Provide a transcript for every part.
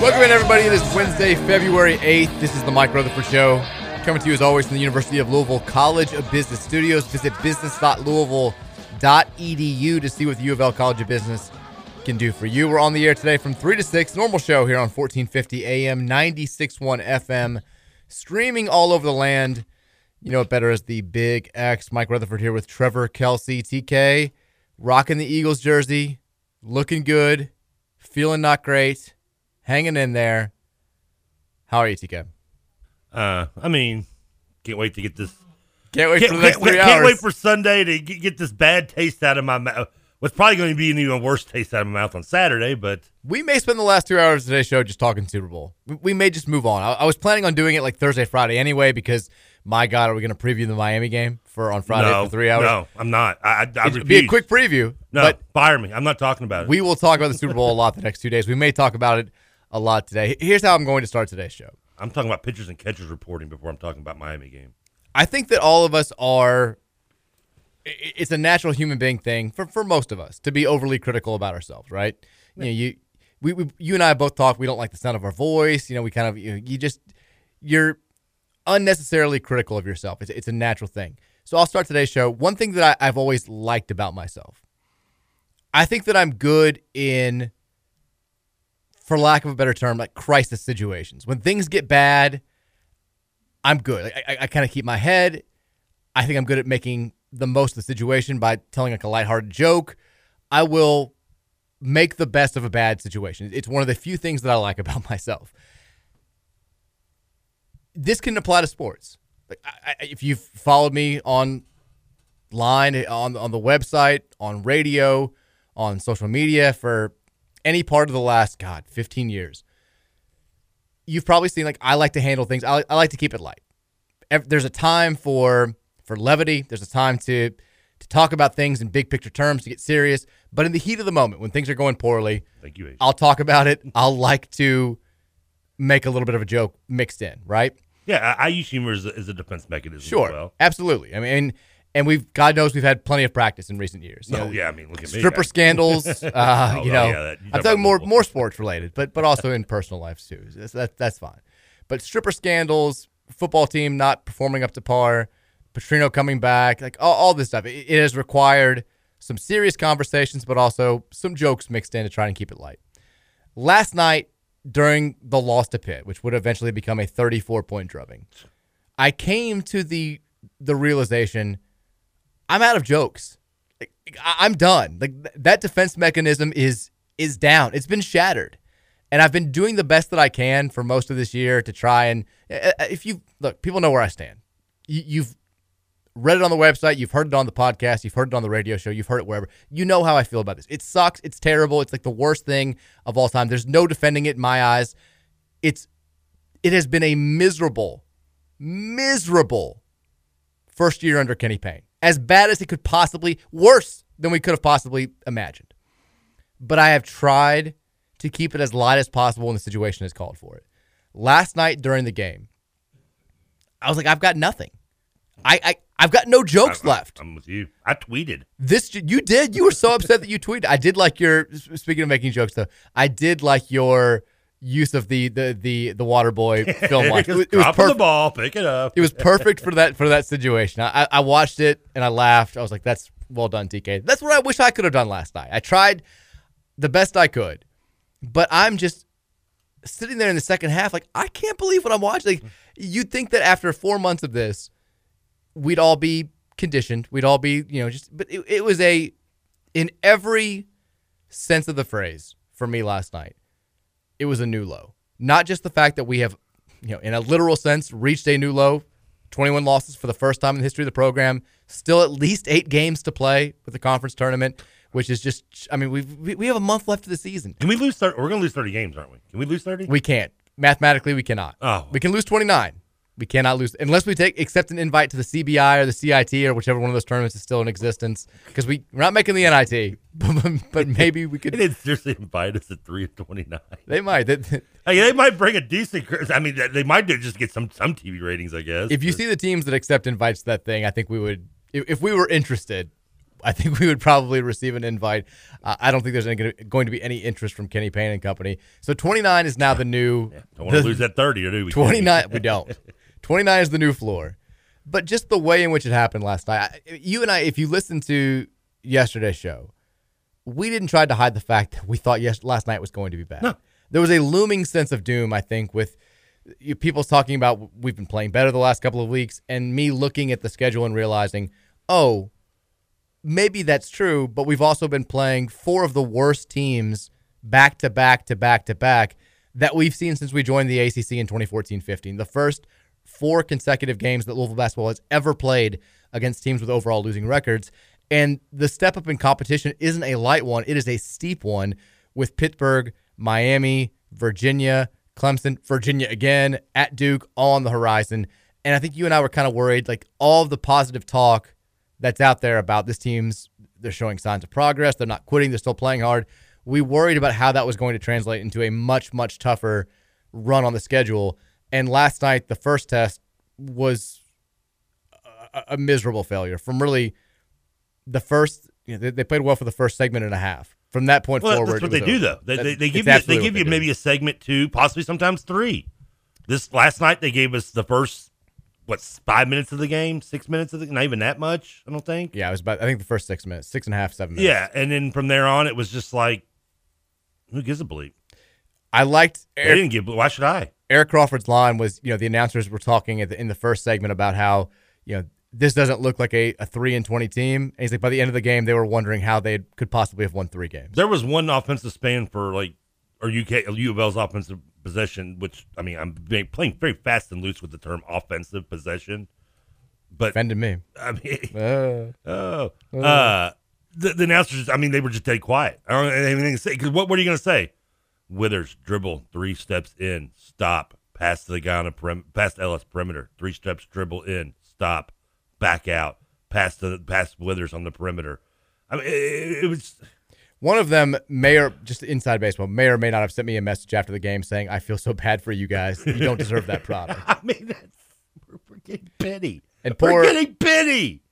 Welcome in, everybody. It is Wednesday, February 8th. This is the Mike Rutherford Show. Coming to you, as always, from the University of Louisville College of Business Studios. Visit business.louisville.edu to see what the U of L College of Business can do for you. We're on the air today from 3 to 6. Normal show here on 1450 AM, 96.1 FM. Streaming all over the land. You know it better as the Big X. Mike Rutherford here with Trevor Kelsey, TK, rocking the Eagles jersey, looking good, feeling not great, hanging in there. How are you, TK? Uh, I mean, can't wait to get this. Can't wait can't, for the next can't, three can't hours. wait for Sunday to get, get this bad taste out of my mouth. What's probably going to be an even worse taste out of my mouth on Saturday, but we may spend the last two hours of today's show just talking Super Bowl. We, we may just move on. I, I was planning on doing it like Thursday, Friday anyway, because my God, are we going to preview the Miami game for on Friday no, for three hours? No, I'm not. I, I, I It'd be a quick preview. No, but fire me. I'm not talking about it. We will talk about the Super Bowl a lot the next two days. We may talk about it a lot today. Here's how I'm going to start today's show. I'm talking about pitchers and catchers reporting before I'm talking about Miami game. I think that all of us are. It's a natural human being thing for, for most of us to be overly critical about ourselves, right? You know, you we, we you and I both talk. We don't like the sound of our voice. You know, we kind of you, you just you're unnecessarily critical of yourself. It's, it's a natural thing. So I'll start today's show. One thing that I, I've always liked about myself, I think that I'm good in, for lack of a better term, like crisis situations. When things get bad, I'm good. Like, I, I kind of keep my head. I think I'm good at making the most of the situation by telling like a lighthearted joke. I will make the best of a bad situation. It's one of the few things that I like about myself. This can apply to sports. Like I, if you've followed me online, on on the website, on radio, on social media for any part of the last God 15 years, you've probably seen like I like to handle things. I, I like to keep it light. There's a time for for levity. There's a time to to talk about things in big picture terms, to get serious. But in the heat of the moment, when things are going poorly, Thank you, I'll talk about it. I'll like to make a little bit of a joke mixed in, right? Yeah, I, I use humor as a, as a defense mechanism. Sure, as well. absolutely. I mean, and we've God knows we've had plenty of practice in recent years. You Oh, know, yeah, I mean, look at me. stripper scandals. Uh, Oh, you know, yeah, that- I'm talk talking more more sports related, but but also in personal lives too. That's that, that's fine. But stripper scandals, football team not performing up to par, Petrino coming back, like all, all this stuff. It, it has required some serious conversations, but also some jokes mixed in to try and keep it light. Last night during the loss to Pitt, which would eventually become a 34 point drubbing, I came to the the realization I'm out of jokes. Like, I'm done. Like th- that defense mechanism is is down. It's been shattered. And I've been doing the best that I can for most of this year to try and uh, if you look, people know where I stand. You, you've read it on the website, you've heard it on the podcast, you've heard it on the radio show, you've heard it wherever. You know how I feel about this. It sucks. It's terrible. It's like the worst thing of all time. There's no defending it in my eyes. It's it has been a miserable, miserable first year under Kenny Payne. As bad as it could possibly, worse than we could have possibly imagined. But I have tried to keep it as light as possible when the situation has called for it. Last night during the game, I was like, I've got nothing. I, I I've got no jokes I- left. I'm with you. I tweeted. This you did. You were so upset that you tweeted. I did like your. Speaking of making jokes, though, I did like your use of the the the the water boy film. Watch. It was, it was the perfect. ball, pick it up. It was perfect for that for that situation. I, I watched it and I laughed. I was like, "That's well done, TK." That's what I wish I could have done last night. I tried the best I could, but I'm just sitting there in the second half, like I can't believe what I'm watching. Like, you'd think that after four months of this, we'd all be conditioned. We'd all be, you know, just. But it, it was a, in every sense of the phrase, for me last night, it was a new low. Not just the fact that we have, you know, in a literal sense, reached a new low. 21 losses for the first time in the history of the program. Still at least eight games to play with the conference tournament, which is just, I mean, we've, we we have a month left of the season. Can we lose? 30, we're going to lose 30 games, aren't we? Can we lose 30? We can't. Mathematically, we cannot. Oh. We can lose 29. We cannot lose unless we take accept an invite to the CBI or the CIT or whichever one of those tournaments is still in existence because we, we're not making the NIT, but, but maybe we They could. didn't seriously invite us at 3 and 29. They might. They- Hey, they might bring a decent. I mean, they- they might do just get some some TV ratings, I guess. if you see the teams that accept invites to that thing, I think we would. If, we were interested, I think we would probably receive an invite. Uh, I don't think there's any, going to be any interest from Kenny Payne and company. So 29 is now the new. don't want to lose that 30, or do we? 29 we don't 29 is the new floor but just the way in which it happened last night you and i if you listened to yesterday's show we didn't try to hide the fact that we thought yes last night was going to be bad No. there was a looming sense of doom i think with people talking about we've been playing better the last couple of weeks and me looking at the schedule and realizing oh maybe that's true but we've also been playing four of the worst teams back to back to back to back that we've seen since we joined the ACC in 2014-15. The first four consecutive games that Louisville basketball has ever played against teams with overall losing records. And the step up in competition isn't a light one, it is a steep one with Pittsburgh, Miami, Virginia, Clemson, Virginia again, at Duke, all on the horizon. And I think you and I were kind of worried like all of the positive talk that's out there about this team's they're showing signs of progress, they're not quitting, they're still playing hard. We worried about how that was going to translate into a much much tougher run on the schedule. And last night the first test was a, a miserable failure from really the first you know, they, they played well for the first segment and a half. From that point Well, forward, that's what they do, though. They, they, they give you they give you do. maybe a segment two, possibly sometimes three. This last night they gave us the first what five minutes of the game, six minutes of the not even that much. I don't think. Yeah, it was about I think the first six minutes, six and a half, seven minutes. Yeah, and then from there on, it was just like, who gives a bleep? I liked They didn't give. Why should I? Eric Crawford's line was, you know, the announcers were talking at the, in the first segment about how, you know, this doesn't look like a, a three and twenty team. And he's like, by the end of the game, they were wondering how they could possibly have won three games. There was one offensive span for like, or UK U of L's offensive possession, which I mean, I'm being, playing very fast and loose with the term offensive possession, but Offended me. I mean, Uh, oh, Uh. uh, the, the announcers. I mean, they were just dead quiet. I don't have anything to say because what, what are you going to say? Withers dribble three steps in, stop, pass to the guy on the perim- pass to Ellis perimeter, three steps dribble in, stop, back out, pass to pass Withers on the perimeter. I mean, it, it was. one of them may or just inside baseball may or may not have sent me a message after the game saying, "I feel so bad for you guys. You don't deserve that product." I mean, that's we're, we're getting petty. And we're poor- getting petty.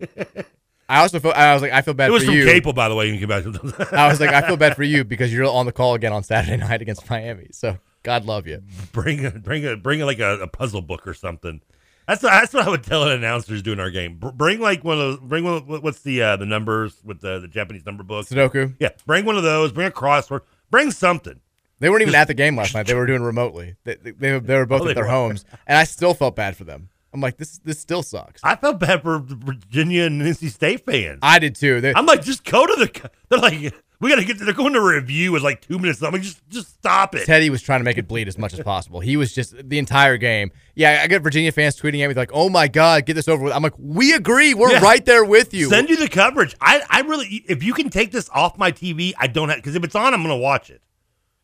I also feel I was like, I feel bad It was for from you. Capel, by the way. You can come back. to I was like, I feel bad for you because you're on the call again on Saturday night against Miami. So God love you. bring a, bring a, bring like a, a puzzle book or something. That's that's what I would tell an announcers doing our game. Br- bring like one of those. Bring one. of- What's the uh, the numbers with the the Japanese number book? Sudoku. Yeah, bring one of those. Bring a crossword. Bring something. They weren't even at the game last night. They were doing remotely. They, they, they, they were both Oh, at their were. homes, and I still felt bad for them. I'm like, this this still sucks. I felt bad for Virginia and NC State fans. I did too. They, I'm like, just go to the. They're like, we got to get. They're going to review with like two minutes. I'm like, just just stop it. Teddy was trying to make it bleed as much as possible. He was just the entire game. Yeah, I got Virginia fans tweeting at me like, "Oh my god, get this over with." I'm like, "We agree. We're Yeah. right there with you." Send you the coverage. I, I really, if you can take this off my TV, I don't have because if it's on, I'm going to watch it.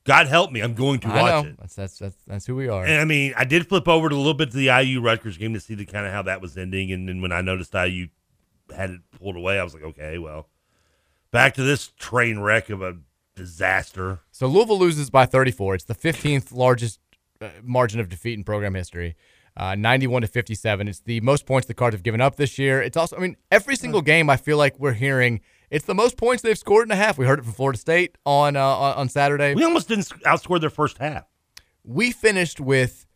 God help me, I'm going to I watch know. it. That's, that's that's that's who we are. And I mean, I did flip over to a little bit to the IU Rutgers game to see the kind of how that was ending, and then when I noticed IU had it pulled away, I was like, okay, well, back to this train wreck of a disaster. So Louisville loses by 34. It's the 15th largest uh, margin of defeat in program history. uh, 91 to 57. It's the most points the Cards have given up this year. It's also, I mean, every single game I feel like we're hearing it's the most points they've scored in a half. We heard it from Florida State on uh, on, Saturday. We almost didn't outscore their first half. We finished with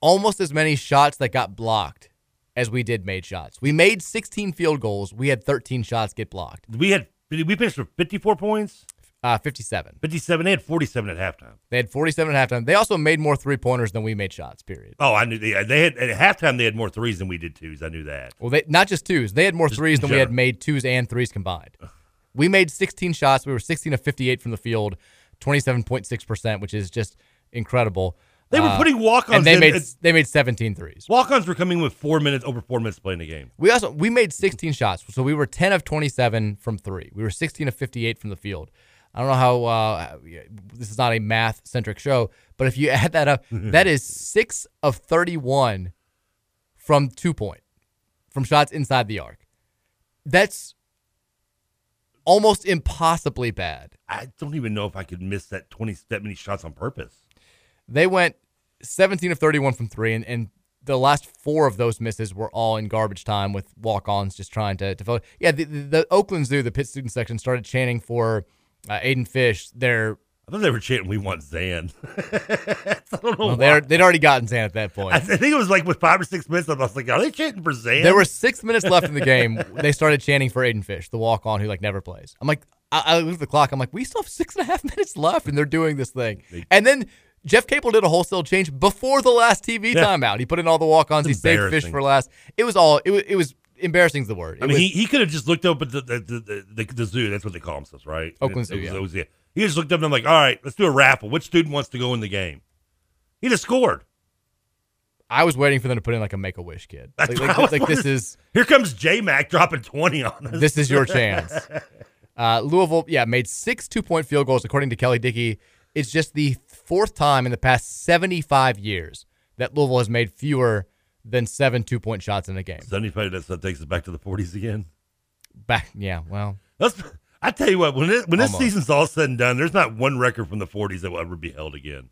almost as many shots that got blocked as we did made shots. We made 16 field goals. We had 13 shots get blocked. We had we finished with 54 points. Uh, 57. 57. They had 47 at halftime. They had 47 at halftime. They also made more three pointers than we made shots. Period. Oh, I knew they, they had at halftime. They had more threes than we did twos. I knew that. Well, they not just twos. They had more Just threes than we had made twos and threes combined. We made 16 shots. We were 16 of 58 from the field, 27.6 percent, which is just incredible. They were Uh, putting walk-ons and they in- made they made 17 threes. Walk-ons were coming with four minutes over four minutes playing the game. We also we made 16 shots, so we were 10 of 27 from three. We were 16 of 58 from the field. I don't know how uh, this is not a math centric show, but if you add that up, that is six of 31 from two point, from shots inside the arc. That's almost impossibly bad. I don't even know if I could miss that twenty that many shots on purpose. They went 17 of 31 from three, and, and the last four of those misses were all in garbage time with walk-ons just trying to to vote. Yeah, the, the, the Oakland Zoo, the Pitt student section, started chanting for uh, Aiden Fish. Their I thought they were chanting, "We want Zan." I don't know. well, why. they'd already gotten Zan at that point. I think it was like with five or six minutes. I was like, "Are they chanting for Zan?" There were six minutes left in the game. They started chanting for Aiden Fish, the walk-on who like never plays. I'm like, I, I look at the clock. I'm like, we still have six and a half minutes left, and they're doing this thing. And then Jeff Capel did a wholesale change before the last TV Yeah. timeout. He put in all the walk-ons. He saved Fish for last. It was all. It was. It was embarrassing. Is the word. It I mean, was- he, he could have just looked up at the the, the, the, the zoo. That's what they call themselves, right? Oakland Zoo, it was- yeah. it was- yeah. He just looked up and I'm like, all right, let's do a raffle. Which student wants to go in the game? He just scored. I was waiting for them to put in like a Make a Wish kid. That's Like, like- like this is Here comes J Mac dropping 20 on us. this is your chance. Uh, Louisville, yeah, made six two point field goals according to Kelly Dickey. It's just the fourth time in the past seventy five years that Louisville has made fewer than seven two point shots in a game. 75, that's, that takes us back to the 40s again. Back, yeah, well, Let's, I tell you what, when, it, when this Almost. season's all said and done, there's not one record from the 40s that will ever be held again.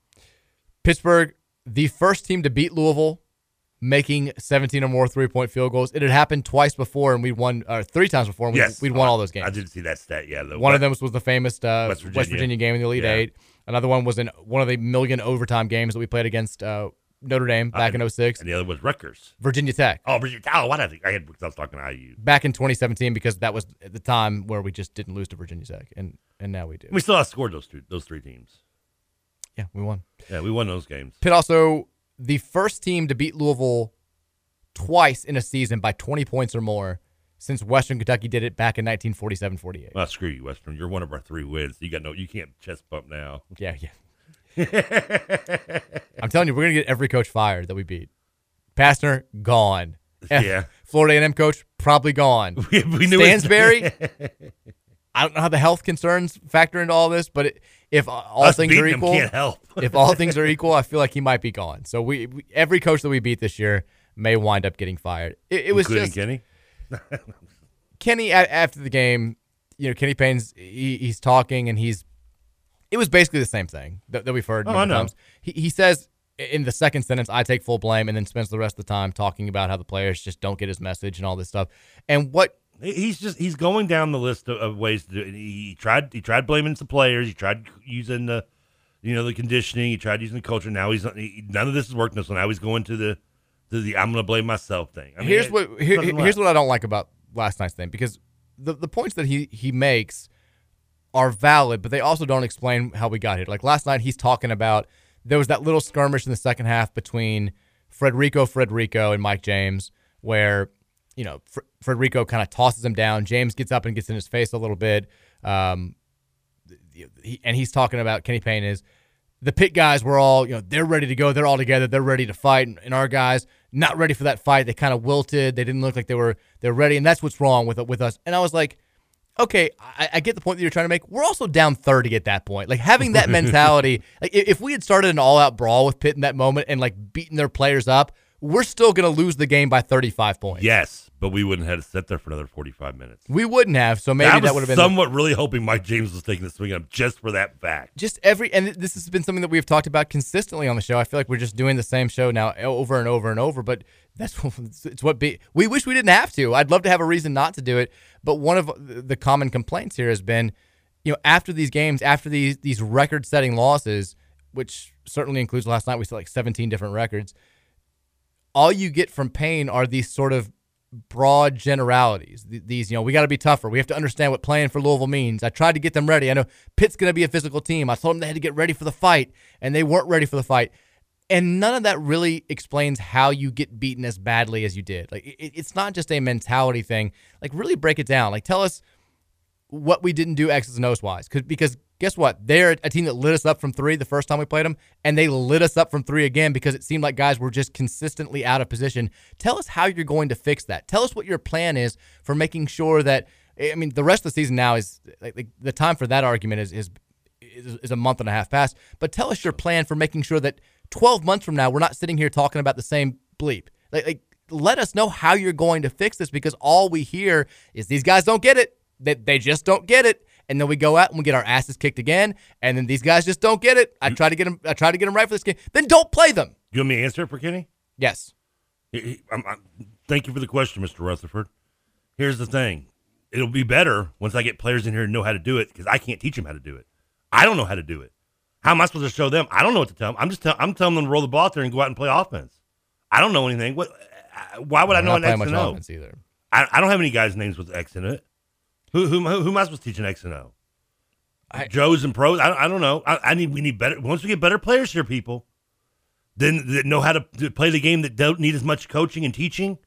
Pittsburgh, the first team to beat Louisville, making 17 or more three point field goals. It had happened twice before, and we'd won, or three times before, and we'd, yes. we'd won all those games. I didn't see that stat yet, though. One of them was, was the famous uh, West West, Virginia. Virginia. game in the Elite Yeah. Eight. Another one was in one of the million overtime games that we played against uh, Notre Dame back Uh, in 06. And the other was Rutgers. Virginia Tech Oh, Virginia. Oh, what I think I had I was talking IU. back in 2017 because that was at the time where we just didn't lose to Virginia Tech, and and now we do. We still outscored those two, those three teams. Yeah, we won. Yeah, we won those games. Pitt also the first team to beat Louisville twice in a season by 20 points or more since Western Kentucky did it back in 1947-48. Well, screw you, Western. You're one of our three wins. You got no. You can't chest bump now. Yeah, yeah. I'm telling you, we're gonna get every coach fired that we beat. Pastner gone. Yeah. Florida A&M coach probably gone. We- we knew. Stansbury. I don't know how the health concerns factor into all this, but it, if all Us things are equal, can't help. if all things are equal, I feel like he might be gone. So we, we every coach that we beat this year may wind up getting fired. It, it was Including just Kenny. Kenny after the game. You know, Kenny Payne's he, he's talking and he's. It was basically the same thing that, that we've heard. Oh, I know. Times. He he says in the second sentence, "I take full blame," and then spends the rest of the time talking about how the players just don't get his message and all this stuff. And what He's just he's going down the list of, of ways to do it. He tried he tried blaming some players. He tried using the you know the conditioning. He tried using the culture. Now he's he, none of this is working. So now he's going to the to the I'm going to blame myself thing. I mean, here's what here, here's what I don't like about last night's thing because the the points that he he makes are valid, but they also don't explain how we got here. Like last night, he's talking about there was that little skirmish in the second half between Frederico Frederico and Mike James, where you know Fr- Frederico kind of tosses him down. James gets up and gets in his face a little bit, um, he, and he's talking about Kenny Payne is the pit guys were all, you know, they're ready to go. They're all together. They're ready to fight. And, and our guys not ready for that fight. They kind of wilted. They didn't look like they were they're ready. And that's what's wrong with with us. And I was like, okay, I, I get the point that you're trying to make. We're also down 30 at that point. Like having that mentality, like if, we had started an all out brawl with Pitt in that moment and like beating their players up, we're still going to lose the game by 35 points. Yes, but we wouldn't have to sit there for another 45 minutes. We wouldn't have. So maybe was that would have been somewhat really hoping Mike James was taking the swing up just for that fact. just every and this has been something that we've talked about consistently on the show. I feel like we're just doing the same show now over and over and over, but that's it's what be. We wish we didn't have to. I'd love to have a reason not to do it, but one of the common complaints here has been, you know, after these games, after these these record-setting losses, which certainly includes last night, we saw like 17 different records. All you get from Payne are these sort of broad generalities. These, you know, we got to be tougher. We have to understand what playing for Louisville means. I tried to get them ready. I know Pitt's going to be a physical team. I told them they had to get ready for the fight, and they weren't ready for the fight. And none of that really explains how you get beaten as badly as you did. Like, it, it's not just a mentality thing. Like, really break it down. Like, tell us what we didn't do X's and O's wise. Cause, because guess what? They're a team that lit us up from three the first time we played them, and they lit us up from three again because it seemed like guys were just consistently out of position. Tell us how you're going to fix that. Tell us what your plan is for making sure that. I mean, the rest of the season now is like, the time for that argument is, is is a month and a half past. But tell us your plan for making sure that 12 months from now we're not sitting here talking about the same bleep. Like, like let us know how you're going to fix this because all we hear is these guys don't get it. They, they just don't get it. And then we go out and we get our asses kicked again, and then these guys just don't get it. I try to get them. I try to get them right for this game. Then don't play them. You want me to answer it for Kenny? Yes. He- I'm- I'm- thank you for the question, Mr. Rutherford. Here's the thing: it'll be better once I get players in here who know how to do it because I can't teach them how to do it. I don't know how to do it. How am I supposed to show them? I don't know what to tell them. I'm just tell, I'm telling them to roll the ball out there and go out and play offense. I don't know anything. What? uh, Why would I We're know an X and O? offense either. I, I don't have any guys' names with X in it. Who who, who, am I supposed to teach an X and O? Joes and pros. I, I don't know. I, I need we need better. Once we get better players here, people, then that know how to, to play the game that don't need as much coaching and teaching,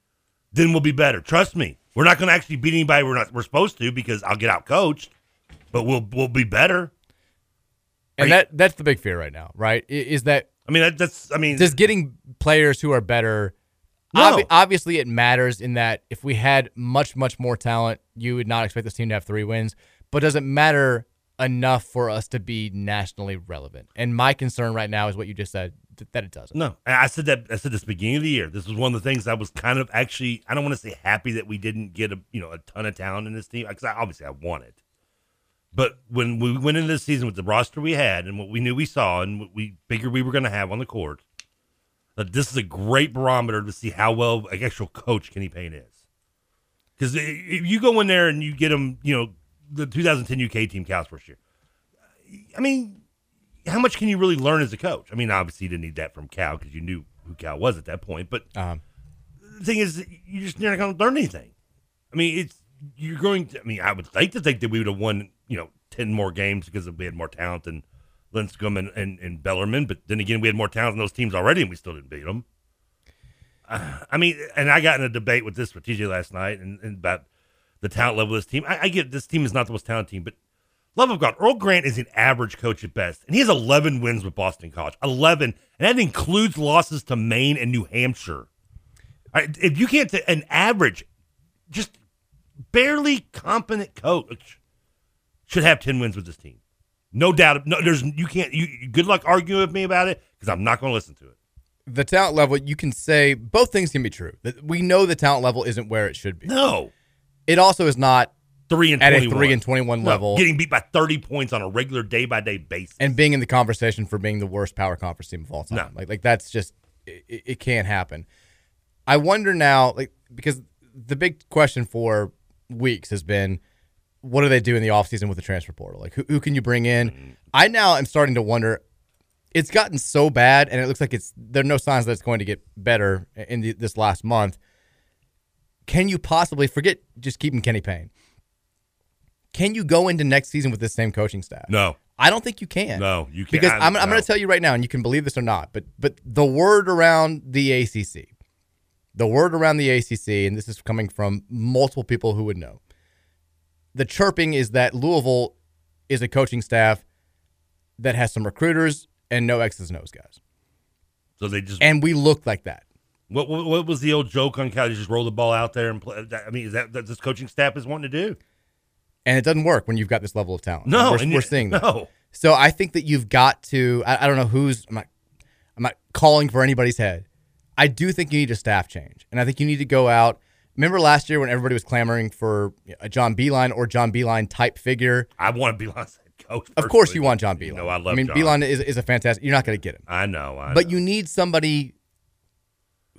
then we'll be better. Trust me. We're not going to actually beat anybody we're not we're supposed to because I'll get out coached, but we'll we'll be better. And that that's the big fear right now, right? Is that I mean that, that's I mean does getting players who are better No. obvi- obviously it matters in that if we had much much more talent you would not expect this team to have three wins but does it matter enough for us to be nationally relevant and my concern right now is what you just said th- that it doesn't No, I said that. I said this beginning of the year. This was one of the things I was kind of actually. I don't want to say happy that we didn't get a you know a ton of talent in this team because I, obviously I want it. But when we went into this season with the roster we had and what we knew we saw and what we figured we were going to have on the court, that this is a great barometer to see how well an actual coach Kenny Payne is. Because if you go in there and you get him, you know, the 2010 UK team Cal's first year. I mean, how much can you really learn as a coach? I mean, obviously you didn't need that from Cal because you knew who Cal was at that point. But um, the thing is, you're just you're not going to learn anything. I mean, it's you're going. To, I mean, I would like to think that we would have won, you know, ten more games because we had more talent than Lipscomb and, and, and Bellarmine. But then again, we had more talent than those teams already, and we still didn't beat them. Uh, I mean, and I got in a debate with this with TJ last night and, and about the talent level of this team. I, I get this team is not the most talented team, but love of God, Earl Grant is an average coach at best, and he has 11 wins with Boston College. 11, and that includes losses to Maine and New Hampshire. If you can't, t- an average, just barely competent coach should have 10 wins with this team. No doubt. No, there's you can't. You good luck arguing with me about it because I'm not going to listen to it. the talent level you can say both things can be true That we know the talent level isn't where it should be No, it also is not three and at 21. a 3 and 21 No, level getting beat by 30 points on a regular day by day basis. and being in the conversation for being the worst power conference team of all time. No. Like like that's just it, it can't happen. I wonder now, like because the big question for weeks has been what do they do in the offseason with the transfer portal? Like who, who can you bring in? I now am starting to wonder it's gotten so bad and it looks like it's there are no signs that it's going to get better in the, this last month. Can you possibly forget just keeping Kenny Payne? Can you go into next season with this same coaching staff? No. I don't think you can. No, you can't. Because I'm, I'm No. going to tell you right now, and you can believe this or not, but but the word around the ACC, the word around the ACC, and this is coming from multiple people who would know. The chirping is that Louisville is a coaching staff that has some recruiters and no X's and O's guys, So they just and we look like that. what, what what was the old joke on Cal? You just roll the ball out there and play. I mean, is that that this coaching staff is wanting to do? And it doesn't work when you've got this level of talent. No, we're, we're seeing that. no. So I think that you've got to. I, I don't know who's. I'm not. I'm not calling for anybody's head. I do think you need a staff change, and I think you need to go out. Remember last year when everybody was clamoring for a John Beilein or John Beilein type figure? I want Beilein's head coach. Of course, you want John Beilein. No, I love. I mean, John. Beilein is, is a fantastic. You're not going to get him, I know. I but know. you need somebody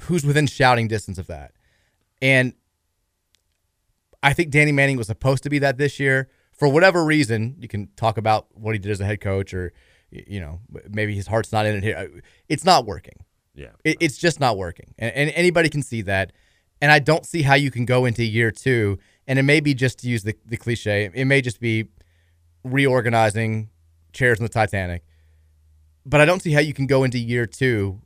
who's within shouting distance of that. And I think Danny Manning was supposed to be that this year. For whatever reason, you can talk about what he did as a head coach, or you know, maybe his heart's not in it here. It's not working. Yeah. It, it's just not working, and, and anybody can see that. And I don't see how you can go into year two, and it may be just to use the, the cliche. It may just be reorganizing chairs in the Titanic. But I don't see how you can go into year two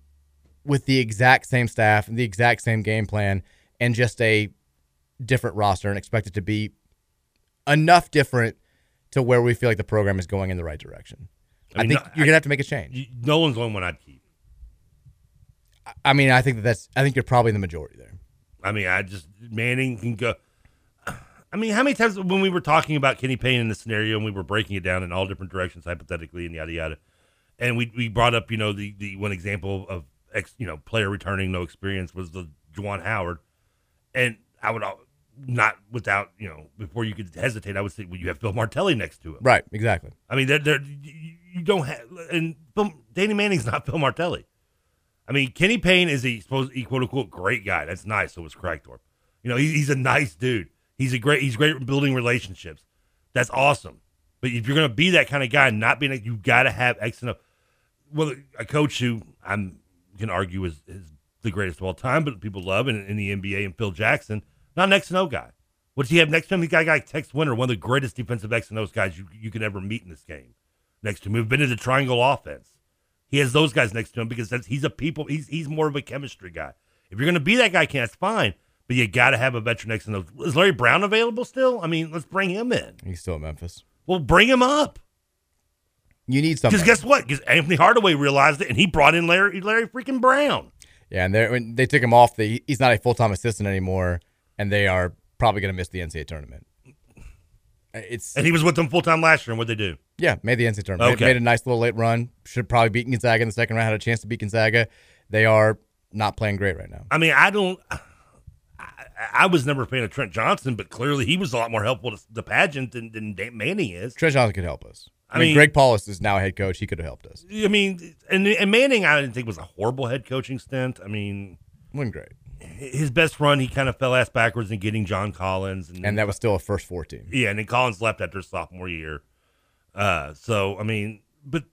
with the exact same staff and the exact same game plan and just a different roster and expect it to be enough different to where we feel like the program is going in the right direction. I, mean, think no, you're gonna have to make a change. You- Nolan's the only one I'd keep. I mean, I think that that's. I think you're probably in the majority there. I mean, I just Manning can go. I mean, how many times when we were talking about Kenny Payne in the scenario and we were breaking it down in all different directions, hypothetically and yada yada, and we we brought up you know the the one example of ex you know player returning no experience was the Juwan Howard, and I would not without you know before you could hesitate, I would say well you have Phil Martelli next to him, Right, exactly. I mean, they're, they're, you you don't have, and Phil, Danny Manning's not Phil Martelli. I mean, Kenny Payne is a supposed quote unquote great guy. That's nice. So was Craigthorpe. You know, he, he's a nice dude. He's a great. He's great at building relationships. That's awesome. But if you're going to be that kind of guy, and not being, a, you got to have X and O. Well, a coach who I'm can argue is, is the greatest of all time, but people love in, in the NBA and Phil Jackson, not an X and O guy. What does he have next to him? He's got a guy like Tex Winter, one of the greatest defensive X and O's guys you, you can ever meet in this game. Next to him, who've been in the triangle offense. He has those guys next to him because that's, he's a people. He's he's more of a chemistry guy. If you're going to be that guy, Ken, that's fine. But you got to have a veteran next to those. Is Larry Brown available still? I mean, let's bring him in. He's still at Memphis. Well, bring him up. You need something. Because guess what? Because Anthony Hardaway realized it, and he brought in Larry Larry freaking Brown. Yeah, and they they took him off. The he's not a full time assistant anymore, and they are probably going to miss the NCAA tournament. It's And he was with them full time last year. And what'd they do? Yeah, made the NCAA tournament. Okay. Made, made a nice little late run. Should probably beat Gonzaga in the second round. Had a chance to beat Gonzaga. They are not playing great right now. I mean, I don't. I, I was never a fan of Trent Johnson, but clearly he was a lot more helpful to the pageant than, than Manning is. Trent Johnson could help us. I, I mean, mean- Greg Paulus is now head coach. He could have helped us. I mean, and, and Manning, I didn't think was a horrible head coaching stint. I mean, wasn't great. His best run, he kind of fell ass backwards in getting John Collins, and, And that was still a first four team. yeah, and then Collins left after his sophomore year. Uh, so I mean, but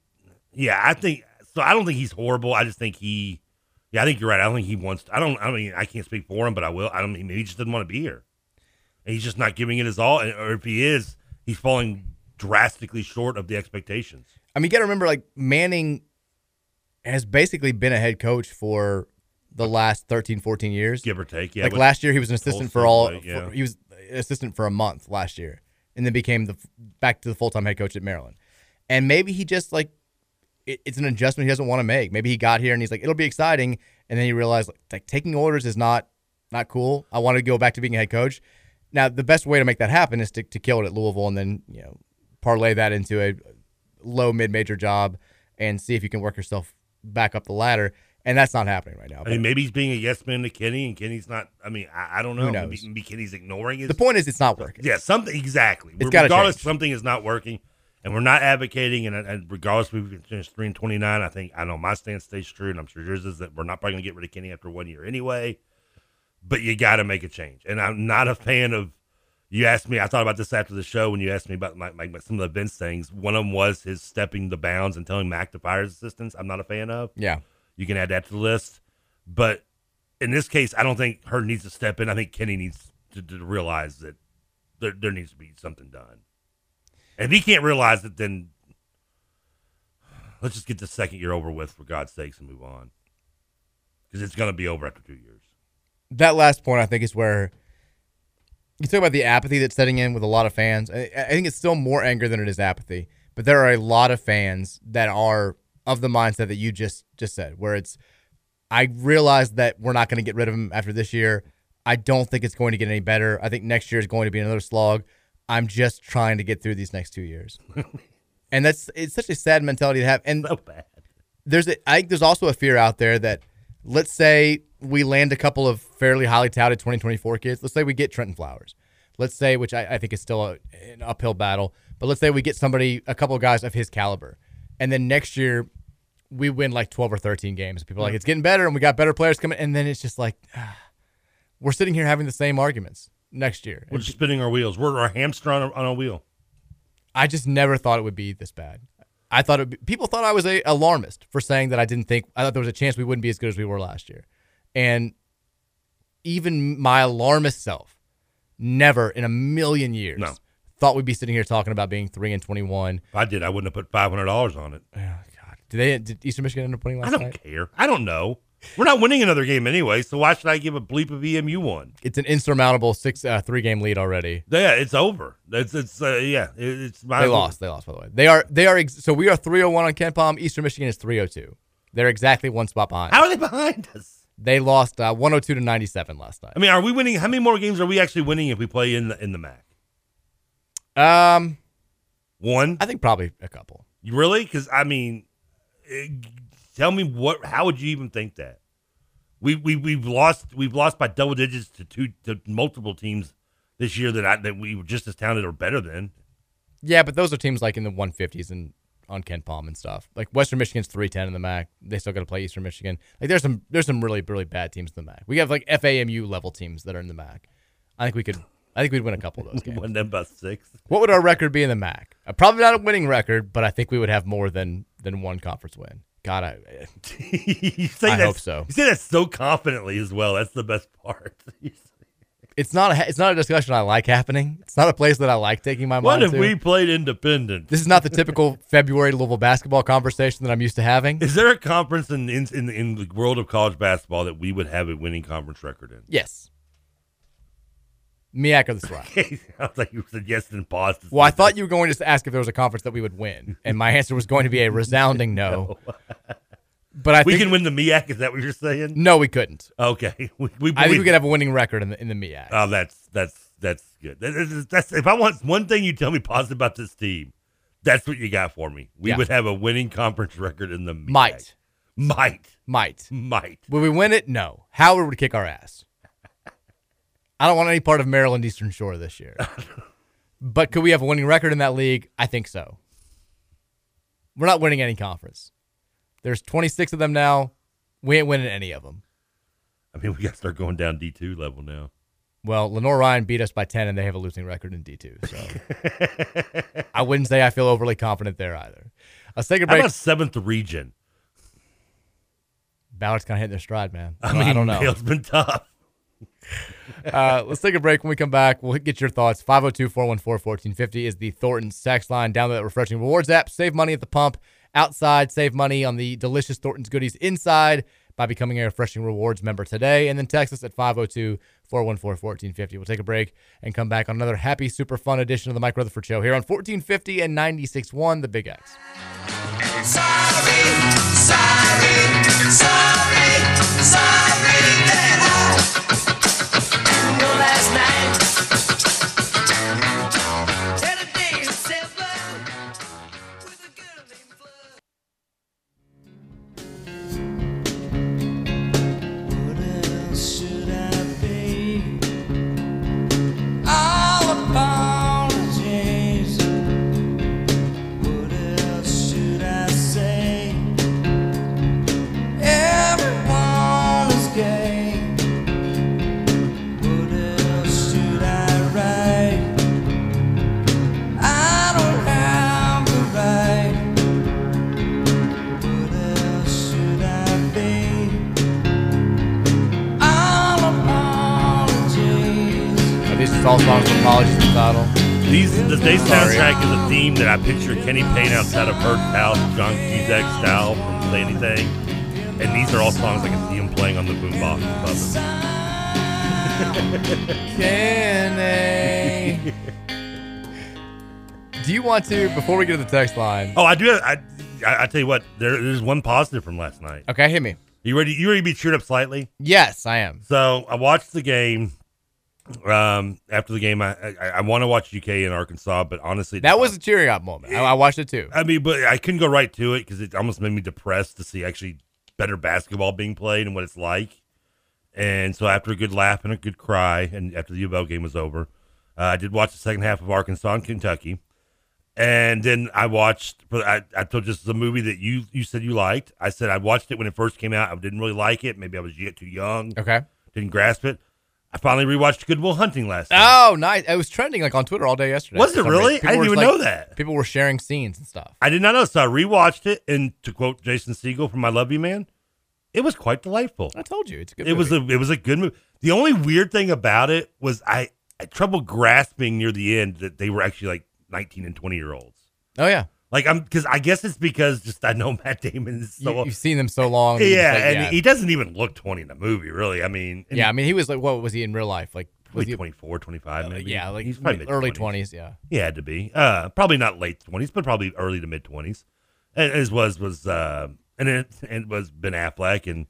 yeah, I think so. I don't think he's horrible. I just think he, yeah, I think you're right. I don't think he wants. I don't. I mean, I can't speak for him, but I will. I don't. Maybe he just doesn't want to be here. And he's just not giving it his all, and- or if he is, he's falling drastically short of the expectations. I mean, you got to remember, like Manning has basically been a head coach for the last 13, 14 years, give or take. Yeah, like last year, he was an assistant for all. Yeah. for- he was assistant for a month last year, and then became the back to the full time head coach at Maryland. And maybe he just like it, it's an adjustment he doesn't want to make. Maybe he got here and he's like, it'll be exciting, and then he realized like, like taking orders is not not cool. I want to go back to being a head coach. Now, the best way to make that happen is to, to kill it at Louisville and then you know parlay that into a low mid major job and see if you can work yourself back up the ladder. And that's not happening right now. I mean, maybe he's being a yes man to Kenny, and Kenny's not. I mean, I, I don't know. Who knows? Maybe, maybe Kenny's ignoring his. the point is, it's not working. Yeah, something exactly. It's regardless, change. something is not working, and we're not advocating. And, and regardless, we finished three and twenty nine. I think I know my stance stays true, and I'm sure yours is that we're not probably going to get rid of Kenny after one year anyway. But you got to make a change, and I'm not a fan of. You asked me. I thought about this after the show when you asked me about my, my, some of the Vince things. One of them was his stepping the bounds and telling Mack to fire his assistants. I'm not a fan of. Yeah. You can add that to the list. But in this case, I don't think Heird needs to step in. I think Kenny needs to, to realize that there, there needs to be something done. And if he can't realize it, then let's just get the second year over with, for God's sakes, and move on. Because it's going to be over after two years. that last point, I think, is where you talk about the apathy that's setting in with a lot of fans. I, I think it's still more anger than it is apathy, but there are a lot of fans that are of the mindset that you just just said, where it's, I realize that we're not going to get rid of him after this year. I don't think it's going to get any better. I think next year is going to be another slog. I'm just trying to get through these next two years, and that's it's such a sad mentality to have. And So bad. there's a, I think there's also a fear out there that let's say we land a couple of fairly highly touted 2024 kids. Let's say we get Trenton Flowers. Let's say, which I, I think is still a, an uphill battle, but let's say we get somebody, a couple of guys of his caliber. And then next year, we win like 12 or 13 games. People are like, it's getting better and we got better players coming. And then it's just like, ah, we're sitting here having the same arguments next year. We're just spinning our wheels. We're our hamster on a, on a wheel. I just never thought it would be this bad. I thought it, be, people thought I was a alarmist for saying that I didn't think I thought there was a chance we wouldn't be as good as we were last year, and even my alarmist self never in a million years No. Thought we'd be sitting here talking about being three and twenty one. If I did, I wouldn't have put five hundred dollars on it. Did they? Did Eastern Michigan end up winning last I don't night? care. I don't know. We're not winning another game anyway, so why should I give a bleep of EMU one? It's an insurmountable six uh, three game lead already. Yeah, it's over. It's it's uh, yeah, it, it's my They lost. They lost by the way. They are they are ex- so we are three hundred one on KenPom. Eastern Michigan is three hundred two. They're exactly one spot behind. How are they behind us? They lost uh, one hundred two to ninety seven last night. I mean, are we winning? How many more games are we actually winning if we play in the in the MAC? Um, one. I think probably a couple. You really? Because I mean, eh, tell me what? How would you even think that? We we we've lost we've lost by double digits to two to multiple teams this year that I that we were just as talented or better than. Yeah, but those are teams like in the 150s and on KenPom and stuff. Like Western Michigan's 310 in the MAC. They still got to play Eastern Michigan. Like there's some there's some really really bad teams in the MAC. We have like FAMU level teams that are in the MAC. I think we could. I think we'd win a couple of those games. win them by six. What would our record be in the MAC? Uh, probably not a winning record, but I think we would have more than than one conference win. God, I, you say I that- hope so. You say that so confidently as well. That's the best part. It's not a it's not a discussion I like happening. It's not a place that I like taking my money. what mind if to. we played independent? This is not the typical February Louisville basketball conversation that I'm used to having. Is there a conference in in in, in the world of college basketball that we would have a winning conference record in? Yes. MEAC or the SWAC. I was like you said yes and paused. Well, I thought you were going to ask if there was a conference that we would win, and my answer was going to be a resounding no. But I we think, can win the MEAC. Is that what you're saying? No, we couldn't. Okay, we, we, I think we could have a winning record in the in the MEAC. Oh, that's that's that's good. That- that's, that's if I want one thing you tell me positive about this team, that's what you got for me. We Yeah. would have a winning conference record in the MEAC. Might. might, Might. might. Will we win it? No. Howard would kick our ass. I don't want any part of Maryland Eastern Shore this year. but could we have a winning record in that league? I think so. We're not winning any conference. There's 26 of them now. We ain't winning any of them. I mean, we got to start going down D two level now. Well, Lenoir-Rhyne beat us by 10, and they have a losing record in D2. So I wouldn't say I feel overly confident there either. Let's take a How break. about seventh region? Ballard's kind of hitting their stride, man. I I, mean, don't know. It's been tough. uh, let's take a break. When we come back, we'll get your thoughts. 502 414 1450 is the Thornton sex line. Download that refreshing rewards app. Save money at the pump. Outside, save money on the delicious Thornton's goodies inside by becoming a refreshing rewards member today. And then text us at 502 414 1450. We'll take a break and come back on another happy, super fun edition of the Mike Rutherford Show here on 1450 and 96.1 The Big X. Sorry, sorry, sorry, these all songs with apologies the title? These the day soundtrack is a theme that I picture Kenny Payne outside of Heird's house, John Cusack style from Say Anything, and these are all songs I can see him playing on the boombox above Kenny. Do you want to, before we get to the text line? Oh, I do. I, I, I tell you what, there, there's one positive from last night. Okay, hit me. You ready? You ready to be cheered up slightly? Yes, I am. So I watched the game. Um, after the game, I I, I want to watch UK in Arkansas, but honestly, That was a cheering up moment. I, I watched it too. I mean, but I couldn't go right to it because it almost made me depressed to see actually better basketball being played and what it's like. And so after a good laugh and a good cry, and after the U of L game was over, uh, I did watch the second half of Arkansas and Kentucky. And then I watched. I, I told you this is a movie that you you said you liked. I said I watched it when it first came out. I didn't really like it. Maybe I was yet too young. Okay. Didn't grasp it. I finally rewatched Good Will Hunting last night. Oh, nice! It was trending like on Twitter all day yesterday. Was for it some really? I didn't were, even know that. People were sharing scenes and stuff. I did not know. So I rewatched it, and to quote Jason Segel from "I Love You, Man," it was quite delightful. I told you, it's a good. It was a it was a good movie. The only weird thing about it was I, I had trouble grasping near the end that they were actually like nineteen and twenty year olds. Oh yeah, Like I'm because I guess it's because just I know Matt Damon is so you, have seen them so long. yeah, like, and he doesn't even look twenty in the movie. Really, I mean, and yeah. I mean, he was like, what was he in real life? Like, was he 24, 25 maybe. yeah, like he's probably early mid-twenties. twenties. Yeah, He had to be. Uh, probably not late twenties, but probably early to mid twenties. As was was uh, and it, it was Ben Affleck and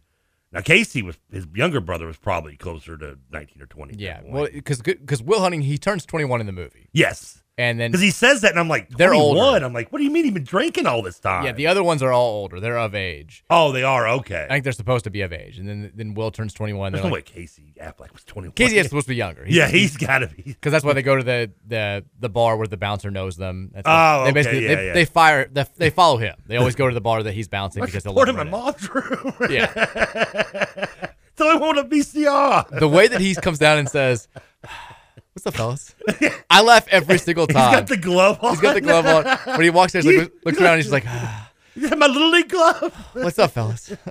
now Casey was his younger brother was probably closer to nineteen or twenty. yeah. Well, because because Will Hunting he turns twenty one in the movie, yes, and then because he says that, and I'm like, They're 21? older. I'm like, what do you mean he's been drinking all this time? yeah, the other ones are all older. They're of age. oh, they are okay. I think they're supposed to be of age, and then then Will turns twenty one. There's They're no like, way Casey Affleck was twenty one. Casey is supposed to be younger. yeah, he's got to be. because that's why they go to the the the bar where the bouncer knows them. That's Oh, they okay, basically yeah, they, yeah. they fire they, they follow him. They always go to the bar that he's bouncing because they'll report him him in run mom's room. Yeah, so I want a VCR. the way that he comes down and says, "What's up, fellas?" I laugh every single He's time. got the glove on. He's got the glove on. When he walks there, he like, looks around, and he's like, ah, He's got my little league glove. "What's up, fellas?"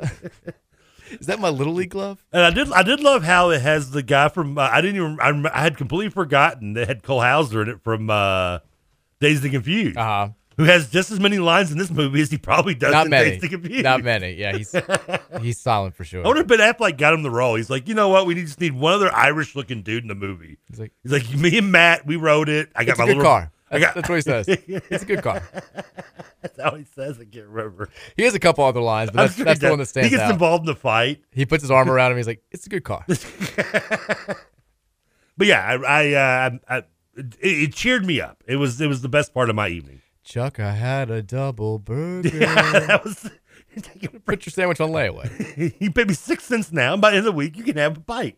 Is that my little league glove? And I did, I did love how it has the guy from. Uh, I didn't even. I, I had completely forgotten that had Cole Hauser in it from uh, Dazed and Confused, Uh huh. Who has just as many lines in this movie as he probably does Not in many. And Confused. Not many. Yeah, he's he's silent for sure. I wonder if Ben Affleck got him the role. He's like, you know what? We just need one other Irish-looking dude in the movie. He's like, He's like, me and Matt, we wrote it. I got it's my a good little car. I got. that's what he says. It's a good car. That's how he says. I can't remember. He has a couple other lines, but that's, sure that's the one that stands He gets out. involved in the fight. He puts his arm around him. He's like, "It's a good car." But yeah, I, I, uh, I it, it cheered me up. It was, it was the best part of my evening. Chuck, I had a double burger. Yeah, that was. Put your sandwich on layaway. you paid me six cents now. and By the end of the week, you can have a bite.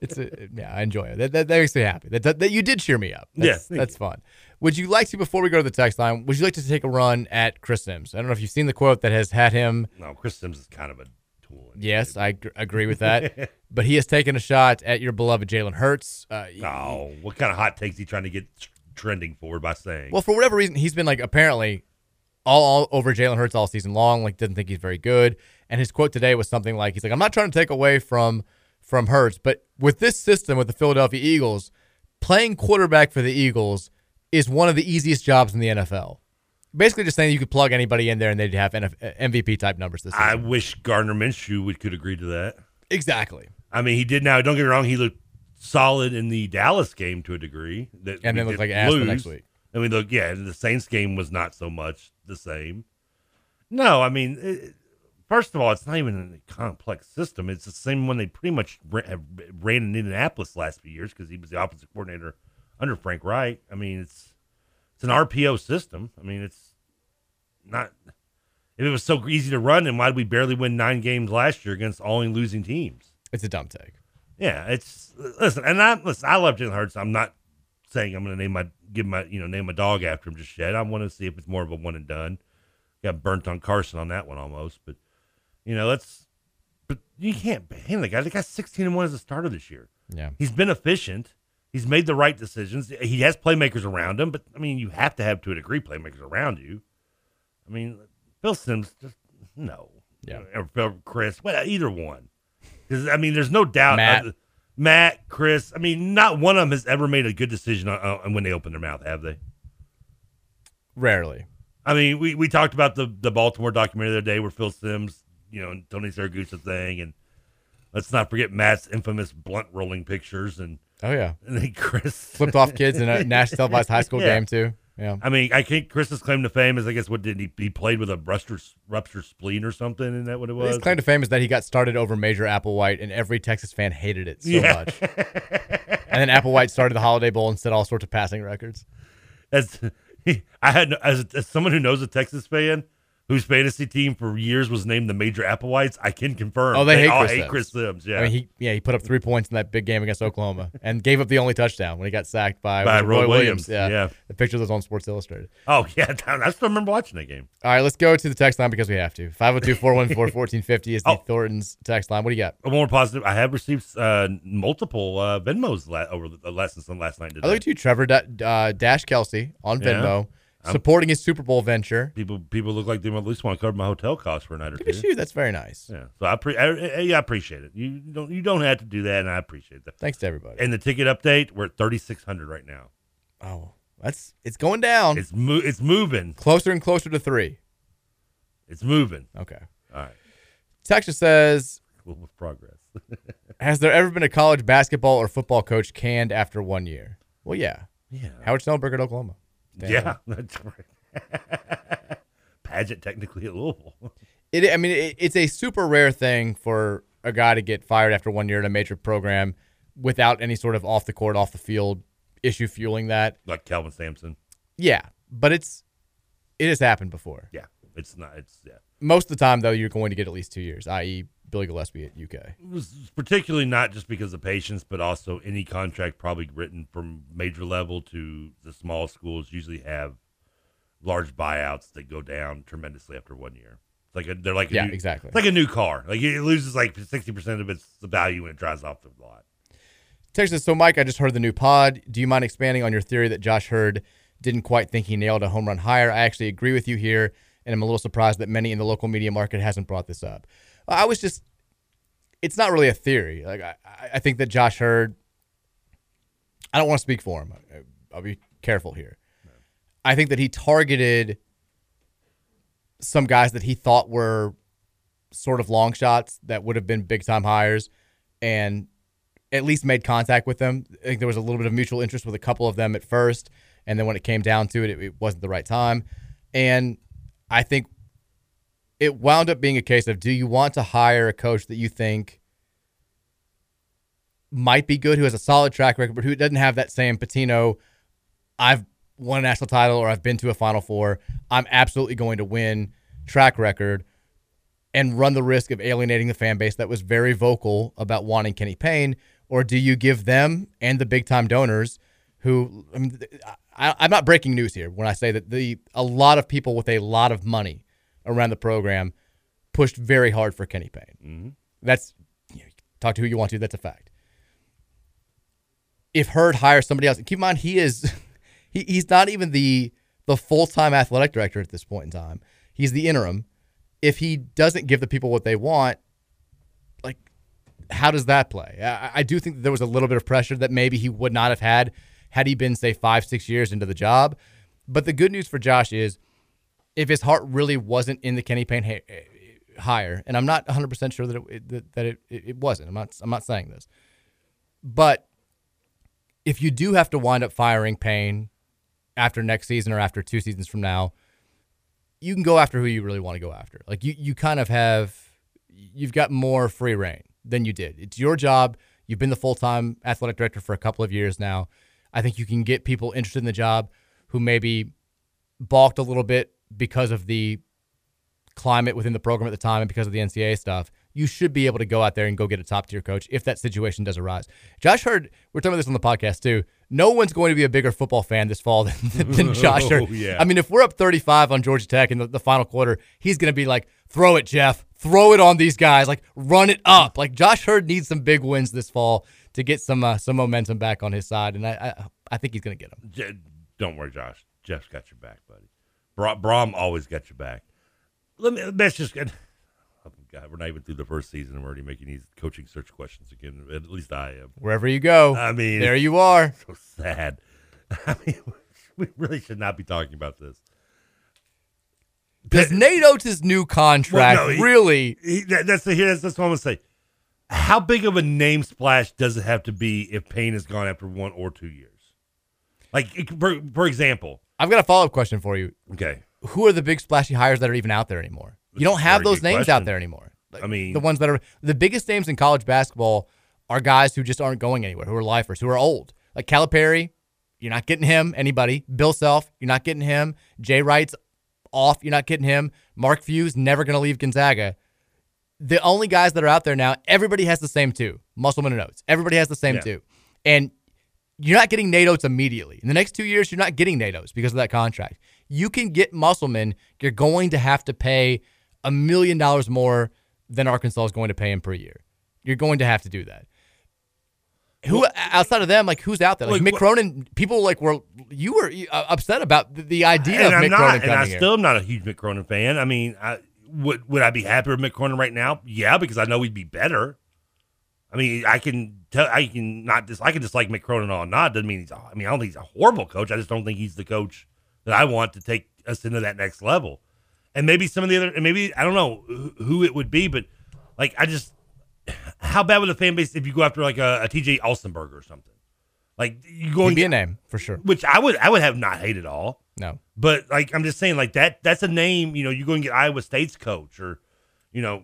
It's a yeah, I enjoy it. That, that, that makes me happy. That, that, that you did cheer me up. That's, that's fun. Would you like to before we go to the text line? Would you like to take a run at Chris Simms? I don't know if you've seen the quote that has had him. No, Chris Simms is kind of a tool. Yes, I gr- agree with that. but he has taken a shot at your beloved Jalen Hurts. Uh, Oh, what kind of hot takes he trying to get trending forward by saying? Well, for whatever reason, he's been like apparently all, all over Jalen Hurts all season long. Like, doesn't think he's very good. And his quote today was something like, "He's like, I'm not trying to take away from from Hurts, but with this system with the Philadelphia Eagles, playing quarterback for the Eagles is one of the easiest jobs in the NFL." Basically, just saying you could plug anybody in there and they'd have NF- uh, MVP type numbers this season. I wish Gardner Minshew would could agree to that. exactly. I mean, he did now. Don't get me wrong; he looked solid in the Dallas game to a degree. That And then looked like ass the lose. next week. I mean, look, yeah, the Saints game was not so much the same. No, I mean, it, first of all, it's not even a complex system. It's the same one they pretty much ran, ran in Indianapolis last few years because he was the offensive coordinator under Frank Reich. I mean, it's it's an RPO system. I mean, it's not. If it was so easy to run, then why did we barely win nine games last year against all losing teams? It's a dumb take. Yeah, it's listen, and I listen. I love Jalen Hurts. I'm not saying I'm going to name my give my you know name my dog after him just yet. I want to see if it's more of a one and done. Got burnt on Carson on that one almost, but you know that's. But you can't ban the guy. The guy's 16 and one as a starter this year. Yeah. He's been efficient. He's made the right decisions. He has playmakers around him, but I mean, you have to have to a degree playmakers around you. I mean, Bill Simms just no. Yeah. Or Phil, Chris, well, either one. Because I mean, there's no doubt. Matt. uh, Matt, Chris. I mean, not one of them has ever made a good decision on, on when they open their mouth, have they? Rarely. I mean, we, we talked about the the Baltimore documentary the other day where Phil Simms, you know, and Tony Siragusa thing, and let's not forget Matt's infamous blunt rolling pictures, and Oh yeah. and then Chris Flipped off kids in a national televised high school Yeah. game too. Yeah. I mean, I think Chris's claim to fame is, I guess, what did he he played with a ruptured ruptured spleen or something? Isn't that what it was? His claim to fame is that he got started over Major Applewhite, and every Texas fan hated it so Yeah. much. and then Applewhite started the Holiday Bowl and set all sorts of passing records. As I had as, as someone who knows a Texas fan, whose fantasy team for years was named the Major Applewhites, I can confirm. Oh, they, hate, all Chris, hate Simms. Chris Simms. Yeah, I mean, he yeah he put up three points in that big game against Oklahoma and gave up the only touchdown when he got sacked by, By Roy Roy Williams, Yeah. yeah. the picture was on Sports Illustrated. oh yeah, I still remember watching that game. All right, let's go to the text line because we have to. 502-414-1450 is the Oh. Thornton's text line. What do you got? A more positive. I have received uh, multiple uh, Venmos la- over the lessons last night. and I look at you, Trevor da- uh, Dash Kelsey on Yeah. I'm- supporting his Super Bowl venture. People people look like they at least want to cover my hotel costs for a night or Look two. at you. That's very nice. Yeah, so I, pre- I, I, yeah, I appreciate it. You don't you don't have to do that, and I appreciate that. Thanks to everybody. And the ticket update, we're at thirty six hundred right now. oh, that's it's going down. It's mo- it's moving. closer and closer to three. It's moving. Okay. All right, Texas says, cool with progress. "Has there ever been a college basketball or football coach canned after one year?" Well, yeah. yeah, Howard Schnellenberger at Oklahoma. Yeah, that's right. Pageant technically at Louisville. It. I mean, it, it's a super rare thing for a guy to get fired after one year in a major program without any sort of off the court, off the field issue fueling that. like Kelvin Sampson. Yeah, but it's it has happened before. Yeah, it's not. It's yeah. Most of the time, though, you're going to get at least two years, i.e., Billy Gillispie at UK. It was particularly not just because of patience, but also any contract probably written from major level to the small schools usually have large buyouts that go down tremendously after one year. It's like a, they're like a Yeah, new, exactly. It's like a new car. Like it loses like sixty percent of its value when it drives off the lot. Texas, so Mike, I just heard the new pod. Do you mind expanding on your theory that Josh Heird didn't quite think he nailed a home run higher? I actually agree with you here, and I'm a little surprised that many in the local media market hasn't brought this up. I was just, it's not really a theory. Like I, I think that Josh Heird, I don't want to speak for him. I- I'll be careful here. I think that he targeted some guys that he thought were sort of long shots that would have been big time hires, and at least made contact with them. I think there was a little bit of mutual interest with a couple of them at first, and then when it came down to it, it, it wasn't the right time. And I think it wound up being a case of do you want to hire a coach that you think might be good, who has a solid track record, but who doesn't have that same Pitino, I've won a national title or I've been to a Final Four, I'm absolutely going to win track record and run the risk of alienating the fan base that was very vocal about wanting Kenny Payne? Or do you give them and the big time donors who, I mean, I, I'm not breaking news here when I say that the a lot of people with a lot of money around the program pushed very hard for Kenny Payne. Mm-hmm. That's, you know, talk to who you want to, that's a fact. If Heird hires somebody else, keep in mind, he is, he, he's not even the, the full time athletic director at this point in time. He's the interim if he doesn't give the people what they want, like, how does that play? I, I do think that there was a little bit of pressure that maybe he would not have had had he been, say, five, six years into the job. But the good news for Josh is if his heart really wasn't in the Kenny Payne ha- eh, eh, hire, and I'm not 100% sure that it, that it, it wasn't, I'm not, I'm not saying this, but if you do have to wind up firing Payne after next season or after two seasons from now, you can go after who you really want to go after. Like you, you kind of have, you've got more free reign than you did. It's your job. You've been the full time athletic director for a couple of years now. I think you can get people interested in the job who maybe balked a little bit because of the climate within the program at the time and because of the NCAA stuff. You should be able to go out there and go get a top tier coach if that situation does arise. Josh Heird, we're talking about this on the podcast too. No one's going to be a bigger football fan this fall than, than Josh Heird. Oh, yeah. I mean, if we're up 35 on Georgia Tech in the, the final quarter, he's going to be like, throw it, Jeff. Throw it on these guys. Like, run it up. Like, Josh Heird needs some big wins this fall to get some uh, some momentum back on his side. And I, I, I think he's going to get them. Don't worry, Josh. Jeff's got your back, buddy. Bra- Brohm always got your back. Let me. Let's just. Oh, God, we're not even through the first season. and We're already making these coaching search questions again. At least I am. Wherever you go, I mean, there you are. So sad. I mean, we really should not be talking about this. Does Nate Oats' new contract Well, no, he- really? He, that, that's the here. That's, that's what I'm gonna say. How big of a name splash does it have to be if Payne is gone after one or two years? Like, for, for example, I've got a follow up question for you. okay, Who are the big splashy hires that are even out there anymore? You don't have those names question. out there anymore. Like, I mean- the ones that are the biggest names in college basketball are guys who just aren't going anywhere, who are lifers, who are old. Like Calipari, you're not getting him. Anybody? Bill Self, you're not getting him. Jay Wright's off. You're not getting him. Mark Few's never going to leave Gonzaga. The only guys that are out there now, everybody has the same two Musselman and Oats. Everybody has the same Yeah. two. And you're not getting Nate Oats immediately. In the next two years, you're not getting Nate Oats because of that contract. You can get Musselman. You're going to have to pay a million dollars more than Arkansas is going to pay him per year. You're going to have to do that. Who outside of them, like who's out there? Like, Like, Mick Cronin, people like were you were uh, upset about the, the idea of I'm Mick not, Cronin and I here. still am not a huge Mick Cronin fan. I mean, I, would would I be happy with Mick Cronin right now? Yeah, because I know he'd be better. I mean, I can tell, I can not dis, I can dislike Mick Cronin all not. Doesn't mean he's. a- I mean, I don't think he's a horrible coach. I just don't think he's the coach that I want to take us into that next level. And maybe some of the other, and maybe I don't know who, it would be, but like I just, how bad would the fan base if you go after like a, a TJ Otzelberger or something? Like you going He'd be a name for sure. which I would I would have not hated at all. No. But like I'm just saying, like that that's a name. You know, you go and get Iowa State's coach, or you know,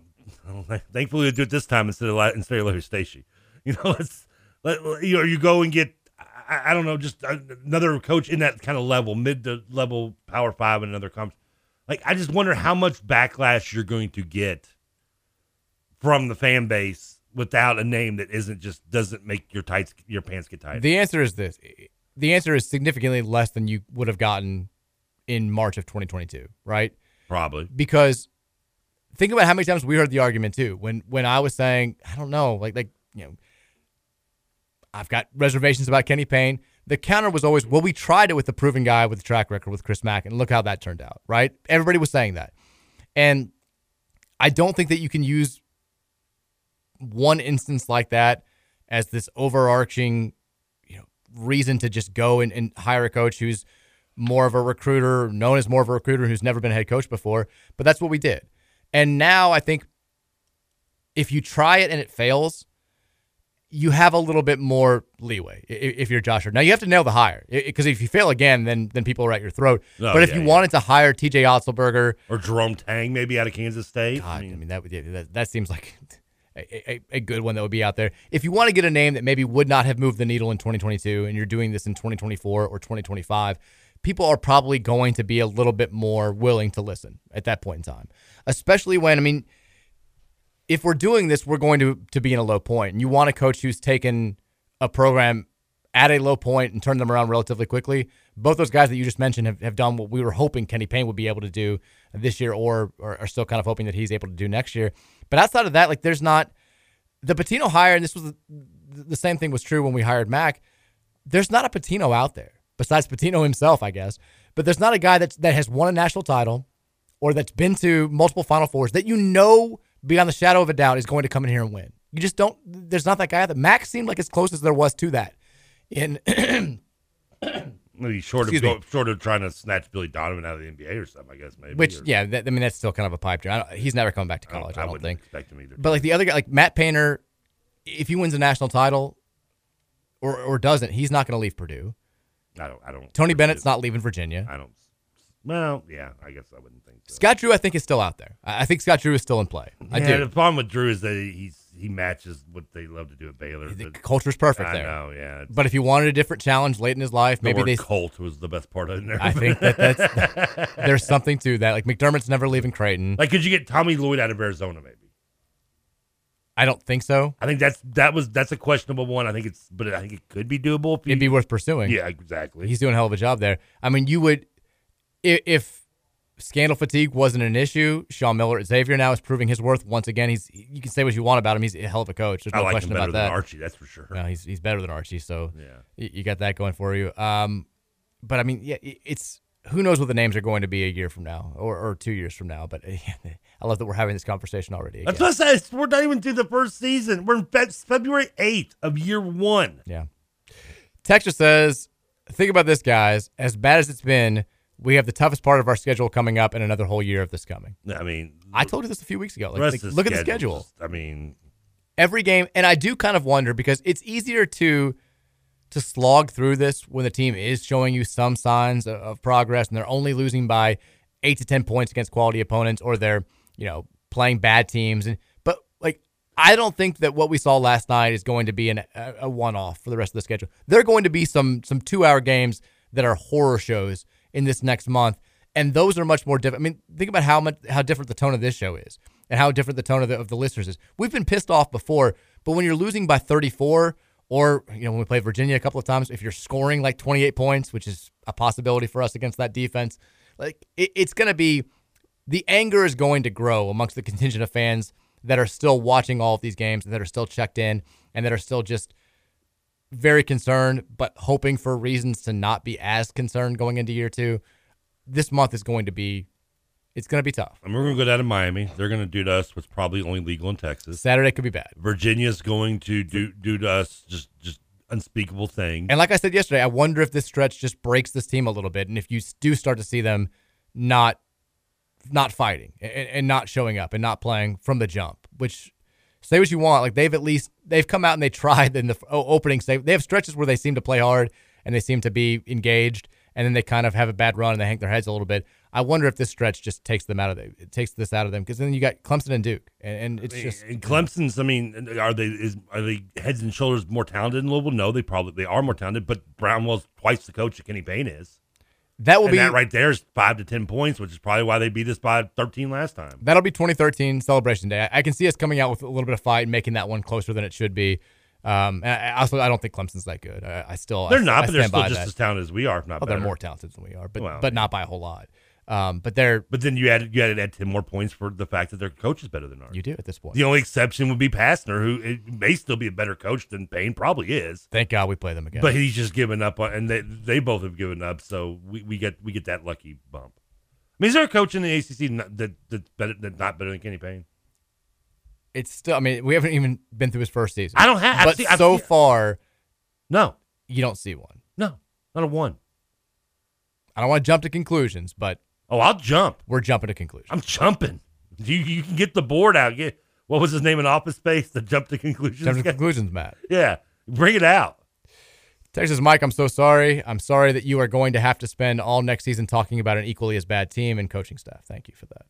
thankfully they do it this time instead of instead of Larry Stacey. You know, let's let you know you go and get I, I don't know just uh, another coach in that kind of level, mid to level Power Five, and another conference. Like I just wonder how much backlash you're going to get from the fan base without a name that isn't just doesn't make your tights your pants get tight. The answer is this. The answer is significantly less than you would have gotten in March of 2022, right? Probably. Because think about how many times we heard the argument too. When when I was saying, I don't know, like like, you know, I've got reservations about Kenny Payne. The counter was always, well, we tried it with the proven guy with the track record with Chris Mack, and look how that turned out, right? Everybody was saying that. And I don't think that you can use one instance like that as this overarching, you know, reason to just go and, and hire a coach who's more of a recruiter, known as more of a recruiter who's never been a head coach before. But that's what we did. And now I think if you try it and it fails, you have a little bit more leeway i- i- if you're Josh. Now you have to nail the hire because if you fail again, then then people are at your throat. Oh, but if yeah, you yeah. wanted to hire T.J. Otzelberger or Jerome Tang, maybe out of Kansas State. God, I mean, that would yeah, that, that seems like a, a, a good one that would be out there. If you want to get a name that maybe would not have moved the needle in 2022, and you're doing this in 2024 or 2025, people are probably going to be a little bit more willing to listen at that point in time. Especially when I mean, if we're doing this, we're going to to be in a low point. and you want a coach who's taken a program at a low point and turned them around relatively quickly. Both those guys that you just mentioned have, have done what we were hoping Kenny Payne would be able to do this year, or, or are still kind of hoping that he's able to do next year. But outside of that, like there's not the Pitino hire, and this was the, the same thing was true when we hired Mack. There's not a Pitino out there besides Pitino himself, I guess. But there's not a guy that's that has won a national title or that's been to multiple Final Fours that you know beyond the shadow of a doubt is going to come in here and win. You just don't. There's not that guy. That Max seemed like as close as there was to that. In Maybe short of me. short of trying to snatch Billy Donovan out of the NBA or something. I guess maybe. which or- yeah, that, I mean that's still kind of a pipe dream. I don't, he's never coming back to college. I I, don't wouldn't think. expect him either. But like the other guy, like Matt Painter, if he wins a national title, or or doesn't, he's not going to leave Purdue. I don't. I don't. Tony Bennett's not leaving Virginia. I don't. Well, yeah, I guess I wouldn't think so. Scott Drew, I think, is still out there. I think Scott Drew is still in play. I yeah, do. the problem with Drew is that he's he matches what they love to do at Baylor. The culture's perfect I there. know, yeah. But if he wanted a different challenge late in his life, the maybe they cult was the best part of it. I think that that's there's something to that. Like McDermott's never leaving Creighton. like, could you get Tommy Lloyd out of Arizona? Maybe. I don't think so. I think that's that was that's a questionable one. I think it's, but I think it could be doable. It'd be worth pursuing. Yeah, exactly. He's doing a hell of a job there. I mean, you would if, if scandal fatigue wasn't an issue. Sean Miller at Xavier now is proving his worth once again. He's you can say what you want about him. He's a hell of a coach. There's I no like question better about than that. Archie, that's for sure. No, he's he's better than Archie. So Yeah. you, you got that going for you. Um, but I mean, yeah, it- it's who knows what the names are going to be a year from now or, or two years from now. But I love that we're having this conversation already. Again. I. We're not even through the first season. We're in Fe- February eighth of year one. Yeah. Texture says, think about this, guys. As bad as it's been, we have the toughest part of our schedule coming up and another whole year of this coming. I mean, I told you this a few weeks ago. Like, like, look at the schedule. I mean, Every game, and I do kind of wonder because it's easier to to slog through this when the team is showing you some signs of, progress and they're only losing by eight to ten points against quality opponents, or they're you know playing bad teams. And but like I don't think that what we saw last night is going to be an, a, a one off for the rest of the schedule. There are going to be some some two hour games that are horror shows in this next month. and those are much more different. I mean, think about how much how different the tone of this show is, and how different the tone of the, of the listeners is. We've been pissed off before, but when you're losing by 34, or you know when we played Virginia a couple of times, if you're scoring like 28 points, which is a possibility for us against that defense, like it, it's going to be the anger is going to grow amongst the contingent of fans that are still watching all of these games, and that are still checked in, and that are still just very concerned, but hoping for reasons to not be as concerned going into year two. This month is going to be, it's going to be tough. Mean, we're going to go down to Miami. They're going to do to us what's probably only legal in Texas. Saturday could be bad. Virginia's going to do do to us just just unspeakable things. And like I said yesterday, I wonder if this stretch just breaks this team a little bit, and if you do start to see them not not fighting and, and not showing up and not playing from the jump, which say what you want, like they've at least they've come out and they tried in the opening. They they have stretches where they seem to play hard and they seem to be engaged, and then they kind of have a bad run and they hang their heads a little bit. I wonder if this stretch just takes them out of the, it takes this out of them because then you got Clemson and Duke, and, and it's just and Clemson's. I mean, are they is are they heads and shoulders more talented than Louisville? No, they probably they are more talented, but Brownell's twice the coach that Kenny Payne is. That will and be that right there is five to ten points, which is probably why they beat us by thirteen last time. That'll be 2013 celebration day. I, I can see us coming out with a little bit of fight and making that one closer than it should be. Um, and I, also, I don't think Clemson's that good. I, I still they're I, not, but they're still just that. as talented as we are. If not, they're more talented than we are, but Well, but not by a whole lot. Um, but they're But then you added you added add ten more points for the fact that their coach is better than ours. you do at this point. The only exception would be Pastner, who it may still be a better coach than Payne, probably is. Thank God we play them again. But he's just given up on, and they they both have given up. So we, we get we get that lucky bump. I mean, is there a coach in the ACC that that's better that not better than Kenny Payne? It's still. I mean, we haven't even been through his first season. I don't have- I've But seen- I've so seen- far, No, you don't see one. no, not a one. I don't want to jump to conclusions, but Oh, I'll jump. we're jumping to conclusions. I'm jumping. You you can get the board out. Get what was his name in Office Space? The jump to conclusions. Jump to guy? conclusions, Matt. Yeah, bring it out. Texas Mike, I'm so sorry. I'm sorry that you are going to have to spend all next season talking about an equally as bad team and coaching staff. Thank you for that.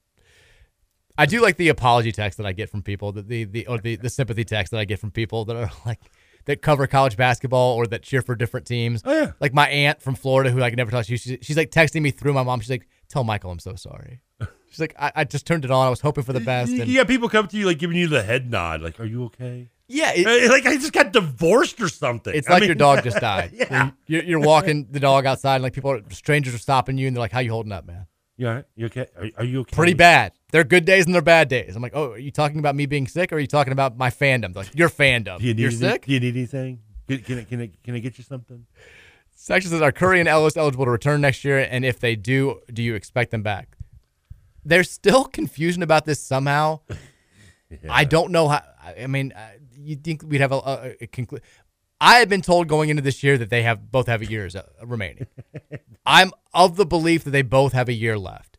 I do like the apology text that I get from people, the the the, or the, the sympathy text that I get from people that are like that cover college basketball or that cheer for different teams. Oh, yeah. Like my aunt from Florida who I can never talk to. She's, she's like texting me through my mom. She's like, "Tell Michael I'm so sorry." She's like, I, "I just turned it on. I was hoping for the best." You, And got people come to you like giving you the head nod, like, "Are you okay?" yeah, it- Uh, like I just got divorced or something. It's I like mean- your dog just died. yeah. You're, you're walking the dog outside, and like people, are, strangers are stopping you, and they're like, "How you holding up, man?" You all right? You okay? Are, are you okay? Pretty bad. There are good days and there are bad days. I'm like, "Oh, are you talking about me being sick, or are you talking about my fandom?" They're like, your fandom. Do you need You're sick. Do you need anything? Can, can, I, can, I, can I get you something? Section says, "Are Curry and Ellis eligible to return next year? And if they do, do you expect them back?" There's still confusion about this somehow. I don't know how. I mean, uh, you think we'd have a, a, a conclu- I had been told going into this year that they have both have a years uh, remaining. I'm of the belief that they both have a year left.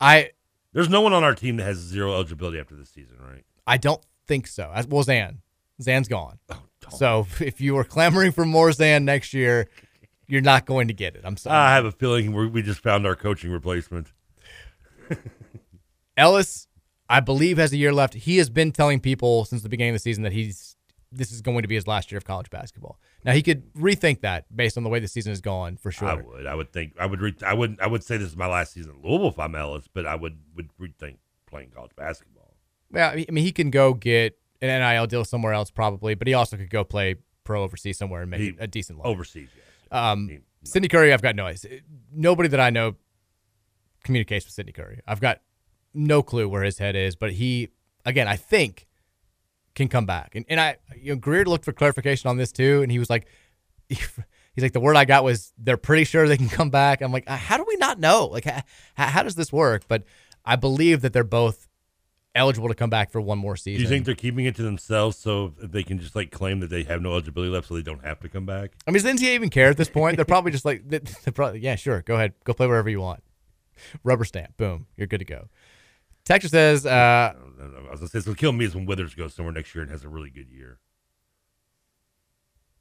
I There's no one on our team that has zero eligibility after this season, right? I don't think so. As well, Zan. Zan's gone. Oh, so if you were clamoring for more Zan next year, you're not going to get it. I'm sorry. I have a feeling we just found our coaching replacement. Ellis, I believe, has a year left. He has been telling people since the beginning of the season that he's this is going to be his last year of college basketball. Now he could rethink that based on the way the season has gone for sure. I would. I would think. I would. Re- I would. I would say this is my last season at Louisville if I'm Ellis, but I would would rethink playing college basketball. Yeah, I mean, he can go get an NIL deal somewhere else probably, but he also could go play pro overseas somewhere and make He- a decent living. Overseas, yes. Um, Sydney Curry, I've got no idea. Nobody that I know communicates with Sydney Curry. I've got no clue where his head is, but he, again, I think can come back. And, and I, you know, Greer looked for clarification on this too, and he was like, he's like, the word I got was they're pretty sure they can come back. I'm like, uh, how do we not know? Like, how, how does this work? But I believe that they're both eligible to come back for one more season. Do you think they're keeping it to themselves so they can just like claim that they have no eligibility left, so they don't have to come back? I mean, does the NCAA even care at this point? They're probably just like, they're probably, yeah, sure, go ahead, go play wherever you want. Rubber stamp, boom, you're good to go. Texas says, uh, I was gonna say gonna kill me is when Withers goes somewhere next year and has a really good year.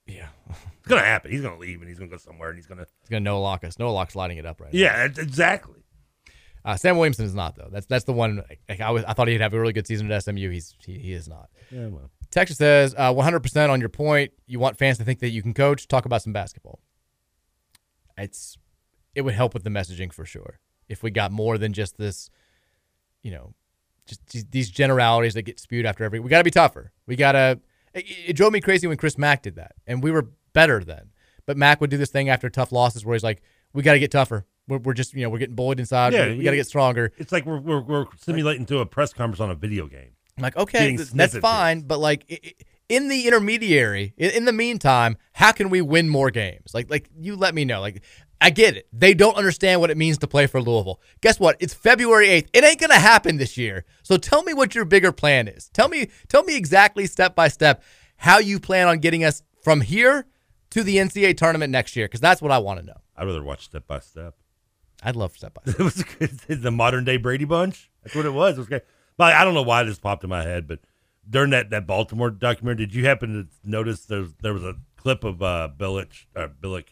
Yeah, it's gonna happen. He's gonna leave and he's gonna go somewhere and he's gonna. he's gonna Noah Locke us. Noah Locke's lighting it up right now. Yeah, exactly. Uh, Sam Williamson is not though. That's that's the one. Like, I was, I thought he'd have a really good season at SMU. He's he, he is not. Yeah, well. Texas says, uh, 100% on your point. You want fans to think that you can coach. Talk about some basketball. It's it would help with the messaging for sure. if we got more than just this, you know, just these- generalities that get spewed after every. We got to be tougher. We got to. It, it drove me crazy when Chris Mack did that, and we were better then. But Mack would do this thing after tough losses where he's like, "We got to get tougher. We're, we're just you know we're getting bullied inside. we, we got to get stronger." It's like we're, we're, we're simulating to a press conference on a video game. I'm like, okay, th- that's fine, but like i- i- in the intermediary, in, in the meantime, how can we win more games? Like, like you let me know. Like, I get it. They don't understand what it means to play for Louisville. Guess what? It's February 8th. It ain't gonna happen this year. So tell me what your bigger plan is. Tell me, tell me exactly step by step how you plan on getting us from here to the NCAA tournament next year, because that's what I want to know. I'd rather watch Step by Step. I'd love step by it was the modern day Brady Bunch. That's what it was. It was great. But I don't know why this popped in my head, but during that, that Baltimore documentary, did you happen to notice there was, there was a clip of uh, Billich, uh, Billick,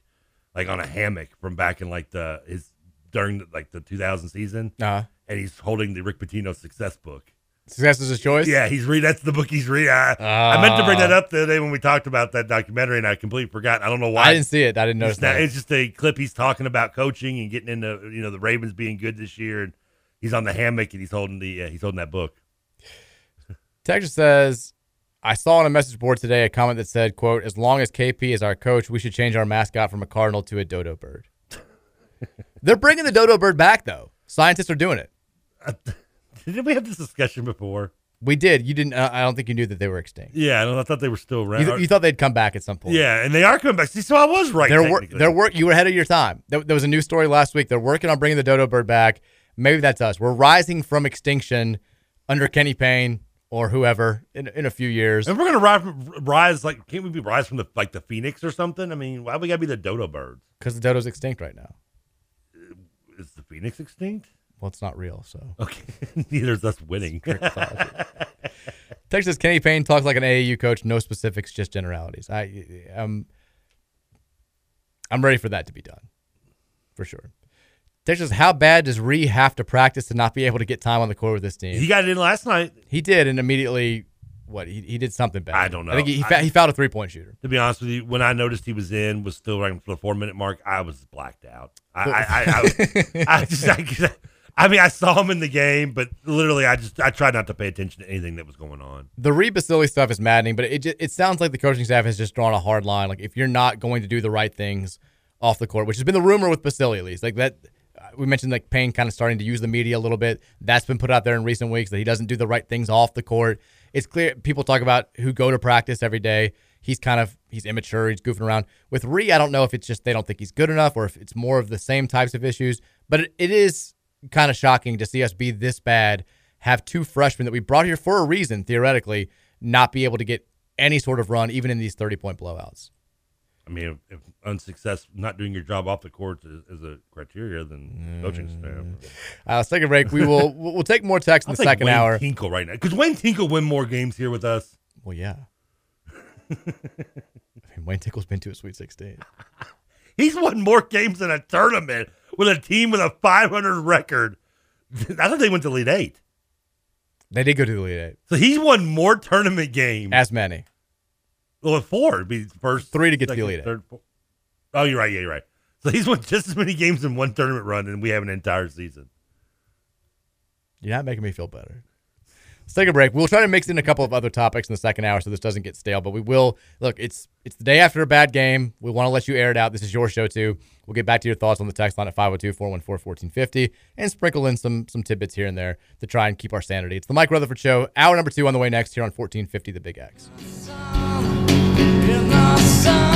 like on a hammock from back in like the his during the, like the 2000 season, uh-huh. and he's holding the Rick Pitino success book. Success is his choice. Yeah, he's reading. That's the book he's reading. I, I meant to bring that Ah. up the other day when we talked about that documentary, and I completely forgot. I don't know why. I didn't see it. I didn't notice It's, not- that. it's just a clip. He's talking about coaching and getting into you know the Ravens being good this year, and he's on the hammock and he's holding the uh, he's holding that book. Texas says, I saw on a message board today a comment that said, quote, as long as KP is our coach, we should change our mascot from a cardinal to a dodo bird. They're bringing the dodo bird back, though. Scientists are doing it. Did we have this discussion before? We did. You didn't. uh, I don't think you knew that they were extinct. Yeah, I, don't, I thought they were still around. You, th- you thought they'd come back at some point. yeah, and they are coming back. See, so I was right. They're wor- they're work. You were ahead of your time. There, there was a news story last week. They're working on bringing the dodo bird back. Maybe that's us. We're rising from extinction under Kenny Payne or whoever in, in a few years. And we're gonna rise, rise like can't we be rise from the like the phoenix or something? I mean, why we gotta be the dodo birds? Because the dodo's extinct right now. Is the phoenix extinct? Well, it's not real, so. Okay, neither is us winning. Texas Kenny Payne talks like an AAU coach. No specifics, just generalities. I, um, I'm ready for that to be done, for sure. Texas, how bad does Ree have to practice to not be able to get time on the court with this team? he got it in last night. He did, and immediately, what he, he did something bad. I don't know. I think he, he, I- he fouled a three point shooter. To be honest with you, when I noticed he was in, was still running for the four minute mark, I was blacked out. I, I, I, I, just, I, I mean, I saw him in the game, but literally, I just, I tried not to pay attention to anything that was going on. The Reed Basili stuff is maddening, but it ju- it sounds like the coaching staff has just drawn a hard line. Like if you're not going to do the right things off the court, which has been the rumor with Basili at least, like that. We mentioned like Payne kind of starting to use the media a little bit. That's been put out there in recent weeks that he doesn't do the right things off the court. It's clear people talk about who go to practice every day. He's kind of he's immature. He's goofing around with Ree. I don't know if it's just they don't think he's good enough or if it's more of the same types of issues. But it, it is kind of shocking to see us be this bad. Have two freshmen that we brought here for a reason, theoretically, not be able to get any sort of run, even in these thirty point blowouts. I mean, if, if unsuccess, not doing your job off the court is, is a criteria, then coaching staff. Uh, let's take a break. We will we'll take more text in the second Wayne hour. Tinkle right now because Wayne Tinkle win more games here with us. Well, yeah. I mean, Wayne Tinkle's been to a Sweet 16. He's won more games in a tournament with a team with a 500 record. I thought they went to Elite Eight. They did go to the Elite Eight. So he's won more tournament games. As many. Well, four. It'd be first, Three to get to the second, Elite third, fourth. Oh, you're right. Yeah, you're right. So he's won just as many games in one tournament run, and we have an entire season. You're not making me feel better. Let's take a break. We'll try to mix in a couple of other topics in the second hour so this doesn't get stale. But we will look. It's it's the day after a bad game. We want to let you air it out. This is your show too. We'll get back to your thoughts on the text line at 502-414-1450 and sprinkle in some some tidbits here and there to try and keep our sanity. It's the Mike Rutherford Show. Hour number two on the way next here on 1450 The Big X. Everybody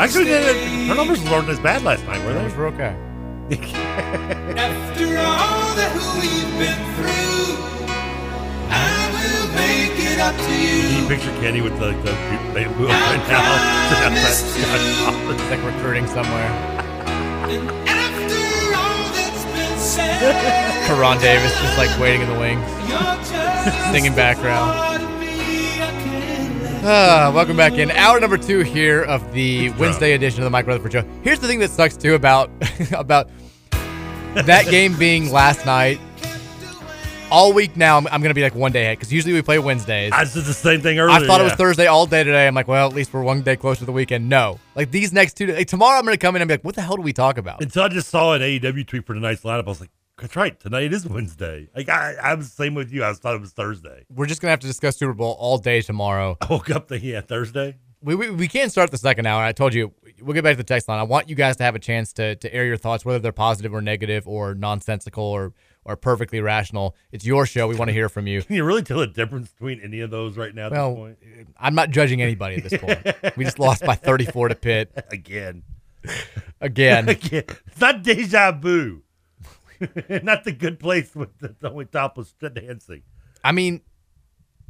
Actually, to the stay. turnovers weren't as bad last night, were Turnovers they? were okay. After all that we've been through, I will make it up to you. Can you you. picture Kenny with the, the bamboo I right now? promise to. It's like recruiting somewhere. After all that's been said, Karan Davis just like waiting in the wings. Singing background. Ah, welcome back in. Hour number two here of the Wednesday edition of the Mike Rutherford Show. Here's the thing that sucks too about about that game being last night. All week now, I'm, I'm going to be like one day ahead because usually we play Wednesdays. I did the same thing earlier. I thought it was. Thursday all day today. I'm like, well, at least we're one day closer to the weekend. No, like these next two. Like, tomorrow, I'm going to come in and be like, what the hell do we talk about? Until I just saw an AEW tweet for tonight's lineup, I was like, that's right. Tonight is Wednesday. Like I, I was the same with you. I thought it was Thursday. We're just going to have to discuss Super Bowl all day tomorrow. I woke up thinking, yeah, Thursday. We, we, we can't start the second hour. I told you we'll get back to the text line. I want you guys to have a chance to to air your thoughts, whether they're positive or negative or nonsensical or or perfectly rational. It's your show. We want to hear from you. Can you really tell the difference between any of those right now at Well, this point? I'm not judging anybody at this point. we just lost by 34 to Pitt Again. again. Again. It's not deja vu. not the good place with the, the only topless dancing. I mean,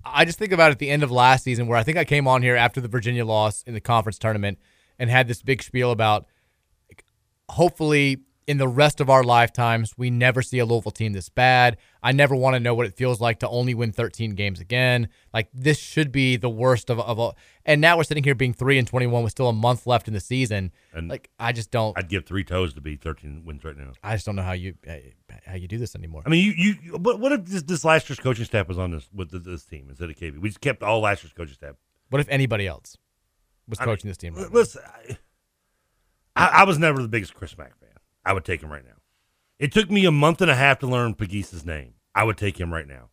I just think about at the end of last season where I think I came on here after the Virginia loss in the conference tournament and had this big spiel about hopefully in the rest of our lifetimes we never see a Louisville team this bad. I never want to know what it feels like to only win 13 games again. Like this should be the worst of of all. And now we're sitting here being 3 and 21 with still a month left in the season. And like I just don't I'd give three toes to be 13 wins right now. I just don't know how you how you do this anymore. I mean, you, you, what, what if this, this last year's coaching staff was on this with this, team instead of KB? We just kept all last year's coaching staff. What if anybody else was I mean, coaching this team? right? Listen, I, I, I was never the biggest Chris Mack. I would take him right now. It took me a month and a half to learn Pagisa's name. I would take him right now.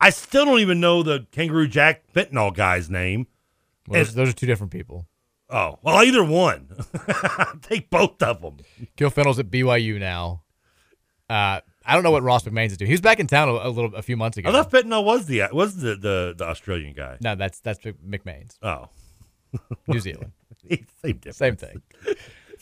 I still don't even know the Kangaroo Jack fentanyl guy's name. Well, And- those, those are two different people. oh, well, either one. take both of them. Gil Fennell's at BYU now. Uh, I don't know what Ross McMahon's is doing. He was back in town a, a little a few months ago. I thought fentanyl was the was the, the, the Australian guy. no, that's that's McMahon's. Oh, New Zealand. same difference. Same thing.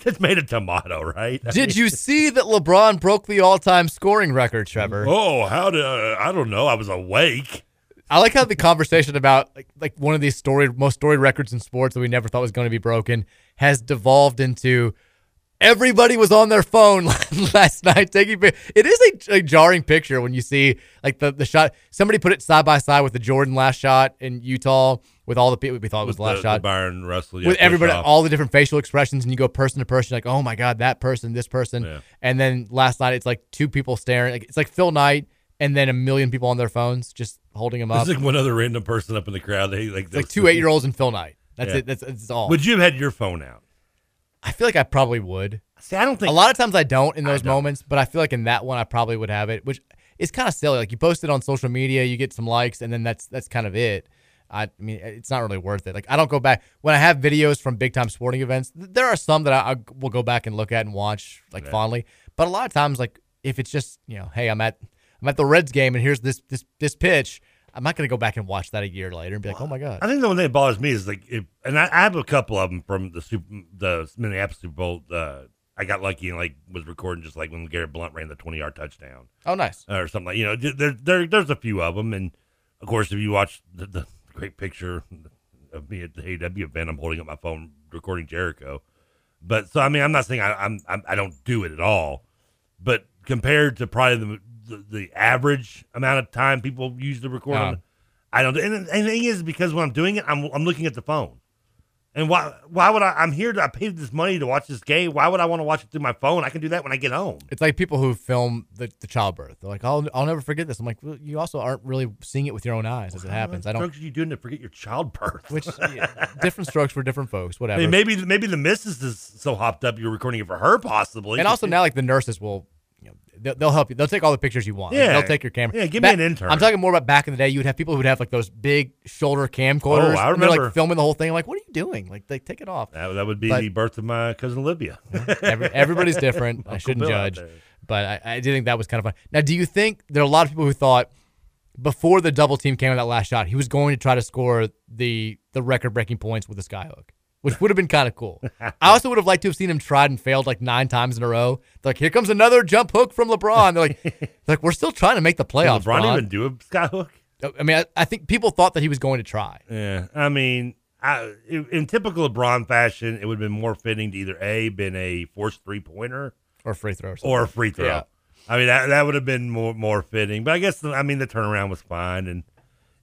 It's made of tomato, right? I Did mean- you see that LeBron broke the all-time scoring record, Trevor? Oh, how did uh, I don't know. I was awake. I like how the conversation about like, like one of these storied, most storied records in sports that we never thought was going to be broken has devolved into everybody was on their phone last night taking. It is a, a jarring picture when you see like the the shot. Somebody put it side by side with the Jordan last shot in Utah with all the people we thought it was the last the, shot. the Bryon Russell. yeah, with everybody, off. all the different facial expressions, and you go person to person, like, oh my god, that person, this person, Yeah. and then last night it's like two people staring, like it's like Phil Knight, and then a million people on their phones just holding him up. There's like one other random person up in the crowd. They like like two eight year olds and Phil Knight. That's Yeah. it. That's, that's all. Would you have had your phone out? I feel like I probably would. See, I don't think A lot of times I don't in those don't. moments, but I feel like in that one I probably would have it, which is kind of silly. Like you post it on social media, you get some likes, and then that's that's kind of it. I, I mean, it's not really worth it. Like I don't go back when I have videos from big time sporting events. th- There are some that I, I will go back and look at and watch like Yeah. fondly, but a lot of times, like if it's just you know, hey, I'm at I'm at the Reds game and here's this this this pitch. I'm not gonna go back and watch that a year later and be like, oh my god. I think the one thing that bothers me is like, if, and I, I have a couple of them from the Super, the Minneapolis Super Bowl. Uh, I got lucky and like was recording just like when Garrett Blount ran the 20 yard touchdown Oh, nice. or something like you know. There, there, there's a few of them, and of course, if you watch the, the great picture of me at the AW event, I'm holding up my phone recording Jericho. But so I mean, I'm not saying I, I'm, I'm I don't do it at all, but compared to probably the the, the average amount of time people use to record, Uh. I don't. And, and the thing is, because when I'm doing it, I'm I'm looking at the phone. And why why would I? I'm here to I paid this money to watch this game. Why would I want to watch it through my phone? I can do that when I get home. It's like people who film the, the childbirth. They're like, I'll, I'll never forget this. I'm like, well, you also aren't really seeing it with your own eyes as it happens. I don't. What are you doing to forget your childbirth? Which yeah, different strokes for different folks. I Whatever. mean, maybe maybe the missus is so hopped up you're recording it for her possibly. and also now, like the nurses will, they'll, they'll help you. They'll take all the pictures you want. Like, Yeah. they'll take your camera. Yeah, give me an intern. I'm talking more about back in the day. You would have people who would have like those big shoulder camcorders. Oh, I they're remember. like filming the whole thing. I'm like, what are you doing? Like, they take it off. that, that would be But- the birth of my cousin Olivia. Every, everybody's different. I shouldn't Bill judge, but I, I do think that was kind of fun. Now, do you think there are a lot of people who thought before the double team came on that last shot, he was going to try to score the the record breaking points with a skyhook, which would have been kind of cool. I also would have liked to have seen him tried and failed like nine times in a row. They're like, here comes another jump hook from LeBron. They're like, they're like we're still trying to make the playoffs. Did LeBron Bron." even do a skyhook? Oh, I mean, I, I think people thought that he was going to try. Yeah, I mean, I, in typical LeBron fashion, it would have been more fitting to either a been a forced three pointer or free throw, or, or a free throw. Yeah. I mean, that that would have been more more fitting. But I guess I mean the turnaround was fine, and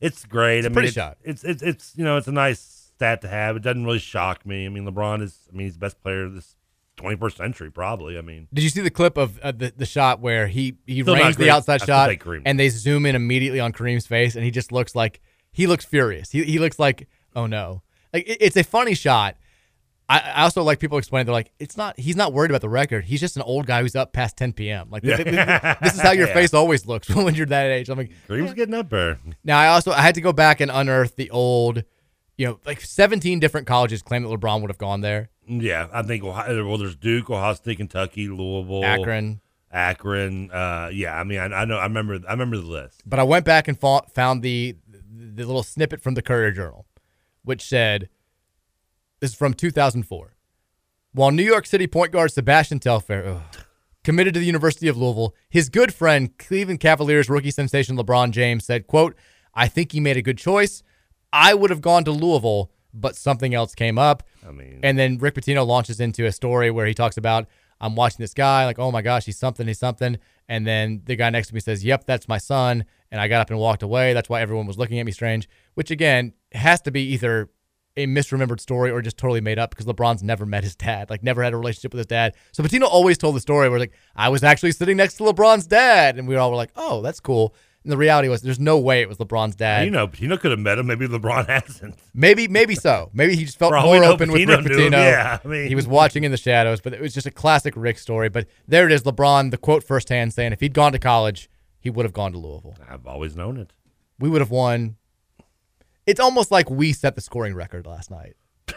it's great. It's a I mean, pretty it's, shot. It's it's it's you know it's a nice stat to have. It doesn't really shock me. I mean, LeBron is I mean he's the best player of this 21st century, probably. I mean, Did you see the clip of uh, the, the shot where he he ranged the outside I shot and they zoom in immediately on Kareem's face and he just looks like he looks furious. He he looks like oh no. Like it- it's a funny shot. I, I also like people explain they're like it's not he's not worried about the record. He's just an old guy who's up past 10 p.m. Like th- th- th- this is how your Yeah. face always looks when you're that age. I'm like Kareem's getting up there. now I also I had to go back and unearth the old, you know, like 17 different colleges claim that LeBron would have gone there. Yeah, I think Ohio, well, there's Duke, Ohio State, Kentucky, Louisville, Akron. Akron. Uh, yeah, I mean, I, I know, I remember, I remember the list. But I went back and fought, found the the little snippet from the Courier Journal, which said, "This is from 2004." While New York City point guard Sebastian Telfair ugh, committed to the University of Louisville, his good friend Cleveland Cavaliers rookie sensation LeBron James said, "quote I think he made a good choice. I would have gone to Louisville, but something else came up." I mean, and then Rick Pitino launches into a story where he talks about I'm watching this guy, like, oh my gosh, he's something, he's something. And then the guy next to me says, Yep, that's my son. And I got up and walked away. That's why everyone was looking at me strange, which again has to be either a misremembered story or just totally made up because LeBron's never met his dad, like never had a relationship with his dad. So Pitino always told the story where like I was actually sitting next to LeBron's dad, and we all were like, "Oh, that's cool." And the reality was, there's no way it was LeBron's dad. you know, Pitino could have met him. Maybe LeBron hasn't. Maybe, maybe so. Maybe he just felt all more open with Rick. Pitino. Yeah, I mean- he was watching in the shadows, but it was just a classic Rick story. But there it is, LeBron, the quote firsthand saying, if he'd gone to college, he would have gone to Louisville. I've always known it. We would have won. It's almost like we set the scoring record last night.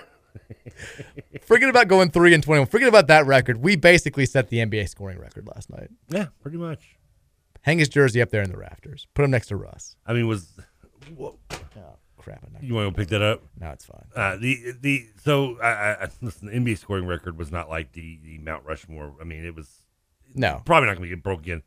Forget about going three and twenty-one. Forget about that record. We basically set the NBA scoring record last night. Yeah, pretty much. Hang his jersey up there in the rafters. Put him next to Russ. I mean, was Oh crap! I'm not you want to pick that up? No, it's fine. Uh, the the so I, I listen. The NBA scoring record was not like the the Mount Rushmore. I mean, it was No. probably not going to get broke again.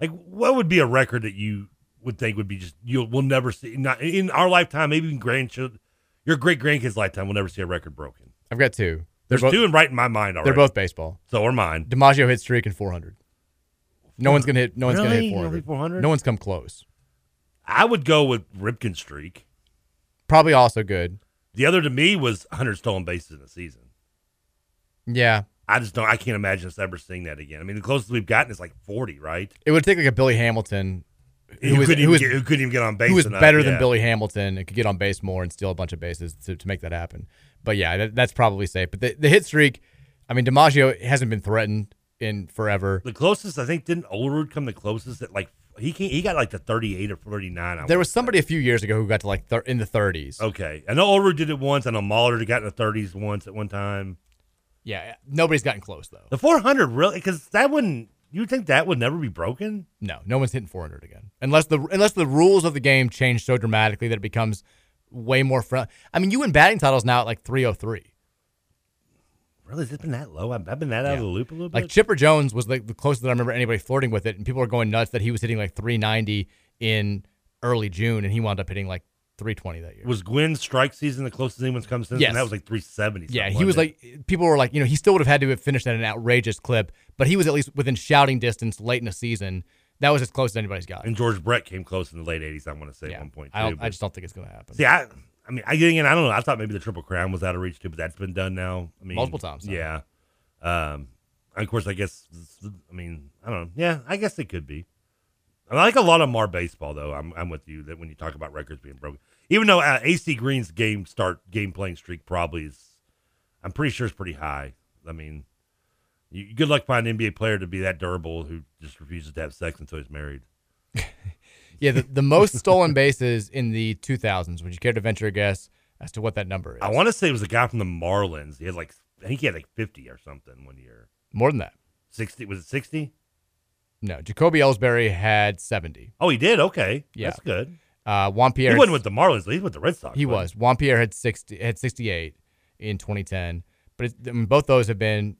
Like, what would be a record that you would think would be just you'll we'll never see not in our lifetime, maybe even grandchildren, your great grandkids' lifetime, we'll never see a record broken. I've got two. They're There's both- two and right in my mind already. They're both baseball. So are mine. DiMaggio hit streak and 400. No one's gonna hit. No one's gonna Really? hit Nobody 400. 400? No one's come close. I would go with Ripken streak. Probably also good. The other to me was 100 stolen bases in a season. Yeah, I just don't. I can't imagine us ever seeing that again. I mean, the closest we've gotten is like 40, right? it would take like a Billy Hamilton, Who, was- couldn't, who even was- get, who couldn't even get on base. who was enough, better than yeah. Billy Hamilton and could get on base more and steal a bunch of bases to, to make that happen. But yeah, that, that's probably safe. But the, the hit streak, I mean, DiMaggio hasn't been threatened in forever. The closest, I think, didn't Olerud come the closest? At like he came, he got like the 38 or 39. I There was somebody a few years ago who got to like thir- in the 30s. Okay, I know Olerud did it once. I know Mahler got in the 30s once at one time. Yeah, nobody's gotten close though. The 400 really because that wouldn't. You think that would never be broken? No, no one's hitting 400 again, unless the unless the rules of the game change so dramatically that it becomes way more front. I mean, you win batting titles now at like 303. Really, has it been that low? I've, I've been that out of the loop a little bit. Like Chipper Jones was like the closest that I remember anybody flirting with it, and people were going nuts that he was hitting like 390 in early June, and he wound up hitting like 320 that year. was Gwynn's strike season the closest anyone's come since? Yes. and that was like 370. Yeah, he was wasn't like people were like, you know, he still would have had to have finished at an outrageous clip, but he was at least within shouting distance late in the season. That was as close as anybody's got. and George Brett came close in the late 80s. I want to say at one point. I too, I but- just don't think it's going to happen. See, I, I mean, I again, I don't know. I thought maybe the Triple Crown was out of reach too, but that's been done now. I mean, Multiple times now. Yeah. Um, of course, I guess. I mean, I don't know. Yeah, I guess it could be. I like a lot of Mar baseball though. I'm, I'm with you that when you talk about records being broken, even though uh, AC Green's game start game playing streak probably is, I'm pretty sure it's pretty high. I mean, you, good luck finding an NBA player to be that durable who just refuses to have sex until he's married. Yeah, the, the most stolen bases in the 2000s. Would you care to venture a guess as to what that number is? I want to say it was a guy from the Marlins. He had like, I think he had like 50 or something one year. More than that. 60 was it 60 No, Jacoby Ellsbury had 70. Oh, he did. Okay, Yeah. that's good. Uh, Juan Pierre. He wasn't with the Marlins. He was with the Red Sox. He wasn't was. Juan Pierre had 60 had 68 in 2010. But it's, I mean, both those have been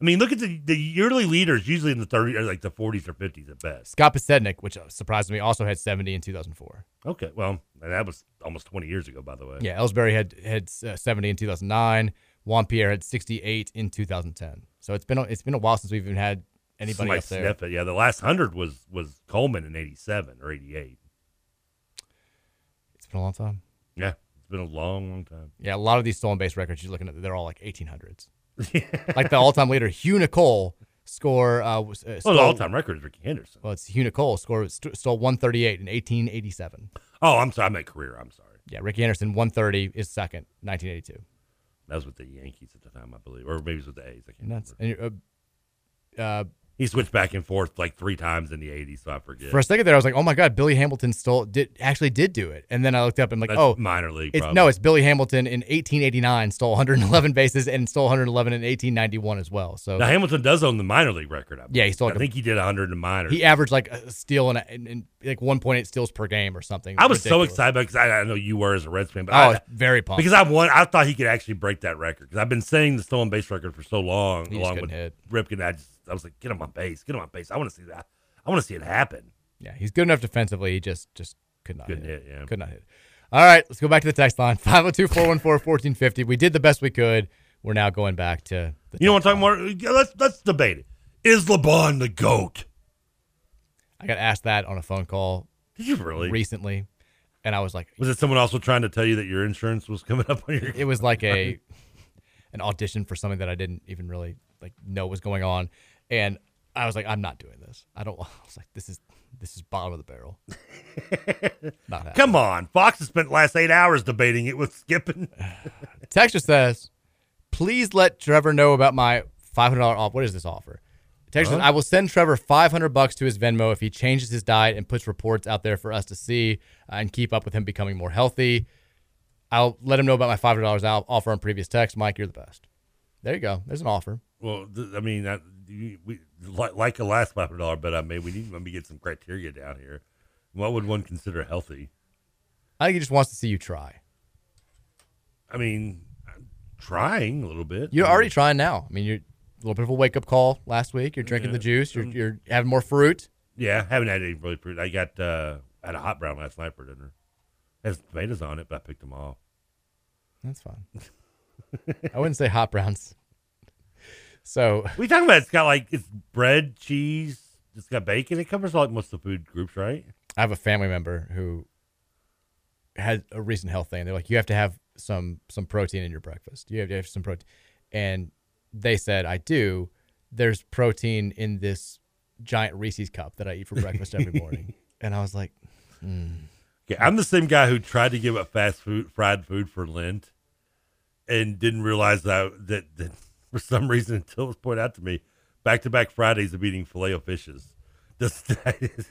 I mean, look at the the yearly leaders. Usually in the 30 or like the 40s or 50s at best. Scott Podsednik, which surprised me, also had 70 in 2004. Okay, well, that was almost 20 years ago, by the way. Yeah, Ellsbury had had uh, 70 in 2009. Juan Pierre had 68 in 2010. So it's been a, it's been a while since we've even had anybody up there. Yeah, the last hundred was was Coleman in '87 or '88. It's been a long time. Yeah, it's been a long, long time. Yeah, a lot of these stolen base records you're looking at, they're all like 1800s. like the all-time leader, Hugh Nicol, score. Uh, was, uh, Oh, stole- the all-time record is Rickey Henderson. Well, it's Hugh Nicol score st- stole 138 in 1887. Oh, I'm sorry. I meant career. I'm sorry. Yeah, Rickey Henderson 130 is second, 1982. That was with the Yankees at the time, I believe, or maybe it was with the A's. I can't And that's remember. and, uh, uh, He switched back and forth like three times in the '80s, so I forget. For a second there, I was like, "Oh my God, Billy Hamilton stole did actually did do it." And then I looked up and like, That's "Oh, minor league, It's, no, it's Billy Hamilton in 1889 stole 111 bases and stole 111 in 1891 as well. So now Hamilton does own the minor league record. I Yeah, he stole I like a- think he did 100 in the minors. he averaged like a steal and, and, and like 1.8 steals per game or something. I was so excited because I, I know you were as a Reds fan, but Oh, I, was very pumped. because I won. I thought he could actually break that record because I've been saying the stolen base record for so long, He along with hit. Ripken. I just I was like, get him on base, get him on base. I want to see that. I want to see it happen. Yeah, he's good enough defensively. He just just could not Couldn't hit. hit, yeah. Could not hit. All right, let's go back to the text line 502-414-1450. We did the best we could. We're now going back to the You know what I'm talking about? Let's let's debate it. Is LeBron the goat? I got asked that on a phone call. Did you really? recently? And I was like, Was it someone also trying to tell you that your insurance was coming up on your? it was like a an audition for something that I didn't even really like know was going on, and I was like, I'm not doing this. I don't. I was like, this is this is bottom of the barrel. not. Come on, Fox has spent the last eight hours debating it with Skipping. Texture says, please let Trevor know about my five hundred dollar off. What is this offer? Texture Huh? I will send Trevor five hundred bucks to his Venmo if he changes his diet and puts reports out there for us to see and keep up with him becoming more healthy. I'll let him know about my five hundred dollars offer on previous text. Mike, you're the best. There you go. There's an offer. Well, th- I mean, that, you, we, like, like the last five hundred dollar bet I made, we need let me get some criteria down here. What would one consider healthy? I think he just wants to see you try. I mean, I'm trying a little bit. You're already trying now. I mean, you're a little bit of a wake up call last week. You're drinking Yeah. the juice. You're you're having more fruit. Yeah, haven't had any really fruit. I got uh, I had a hot brown last night for dinner. Has tomatoes on it, but I picked them off. That's fine. I wouldn't say hot browns. So We talking about it's got like it's bread, cheese, it's got bacon. It covers like most of the food groups, right? I have a family member who had a recent health thing. They're like, you have to have some some protein in your breakfast. You have to have some protein, and they said, I do. There's protein in this giant Reese's cup that I eat for breakfast every morning, and I was like, hmm. Okay, I'm the same guy who tried to give up fast food, fried food for Lent, and didn't realize that that, that for some reason until it was pointed out to me, back to back Fridays of eating filet o fishes. This, that is,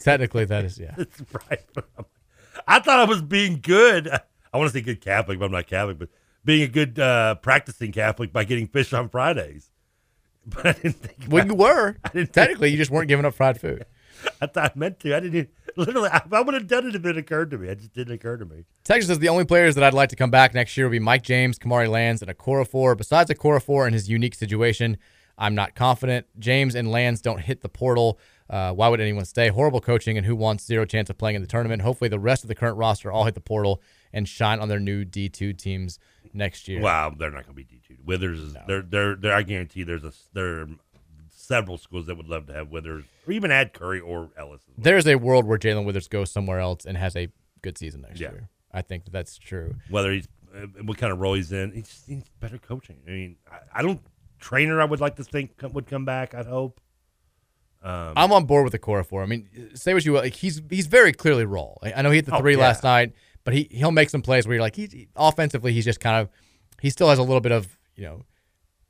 Technically, that is yeah. It's right. I thought I was being good. I want to say good Catholic, but I'm not Catholic. But being a good uh, practicing Catholic by getting fish on Fridays. But I didn't think. Well, you were. I didn't Technically, you just weren't giving up fried food. I thought I meant to. I didn't. Literally, I, I would have done it if it occurred to me. It just didn't occur to me. Texas says the only players that I'd like to come back next year will be Mike James, Kamari Lands, and Okorafor. Besides Okorafor and his unique situation, I'm not confident. James and Lands don't hit the portal. Uh, why would anyone stay? Horrible coaching, and who wants zero chance of playing in the tournament? Hopefully, the rest of the current roster all hit the portal and shine on their new D2 teams next year. Wow, they're not going to be D two. Withers is they're they're they're. I guarantee there's a there are several schools that would love to have Withers or even add Curry or Ellis. There's a world where Jae'Lyn Withers goes somewhere else and has a good season next Yeah. year. I think that's true. Whether he's uh, what kind of role he's in, he just needs better coaching. I mean, I, I don't trainer. I would like to think would come back. I'd hope. Um, I'm on board with the Okorafor. I mean, say what you will. Like, he's he's very clearly raw. I I know he hit the Oh, three yeah. last night, but he he'll make some plays where you're like, he, he- offensively, he's just kind of he still has a little bit of you know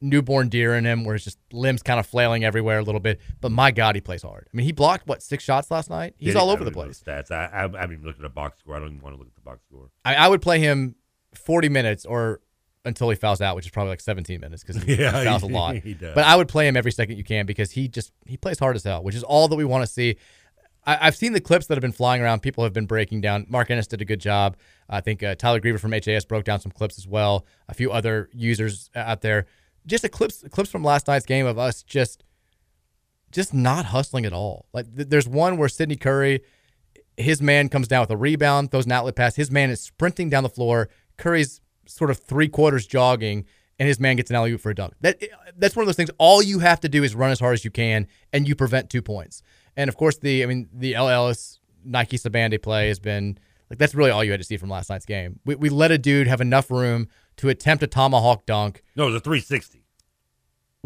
newborn deer in him, where his just limbs kind of flailing everywhere a little bit. But my God, he plays hard. I mean, he blocked what six shots last night. He's did- all over the don't even know place. Stats. I, I, I haven't even looked at a box score. I don't even want to look at the box score. I, I would play him 40 minutes or until he fouls out, which is probably like 17 minutes because he, Yeah, he fouls a lot. he does. But I would play him every second you can because he just he plays hard as hell, which is all that we want to see. I, I've seen the clips that have been flying around. People have been breaking down. Mark Ennis did a good job. I think uh, Tyler Griever from HAS broke down some clips as well. A few other users out there. Just clips clips from last night's game of us just just not hustling at all. Like th- there's one where Sydney Curry, his man comes down with a rebound, throws an outlet pass. His man is sprinting down the floor. Curry's sort of three quarters jogging, and his man gets an alley oop for a dunk. That that's one of those things. All you have to do is run as hard as you can, and you prevent two points. And of course, the I mean the El Ellis Nike Sibande play has been like that's really all you had to see from last night's game. We, we let a dude have enough room to attempt a tomahawk dunk. No, it was a 360. It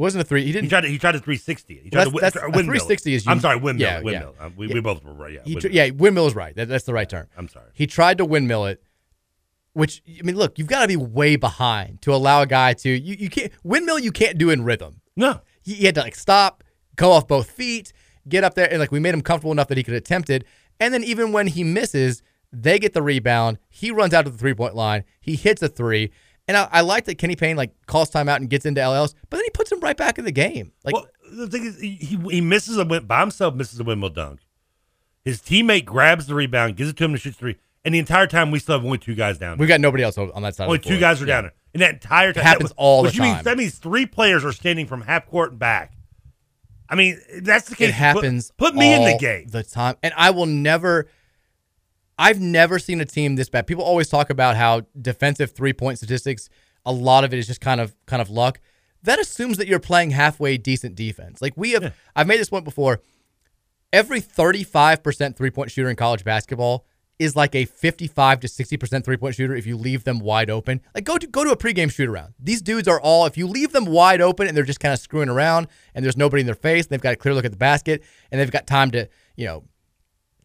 wasn't a three. He didn't. He tried to, he tried to 360. He tried to that's- wi- that's- a windmill 360 is I'm sorry, windmill. yeah, windmill. yeah. Uh, we, Yeah. we both were right. Yeah, He tr- windmill. yeah, windmill is right. That, that's the right term. I'm sorry. He tried to windmill it, which I mean, look, you've got to be way behind to allow a guy to you. You can't windmill. You can't do in rhythm. No, he, he had to like stop, go off both feet, get up there, and like we made him comfortable enough that he could attempt it. And then even when he misses, they get the rebound. He runs out to the three point line. He hits a three. And I, I like that Kenny Payne like calls timeout and gets into LLs, but then he puts him right back in the game. Like well, the thing is, he, he, misses a win by himself, misses a windmill dunk. His teammate grabs the rebound, gives it to him to shoot three, and the entire time we still have only two guys down. We've got nobody else on that side. Only of the two guys are Yeah. down there, and that entire time It happens that, all the which means time. that means three players are standing from half court and back. I mean, that's the case. It happens. Put, put me in the game. the time, and I will never. I've never seen a team this bad. People always talk about how defensive three point statistics. A lot of it is just kind of kind of luck. That assumes that you're playing halfway decent defense. Like we have, I've made this point before. Every 35% three point shooter in college basketball is like a 55 to 60% three point shooter if you leave them wide open. Like go to go to a pregame shoot around. These dudes are all if you leave them wide open and they're just kind of screwing around and there's nobody in their face, and they've got a clear look at the basket and they've got time to, you know,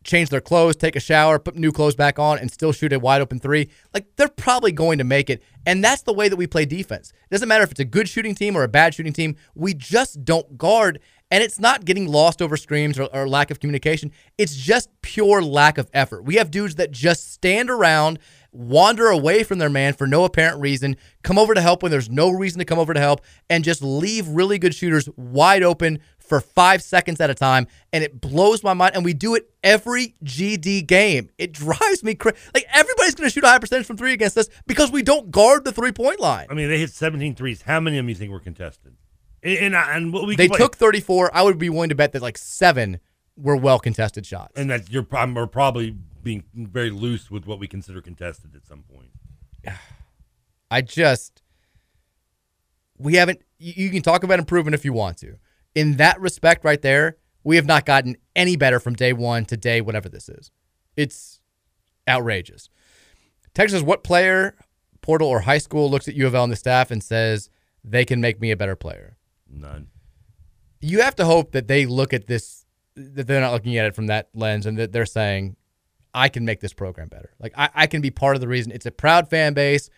change their clothes, take a shower, put new clothes back on, and still shoot a wide open three, like they're probably going to make it. And that's the way that we play defense. It doesn't matter if it's a good shooting team or a bad shooting team, we just don't guard. And it's not getting lost over screens or, or lack of communication. It's just pure lack of effort. We have dudes that just stand around, wander away from their man for no apparent reason, come over to help when there's no reason to come over to help, and just leave really good shooters wide open for five seconds at a time, and it blows my mind. And we do it every GD game. It drives me crazy. Like everybody's going to shoot a high percentage from three against us because we don't guard the three point line. I mean, they hit 17 threes. How many of them you think were contested? And and, and what we They took 34. I would be willing to bet that like seven were well contested shots. and that you're we're probably being very loose with what we consider contested at some point. I just we haven't. You, you can talk about improvement if you want to. In that respect, right there, we have not gotten any better from day one to day whatever this is. It's outrageous. Texas, what player, portal or high school looks at U of L and the staff and says they can make me a better player? None. You have to hope that they look at this, that they're not looking at it from that lens, and that they're saying, I can make this program better. Like I, I can be part of the reason. It's a proud fan base.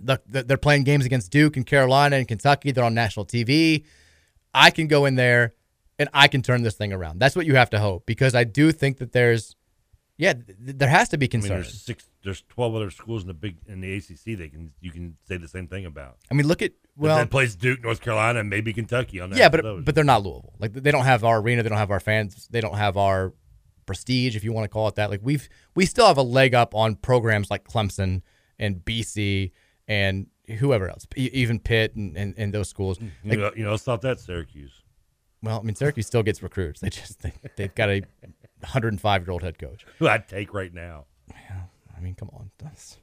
The, the, they're playing games against Duke and Carolina and Kentucky. They're on national TV. I can go in there and I can turn this thing around. That's what you have to hope because I do think that there's, yeah, th- there has to be I mean, there's six. There's 12 other schools in the big in the ACC. They can you can say the same thing about. I mean, look at well, that plays Duke, North Carolina, and maybe Kentucky on that. yeah, but but they're not Louisville. Like they don't have our arena. They don't have our fans. They don't have our prestige, if you want to call it that. Like we've we still have a leg up on programs like Clemson and BC and whoever else, even Pitt and, and, and those schools. Mm. you know, you know, stop that Syracuse. well, I mean, Syracuse still gets recruits. They just they, they've got a 105 year old head coach. Who I'd take right now. I mean, come on,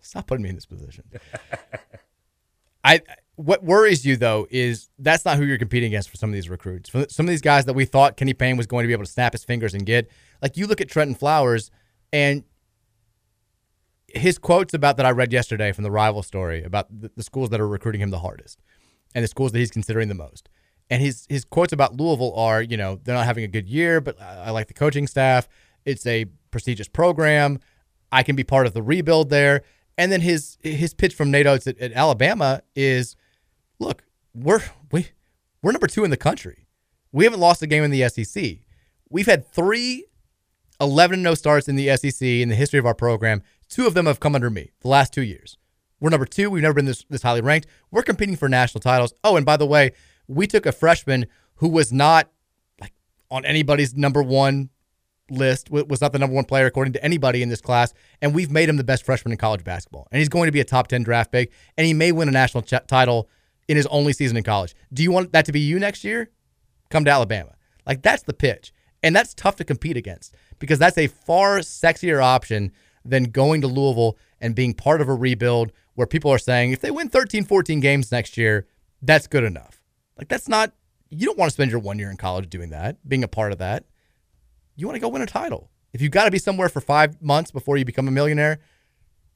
stop putting me in this position. I what worries you though is that's not who you're competing against for some of these recruits. For some of these guys that we thought Kenny Payne was going to be able to snap his fingers and get, like you look at Trenton Flowers and his quotes about that I read yesterday from the rival story about the, the schools that are recruiting him the hardest and the schools that he's considering the most. And his his quotes about Louisville are, you know, they're not having a good year, but I, I like the coaching staff. It's a prestigious program. I can be part of the rebuild there. And then his his pitch from Nate Oats at, at Alabama is, look, we're we we're number two in the country. We haven't lost a game in the SEC. We've had three 11 0 starts in the SEC in the history of our program. Two of them have come under me the last two years. We're number two. We've never been this, this highly ranked. We're competing for national titles. Oh, and by the way, we took a freshman who was not like on anybody's number one list, was not the number one player according to anybody in this class, and we've made him the best freshman in college basketball. And he's going to be a top 10 draft pick, and he may win a national ch- title in his only season in college. Do you want that to be you next year? Come to Alabama. Like that's the pitch. And that's tough to compete against because that's a far sexier option than going to Louisville and being part of a rebuild where people are saying if they win 13, 14 games next year, that's good enough. Like that's not you don't want to spend your one year in college doing that, being a part of that. You want to go win a title. If you've got to be somewhere for five months before you become a millionaire,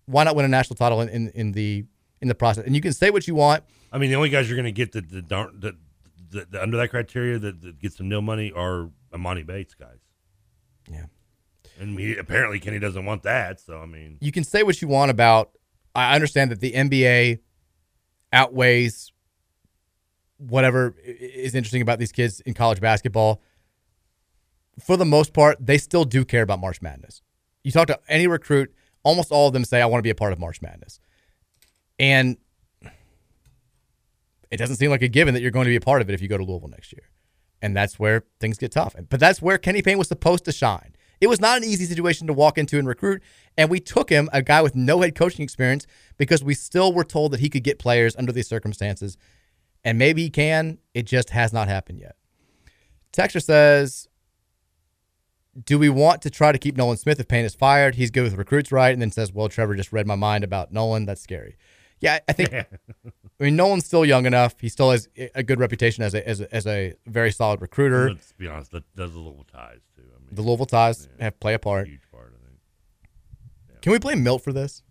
why not win a national title in, in, in the in the process? And you can say what you want. I mean, the only guys you're going to get the the, darn- the, the, the under that criteria that, that get some nil money are Emoni Bates guys. Yeah. And he, apparently Kenny doesn't want that. So I mean, you can say what you want about. I understand that the NBA outweighs whatever is interesting about these kids in college basketball. For the most part, they still do care about March Madness. You talk to any recruit, almost all of them say, "I want to be a part of March Madness," and it doesn't seem like a given that you're going to be a part of it if you go to Louisville next year. And that's where things get tough. But that's where Kenny Payne was supposed to shine. It was not an easy situation to walk into and recruit. And we took him, a guy with no head coaching experience, because we still were told that he could get players under these circumstances. And maybe he can. It just has not happened yet. Texture says, Do we want to try to keep Nolan Smith if Payne is fired? He's good with recruits, right? And then says, Well, Trevor just read my mind about Nolan. That's scary. Yeah, I think. I mean, Nolan's still young enough. He still has a good reputation as a as a, as a very solid recruiter. let's be honest, that does a little ties too. I mean, The Louisville ties have play a part. huge part, I think. Can we blame Milt for this?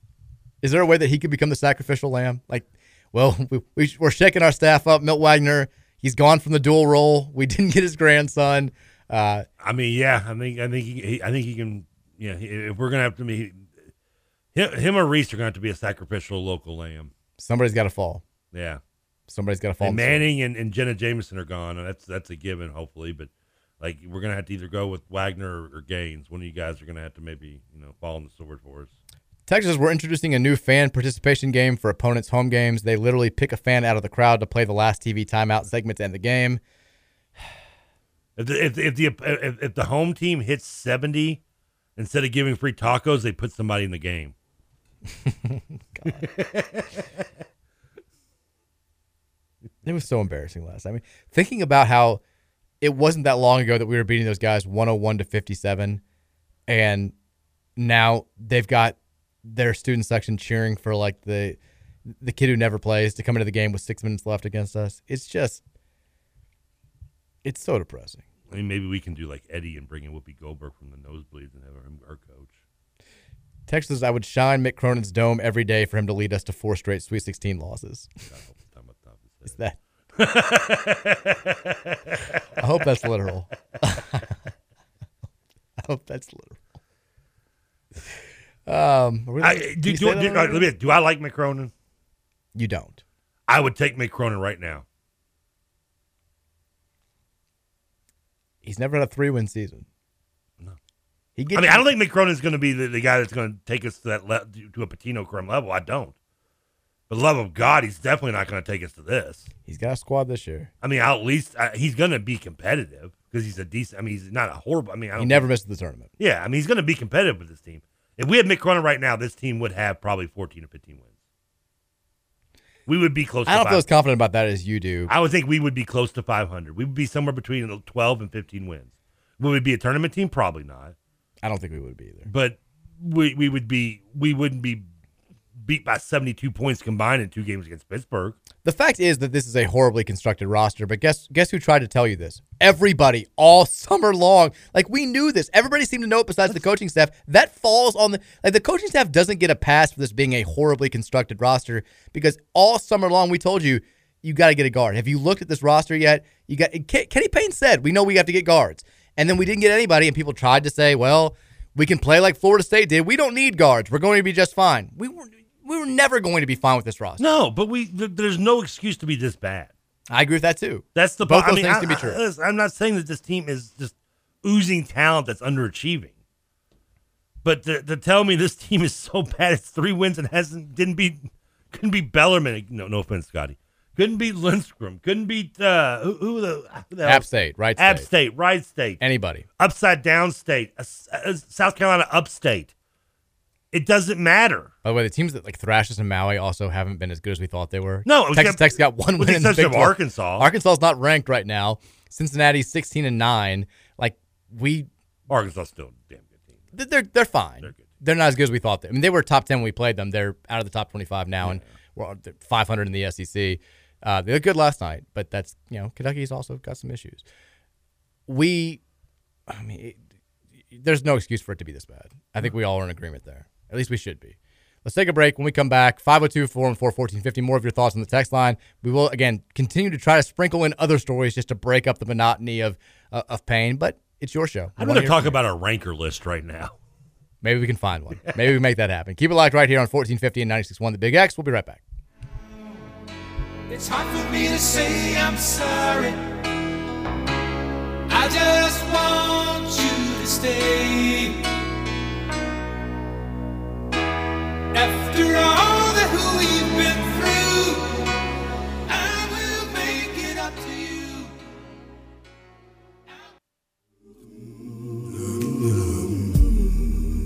Is there a way that he could become the sacrificial lamb? Like, well, we, we, we're shaking our staff up. Milt Wagner, he's gone from the dual role. We didn't get his grandson. Uh, I mean, yeah, I think I think he, he I think he can. Yeah, if we're gonna have to be him, him or Reese are gonna have to be a sacrificial local lamb. somebody's got to fall. Yeah, Somebody's got to fall. and in the sword. Manning and, and Jenna Jameson are gone, and that's that's a given, hopefully. But like, we're gonna have to either go with Wagner or, or Gaines. One of you guys are gonna have to maybe you know fall on the sword for us. Texas, we're introducing a new fan participation game for opponents' home games. They literally pick a fan out of the crowd to play the last TV timeout segment to end the game. If the if, if the if, if the home team hits seventy, instead of giving free tacos, they put somebody in the game. It was so embarrassing last. I mean, thinking about how it wasn't that long ago that we were beating those guys 101 to 57, and now they've got their student section cheering for like the the kid who never plays to come into the game with six minutes left against us. It's just, it's so depressing. I mean, maybe we can do like Eddie and bring in Whoopi Goldberg from the nosebleeds and have him our coach. Texas, I would shine Mick Cronin's dome every day for him to lead us to four straight Sweet 16 losses. Is that? I hope that's literal. I hope that's literal. Um, I, do, do, do, on radio? let me- do I like Mick Cronin? You don't. I would take Mick Cronin right now. He's never had a three win season. He I gets mean, I don't think Mick Cronin's going to be the, the guy that's going to take us to that le- to a Pitino crumb level. I don't. For the love of God, he's definitely not going to take us to this. He's got a squad this year. I mean, at least uh, he's going to be competitive because he's a decent. I mean, he's not a horrible. I mean, I don't He never missed the tournament. Yeah, I mean, he's going to be competitive with this team. If we had Mick Cronin right now, this team would have probably 14 or 15 wins. We would be close. I don't feel as confident about that as you do. I would think we would be close to 500. We would be somewhere between 12 and 15 wins. Would we be a tournament team? Probably not. I don't think we would be either. But we we would be we wouldn't be beat by 72 points combined in two games against Pittsburgh. The fact is that this is a horribly constructed roster, but guess guess who tried to tell you this? Everybody all summer long. Like we knew this. Everybody seemed to know it besides the coaching staff. That falls on the like the coaching staff doesn't get a pass for this being a horribly constructed roster because all summer long we told you you got to get a guard. Have you looked at this roster yet? You got Ken- Kenny Payne said we know we have to get guards, and then we didn't get anybody, and people tried to say, well, we can play like Florida State did. We don't need guards. We're going to be just fine. We were we were never going to be fine with this roster. No, but we there's no excuse to be this bad. I agree with that too. That's the Both I those mean, things I- can be I- true. listen, I'm not saying that this team is just oozing talent that's underachieving. But to, to tell me this team is so bad, it's three wins and hasn't didn't beat Couldn't beat Bellarmine. No, no offense, Scotty. Couldn't beat Lindenwood. Couldn't beat uh, who, who the, who the? App State, Wright App State. State, Wright State, Anybody. Upside Down State, uh, uh, South Carolina Upstate. It doesn't matter. By the way, the teams that like thrash us and Maui also haven't been as good as we thought they were. No, it was Texas got- Tech's got one win in the Big of 12. Arkansas. Arkansas's not ranked right now. Cincinnati's sixteen and nine. Like we, Arkansas still a damn good team. th- they're they're fine. They're, they're not as good as we thought. They, I mean, they were top ten when we played them. They're out of the top twenty-five now, and we're five hundred in the SEC. Uh, they looked good last night, but that's you know Kentucky's also got some issues. We, I mean, it, there's no excuse for it to be this bad. I think we all are in agreement there. At least we should be. Let's take a break. When we come back, 502 414 1450. More of your thoughts on the text line. We will, again, continue to try to sprinkle in other stories just to break up the monotony of uh, of pain, but it's your show. I'd We wanna rather talk about our ranker list right now. Maybe we can find one. Maybe we make that happen. Keep it locked right here on 1450 and 96.1 The Big X. We'll be right back. It's hard for me to say I'm sorry. I just want you to stay. After all that we've been through, I will make it up to you.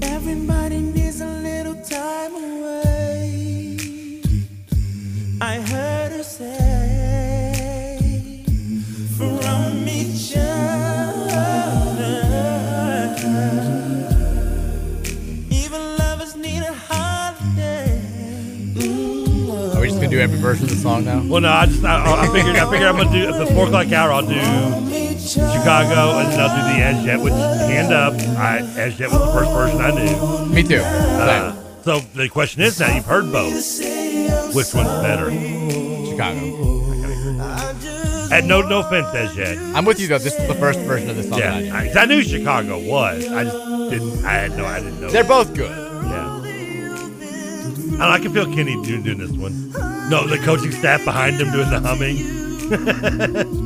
Everybody needs a little time away. I heard her say from each other. Even lovers need a holiday. Are we just going to do every version of the song now? Well, no, I just I, I figured I figured I'm gonna do at the four o'clock hour. I'll do Chicago, and then I'll do the Az Yet, which hand up. I Az Yet was the first version I knew. Me too. Uh, so the question is now you've heard both. Which one's better? Chicago. And no, no offense, Az Yet. I'm with you though. This is the first version of the song. Yeah, I I, 'cause I knew Chicago was. I just didn't. I had no. I didn't know. They're both good. Yeah. I, don't I can feel Kenny doing, doing this one. No, the coaching staff behind him doing the humming.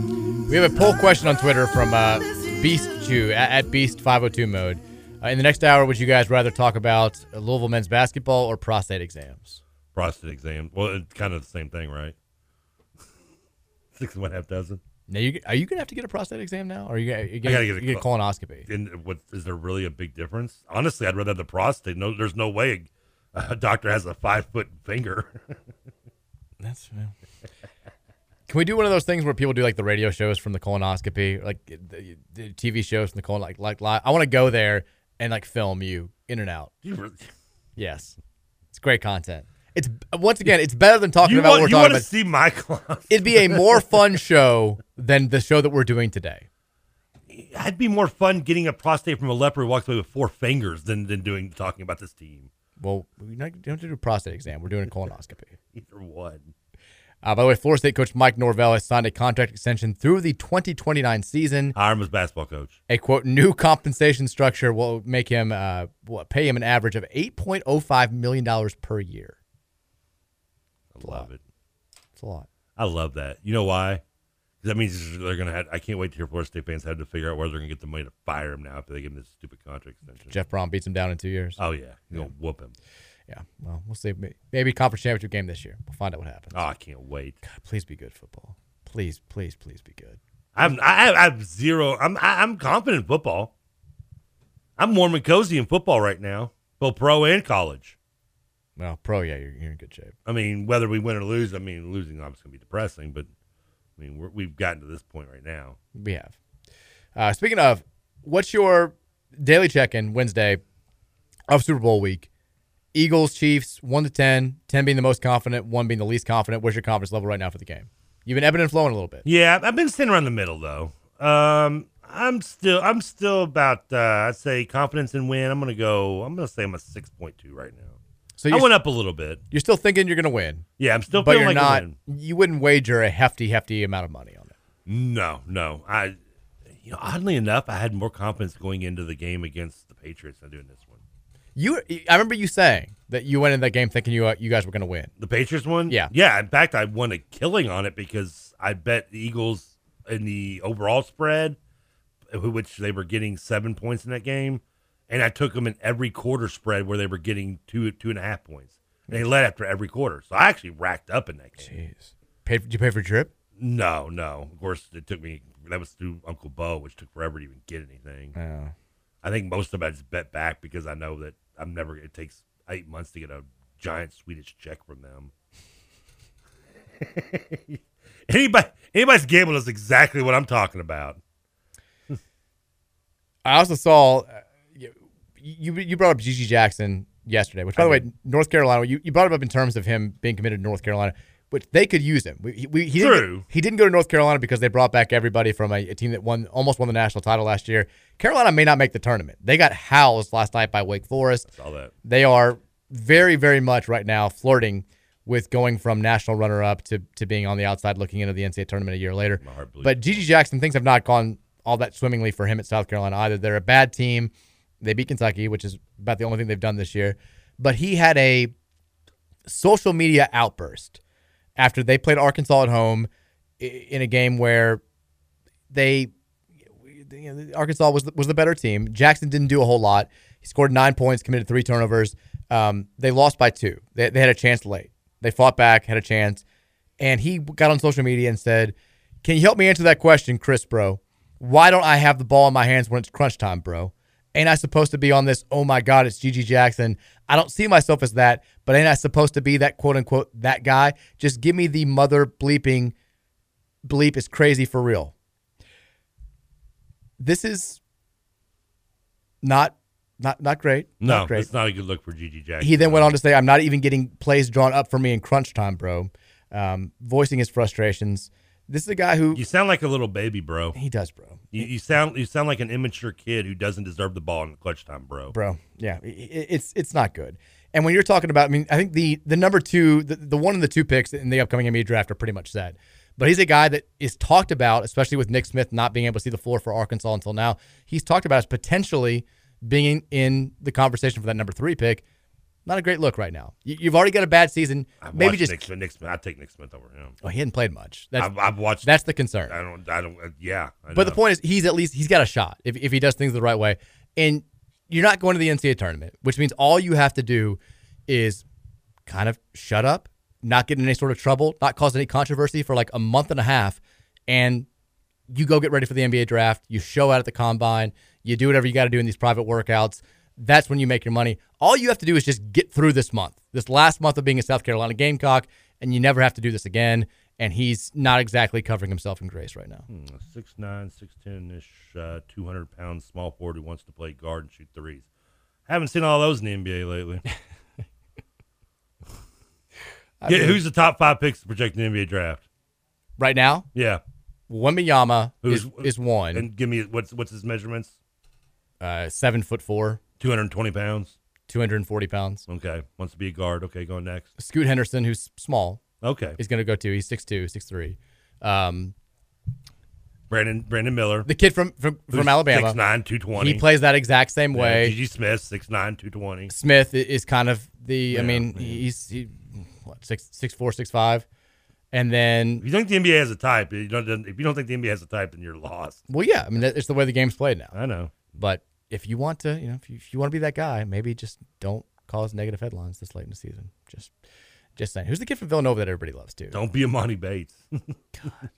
We have a poll question on Twitter from uh, Beast Jew at, at Beast 502 mode. Uh, in the next hour, would you guys rather talk about Louisville men's basketball or prostate exams? Prostate exam. Well, it's kind of the same thing, right? Six and one half dozen. Now, you, are you gonna have to get a prostate exam now, or are you, gonna- you get, get a you col- colonoscopy? And what is there really a big difference? Honestly, I'd rather have the prostate. No, there's no way a, doctor has a five foot finger. That's. Can we do one of those things where people do like the radio shows from the colonoscopy, like the, the TV shows from the colon, like like live? I want to go there and like film you in and out. Yes, it's great content. It's once again, it's better than talking You about want- what you we're talking about. see my colonoscopy? It'd be a more fun show than the show that we're doing today. It'd be more fun getting a prostate from a leper who walks away with four fingers than than doing talking about this team. Well, we don't have to do a prostate exam. We're doing a colonoscopy. Either one. Uh, by the way, Florida State coach Mike Norvell has signed a contract extension through the 2029 season. Hiram was basketball coach. A quote new compensation structure will make him uh, pay him an average of 8.05 million dollars per year. I love it. It's a lot. I love that. You know why? 'Cause that means they're gonna have. I can't wait to hear Florida State fans have to figure out where they're gonna get the money to fire him now after they give him this stupid contract extension. Jeff Brohm beats him down in two years. Oh yeah, you gonna whoop him. Yeah. Well, we'll see. Maybe conference championship game this year. We'll find out what happens. Oh, I can't wait. God, please be good football. Please, please, please be good. I'm I, I have zero. I'm I, I'm confident in football. I'm warm and cozy in football right now, both pro and college. Well, pro, yeah, you're, you're in good shape. I mean, whether we win or lose, I mean, losing obviously gonna be depressing, but I mean, we're, we've gotten to this point right now. We have. Uh, speaking of, what's your daily check-in Wednesday of Super Bowl week? Eagles, Chiefs, one to 10, 10 being the most confident, one being the least confident. Where's your confidence level right now for the game? You've been ebbing and flowing a little bit. Yeah, I've been sitting around the middle though. Um, I'm still I'm still about uh, I'd say confidence in win. I'm gonna go. I'm gonna say I'm a six point two right now. So I went up a little bit. You're still thinking you're going to win. Yeah, I'm still but feeling you're like not. win. You wouldn't wager a hefty, hefty amount of money on it. No, no. I, you know, oddly enough, I had more confidence going into the game against the Patriots than doing this one. You, I remember you saying that you went in that game thinking you uh, you guys were going to win. The Patriots one? Yeah. Yeah. In fact, I won a killing on it because I bet the Eagles in the overall spread, which they were getting seven points in that game. And I took them in every quarter spread where they were getting two two and a half points. And they led after every quarter. So I actually racked up in that game. Jeez. Did you pay for a trip? No, no. Of course, it took me. That was through Uncle Bo, which took forever to even get anything. Yeah. I think most of I just bet back because I know that I'm never. It takes eight months to get a giant Swedish check from them. anybody, anybody's gamble is exactly what I'm talking about. I also saw you, you brought up GG Jackson yesterday, which by the way, North Carolina, you, you brought him up in terms of him being committed to North Carolina, which they could use him. We, we, he True. Didn't, he didn't go to North Carolina because they brought back everybody from a, a team that won almost won the national title last year. Carolina may not make the tournament. They got housed last night by Wake Forest. Saw that. They are very, very much right now flirting with going from national runner up to, to being on the outside looking into the NCAA tournament a year later. But GG Jackson, things have not gone all that swimmingly for him at South Carolina either. They're a bad team. They beat Kentucky, which is about the only thing they've done this year. But he had a social media outburst after they played Arkansas at home in a game where they you know, Arkansas was the, was the better team. Jackson didn't do a whole lot. He scored nine points, committed three turnovers. Um, they lost by two. They, they had a chance late. They fought back, had a chance, and he got on social media and said, "Can you help me answer that question, Chris, bro? Why don't I have the ball in my hands when it's crunch time, bro? Ain't I supposed to be on this? Oh my God, it's GG Jackson. I don't see myself as that, but ain't I supposed to be that quote unquote that guy? Just give me the mother bleeping bleep is crazy for real. This is not not not great. No, not great. it's not a good look for GG Jackson. He then went on to say, "I'm not even getting plays drawn up for me in crunch time, bro." Um, voicing his frustrations. This is a guy who You sound like a little baby, bro. He does, bro. You, you sound you sound like an immature kid who doesn't deserve the ball in the clutch time, bro. bro. Yeah, i- i- it's it's not good. And when you're talking about, I mean, I think the the number two, the, the one and the two picks in the upcoming NBA draft are pretty much set. But he's a guy that is talked about, especially with Nick Smith not being able to see the floor for Arkansas until now. He's talked about as potentially being in the conversation for that number three pick. Not a great look right now. You, you've already got a bad season. I've Maybe just Nick Smith. Nick Smith. I'd take Nick Smith over him. Oh, he hadn't played much. That's, I've, I've watched. That's the concern. I don't. I don't. Uh, yeah. I But the point is, he's at least he's got a shot if if he does things the right way. And you're not going to the NCAA tournament, which means all you have to do is kind of shut up, not get in any sort of trouble, not cause any controversy for like a month and a half, and you go get ready for the NBA draft. You show out at the combine. You do whatever you got to do in these private workouts. That's when you make your money. All you have to do is just get through this month, this last month of being a South Carolina Gamecock, and you never have to do this again. And he's not exactly covering himself in grace right now. Hmm, Six nine, six ten ish, uh, two hundred pound small forward who wants to play guard and shoot threes. Haven't seen all those in the NBA lately. Yeah, mean- who's the top five picks projected in the NBA draft? Right now, Yeah, Wembanyama who's is, is one. And give me what's what's his measurements? Uh, seven foot four, Two hundred twenty pounds. 240 pounds. Okay, wants to be a guard. Okay, going next. Scoot Henderson, who's small, Okay, He's going to go too. He's 6'2", 6'3". Um, Brandon Brandon Miller, the kid from from, from Alabama, 6'9", 220. he plays that exact same way. Gigi Smith, 6'9", 220. Smith is kind of the. I Yeah, mean, he's he, what six six four six five, and then If you think the NBA has a type, you don't. If you don't think the NBA has a type, then you're lost. well, yeah. I mean, it's the way the game's played now. I know. But if you want to, you know, if you, if you want to be that guy, maybe just don't cause negative headlines this late in the season. Just just saying. Who's the kid from Villanova that everybody loves too? Don't be a Emoni Bates. God.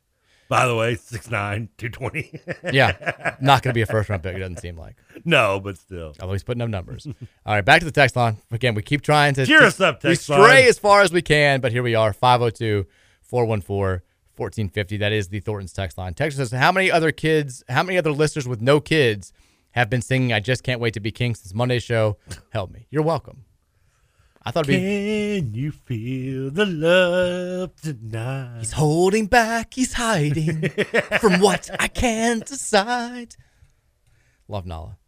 By the way, 6'9", 220. yeah, not going to be a first round pick. It doesn't seem like. No, but still. Although he's putting up numbers. All right, back to the text line. Again, we keep trying to Cheer to- us up, We text stray line. as far as we can, but here we are 502 414 1450. That is the Thornton's text line. Texas says, How many other kids, how many other listeners with no kids have been singing I Just Can't Wait to Be King since Monday's show? Help me. You're welcome. I thought it'd be. Can you feel the love tonight? He's holding back, he's hiding from what I can't decide. Love Nala.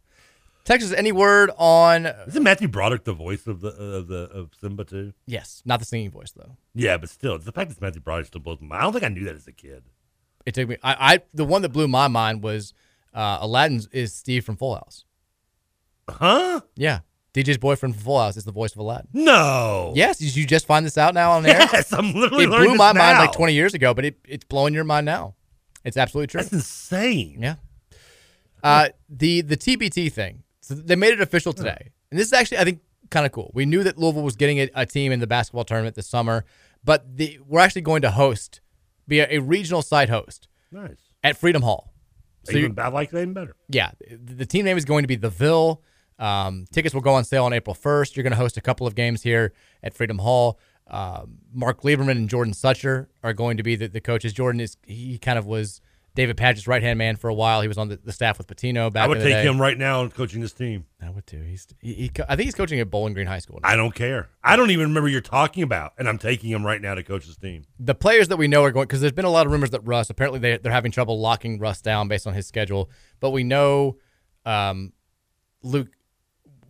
Texas, any word on? Isn't Matthew Broderick the voice of the of the of Simba too? Yes, not the singing voice though. Yeah, but still, it's the fact that Matthew Broderick still blows my. I don't think I knew that as a kid. It took me. I, I the one that blew my mind was uh, Aladdin's is Steve from Full House. Huh? Yeah, DJ's boyfriend from Full House is the voice of Aladdin. No. Yes, did you just find this out now on air? Yes, I'm literally It learning blew this my mind now. like 20 years ago, but it, it's blowing your mind now. It's absolutely true. That's insane. Yeah. Uh, the the TBT thing. So they made it official today, and this is actually I think kind of cool. We knew that Louisville was getting a, a team in the basketball tournament this summer, but the, we're actually going to host, be a, a regional site host Nice. at Freedom Hall. So even, you- I like that even better. yeah, the the team name is going to be the Ville. Um, tickets will go on sale on April 1st. You're going to host a couple of games here at Freedom Hall. Um, Mark Lieberman and Jordan Sucher are going to be the, the coaches. Jordan is he kind of was David Padgett's right hand man for a while. He was on the, the staff with Pitino back. I would take day. him right now and coaching this team. I would too. He's he, he, I think he's coaching at Bowling Green High School. now. I don't care. I don't even remember you're talking about, and I'm taking him right now to coach this team. the players that we know are going because there's been a lot of rumors that Russ apparently they, they're having trouble locking Russ down based on his schedule, but we know um, Luke.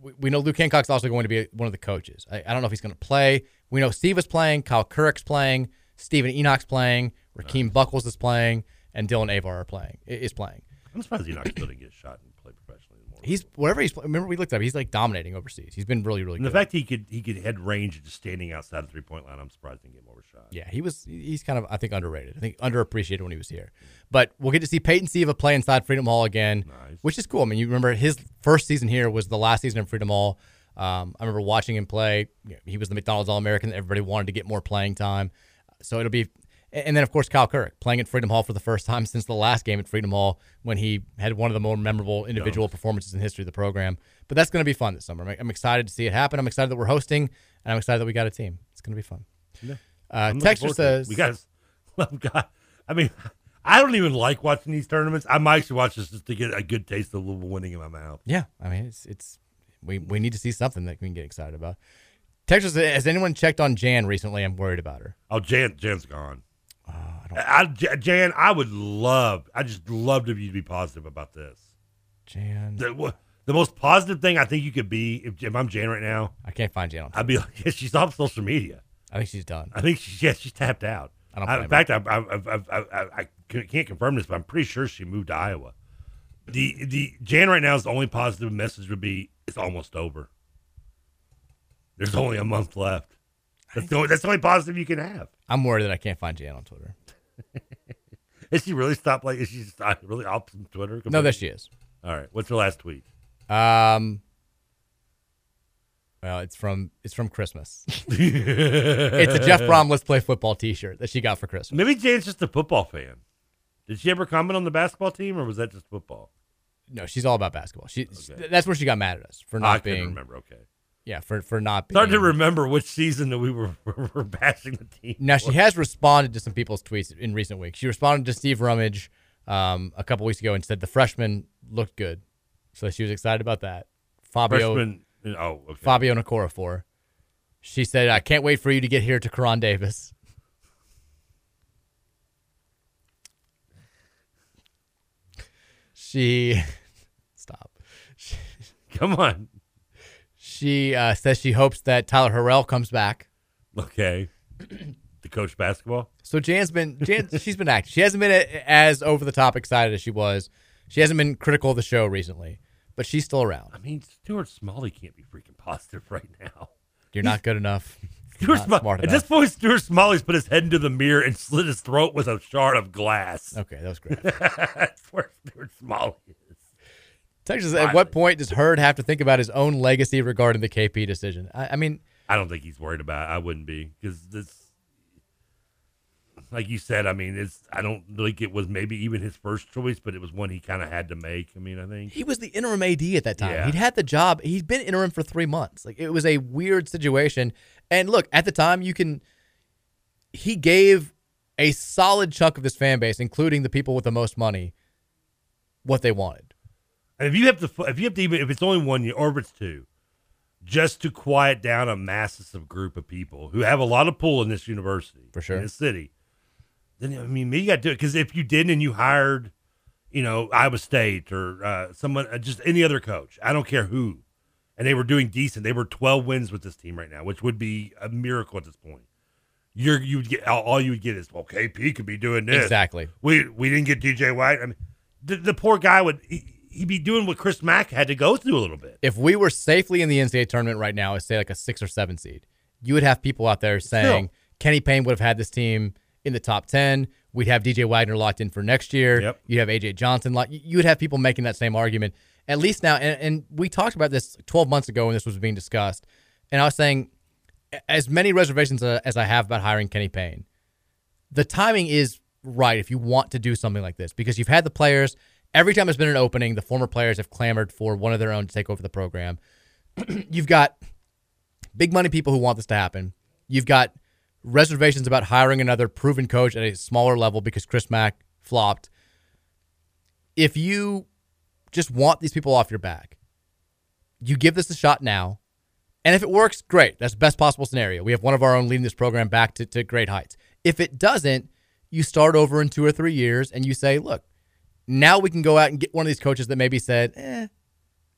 We we know Luke Hancock's also going to be one of the coaches. I, I don't know if he's going to play. We know Steve is playing, Kyle Kuric's playing, Steven Enoch's playing, Rakeem Buckles is playing, and Dylan Avar are playing is playing. I'm surprised Enoch still didn't get a shot and play professionally anymore. He's wherever he's. Remember we looked up. He's like dominating overseas. He's been really really And the fact he could he could head range just standing outside the three point line, I'm surprised he didn't get more of a shot. Yeah, he was. He's kind of, I think, underrated. I think underappreciated when he was here. But we'll get to see Peyton Siva play inside Freedom Hall again, which is cool. I mean, you remember his first season here was the last season in Freedom Hall. Um, I remember watching him play. You know, He was the McDonald's All American. Everybody wanted to get more playing time, so it'll be. And then of course Kyle Kuric playing at Freedom Hall for the first time since the last game at Freedom Hall when he had one of the more memorable individual performances in history of the program. But that's going to be fun this summer. I'm- excited to see it happen. I'm excited that we're hosting, and I'm excited that we got a team. It's going to be fun. Yeah. Uh, I'm looking Texter forward to it. says we got. Well, God, I mean, I don't even like watching these tournaments. I might actually watch this just to get a good taste of Louisville winning in my mouth. Yeah, I mean it's it's we we need to see something that we can get excited about. Texas, has anyone checked on Jan recently? I'm worried about her. Oh, Jan, Jan's gone. Uh, I, J- Jan, I would love, I just love to be, to be positive about this. Jan, the, the most positive thing I think you could be if, if I'm Jan right now. I can't find Jan. On I'd be like, yeah, she's off social media. I think she's done. I think she, yeah, she's tapped out. I don't I, in fact, I, I, I, I, I, I can't confirm this, but I'm pretty sure she moved to Iowa. The the Jan right now's the only positive message would be it's almost over. There's only a month left. That's the only, that's the only positive you can have. I'm worried that I can't find Jan on Twitter. Is she really stopped? Like, is she uh, really off from Twitter? No, there she is. All right. What's her last tweet? Um. Well, it's from it's from Christmas. it's a Jeff Brohm Let's Play Football T-shirt that she got for Christmas. Maybe Jan's just a football fan. Did she ever comment on the basketball team, or was that just football? No, she's all about basketball. She that's where she got mad at us for Oh, not I being. remember. Okay. Yeah, for for not It's being. hard to remember which season that we were, were bashing the team. Now she has responded to some people's tweets in recent weeks. She responded to Steve Rummage um, a couple weeks ago and said the freshman looked good, so she was excited about that. Fabio, Freshman- oh, okay. Fabio Nakora for. She said, "I can't wait for you to get here to Karan Davis." She, stop. Come on. She uh, says she hopes that Tyler Harrell comes back. Okay. to coach basketball. So Jan's been Jan, she's been acting. She hasn't been as over the top excited as she was. She hasn't been critical of the show recently, but she's still around. I mean, Stuart Smalley can't be freaking positive right now. You're not good enough. Stuart not Sma- smart at this point, Stuart Smalley's put his head into the mirror and slit his throat with a shard of glass. Okay, that was great. That's where Stuart Smalley is. Texas, at what point does Heird have to think about his own legacy regarding the KP decision? I, I mean, I don't think he's worried about it. I wouldn't be because this, like you said, I mean, it's. I don't think it was maybe even his first choice, but it was one he kind of had to make. I mean, I think he was the interim AD at that time. Yeah. He'd had the job. He'd been interim for three months. Like it was a weird situation. And look, at the time, you can. He gave a solid chunk of his fan base, including the people with the most money, what they wanted. And if you have to, if you have to even, if it's only one year or if it's two, just to quiet down a massive group of people who have a lot of pull in this university, For sure. in this city, then I mean, maybe you got to do it because if you didn't and you hired, you know, Iowa State or uh, someone, uh, just any other coach, I don't care who, and they were doing decent, they were twelve wins with this team right now, which would be a miracle at this point. You're you would get all, all you would get is well, KP could be doing this Exactly. We we didn't get DJ White. I mean, the, the poor guy would he, he'd be doing what Chris Mack had to go through a little bit. If we were safely in the NCAA tournament right now, as say like a six or seven seed, you would have people out there saying Kenny Payne would have had this team in the top ten. We'd have DJ Wagner locked in for next year. Yep. You'd have AJ Johnson. Locked. You would have people making that same argument. At least now, and, and we talked about this 12 months ago when this was being discussed. And I was saying, as many reservations as I have about hiring Kenny Payne, the timing is right if you want to do something like this because you've had the players. Every time there's been an opening, the former players have clamored for one of their own to take over the program. you've got big money people who want this to happen. You've got reservations about hiring another proven coach at a smaller level because Chris Mack flopped. If you just want these people off your back, you give this a shot now. And if it works, great. That's the best possible scenario. We have one of our own leading this program back to, to great heights. If it doesn't, you start over in two or three years and you say, look, now we can go out and get one of these coaches that maybe said, eh,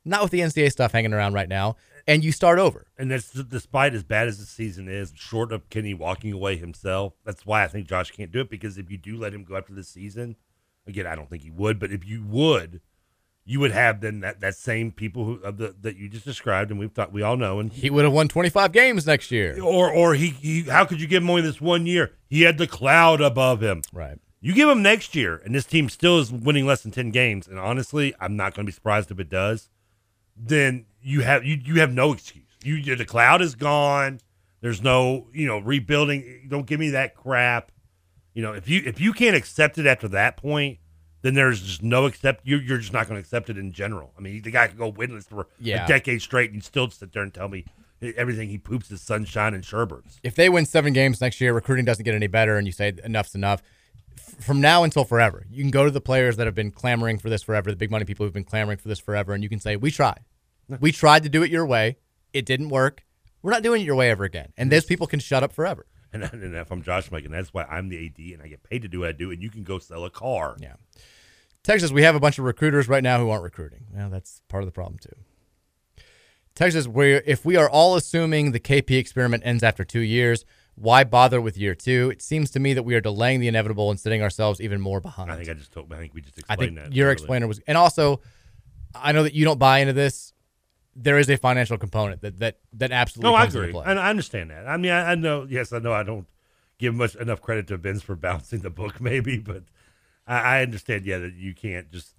not with the NCAA stuff hanging around right now, and you start over. And that's despite as bad as the season is, short of Kenny walking away himself. That's why I think Josh can't do it because if you do let him go after this season, again, I don't think he would, but if you would, you would have then that, that same people who of the, that you just described, and we've thought we all know, and He would have won 25 games next year. or or he, he how could you give him only this one year? He had the cloud above him. Right. You give them next year, and this team still is winning less than ten games. And honestly, I'm not going to be surprised if it does. Then you have you you have no excuse. You the cloud is gone. There's no you know rebuilding. Don't give me that crap. You know if you if you can't accept it after that point, then there's just no accept. You're you're just not going to accept it in general. I mean, the guy could go winless for Yeah. a decade straight, and you still sit there and tell me everything he poops is sunshine and sherbets. If they win seven games next year, recruiting doesn't get any better, and you say enough's enough, from now until forever, you can go to the players that have been clamoring for this forever, the big money people who've been clamoring for this forever, and you can say, We tried. We tried to do it your way. It didn't work. We're not doing it your way ever again. And those people can shut up forever. And, and if I'm Josh Mike, and that's why I'm the AD and I get paid to do what I do, and you can go sell a car. Yeah. Texas, we have a bunch of recruiters right now who aren't recruiting. Well, that's part of the problem too. Texas, we if we are all assuming the KP experiment ends after two years, why bother with year two? It seems to me that we are delaying the inevitable and setting ourselves even more behind. I think I just told. I think we just explained I think that. your earlier. explainer was, and also, I know that you don't buy into this. There is a financial component that that that absolutely No, I agree. And I understand that. I mean, I, I know. Yes, I know. I don't give much enough credit to Vince for bouncing the book, maybe, but I, I understand. Yeah, that you can't just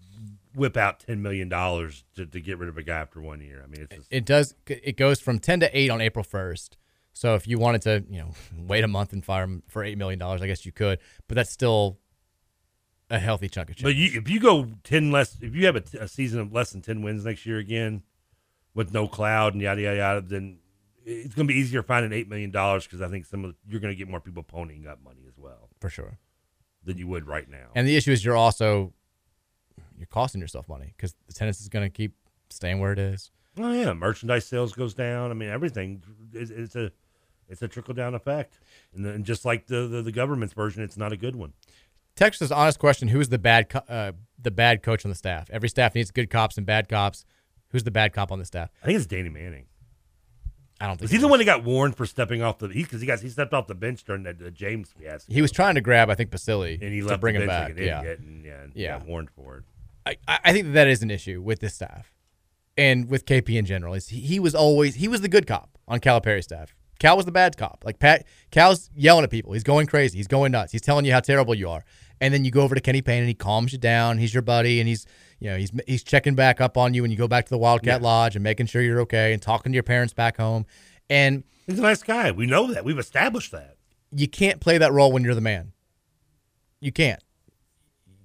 whip out ten million dollars to, to get rid of a guy after one year. I mean, it's just, it does it goes from 10 to 8 on April 1st. So if you wanted to, you know, wait a month and fire him for 8 million dollars, I guess you could, but that's still a healthy chunk of change. But you, if you go ten less, if you have a, a season of less than ten wins next year again, with no cloud and yada yada yada, then it's going to be easier finding eight million dollars because I think some of you're going to get more people ponying up money as well for sure than you would right now. And the issue is you're also you're costing yourself money because the tennis is going to keep staying where it is. Oh yeah, merchandise sales goes down. I mean, everything is it's a it's a trickle down effect, and, then just like the, the the government's version, it's not a good one. Texas honest question: Who's the bad co- uh, the bad coach on the staff? Every staff needs good cops and bad cops. Who's the bad cop on the staff? I think it's Danny Manning. I don't think Was he the one that got warned for stepping off the? Because he, got he stepped off the bench during the, the James fiasco. He was trying to grab, I think, Basili and he to left bring the him back. like yeah, and, yeah, and warned for it. I, I I think that, that is an issue with this staff and with KP in general. Is he, he was always he was the good cop on Calipari's staff. Cal was the bad cop. Like Pat Cal's yelling at people. He's going crazy. He's going nuts. He's telling you how terrible you are. And then you go over to Kenny Payne and he calms you down. He's your buddy and he's you know he's he's checking back up on you when you go back to the Wildcat Lodge and making sure you're okay and talking to your parents back home. And he's a nice guy. We know that. We've established that. You can't play that role when you're the man. You can't.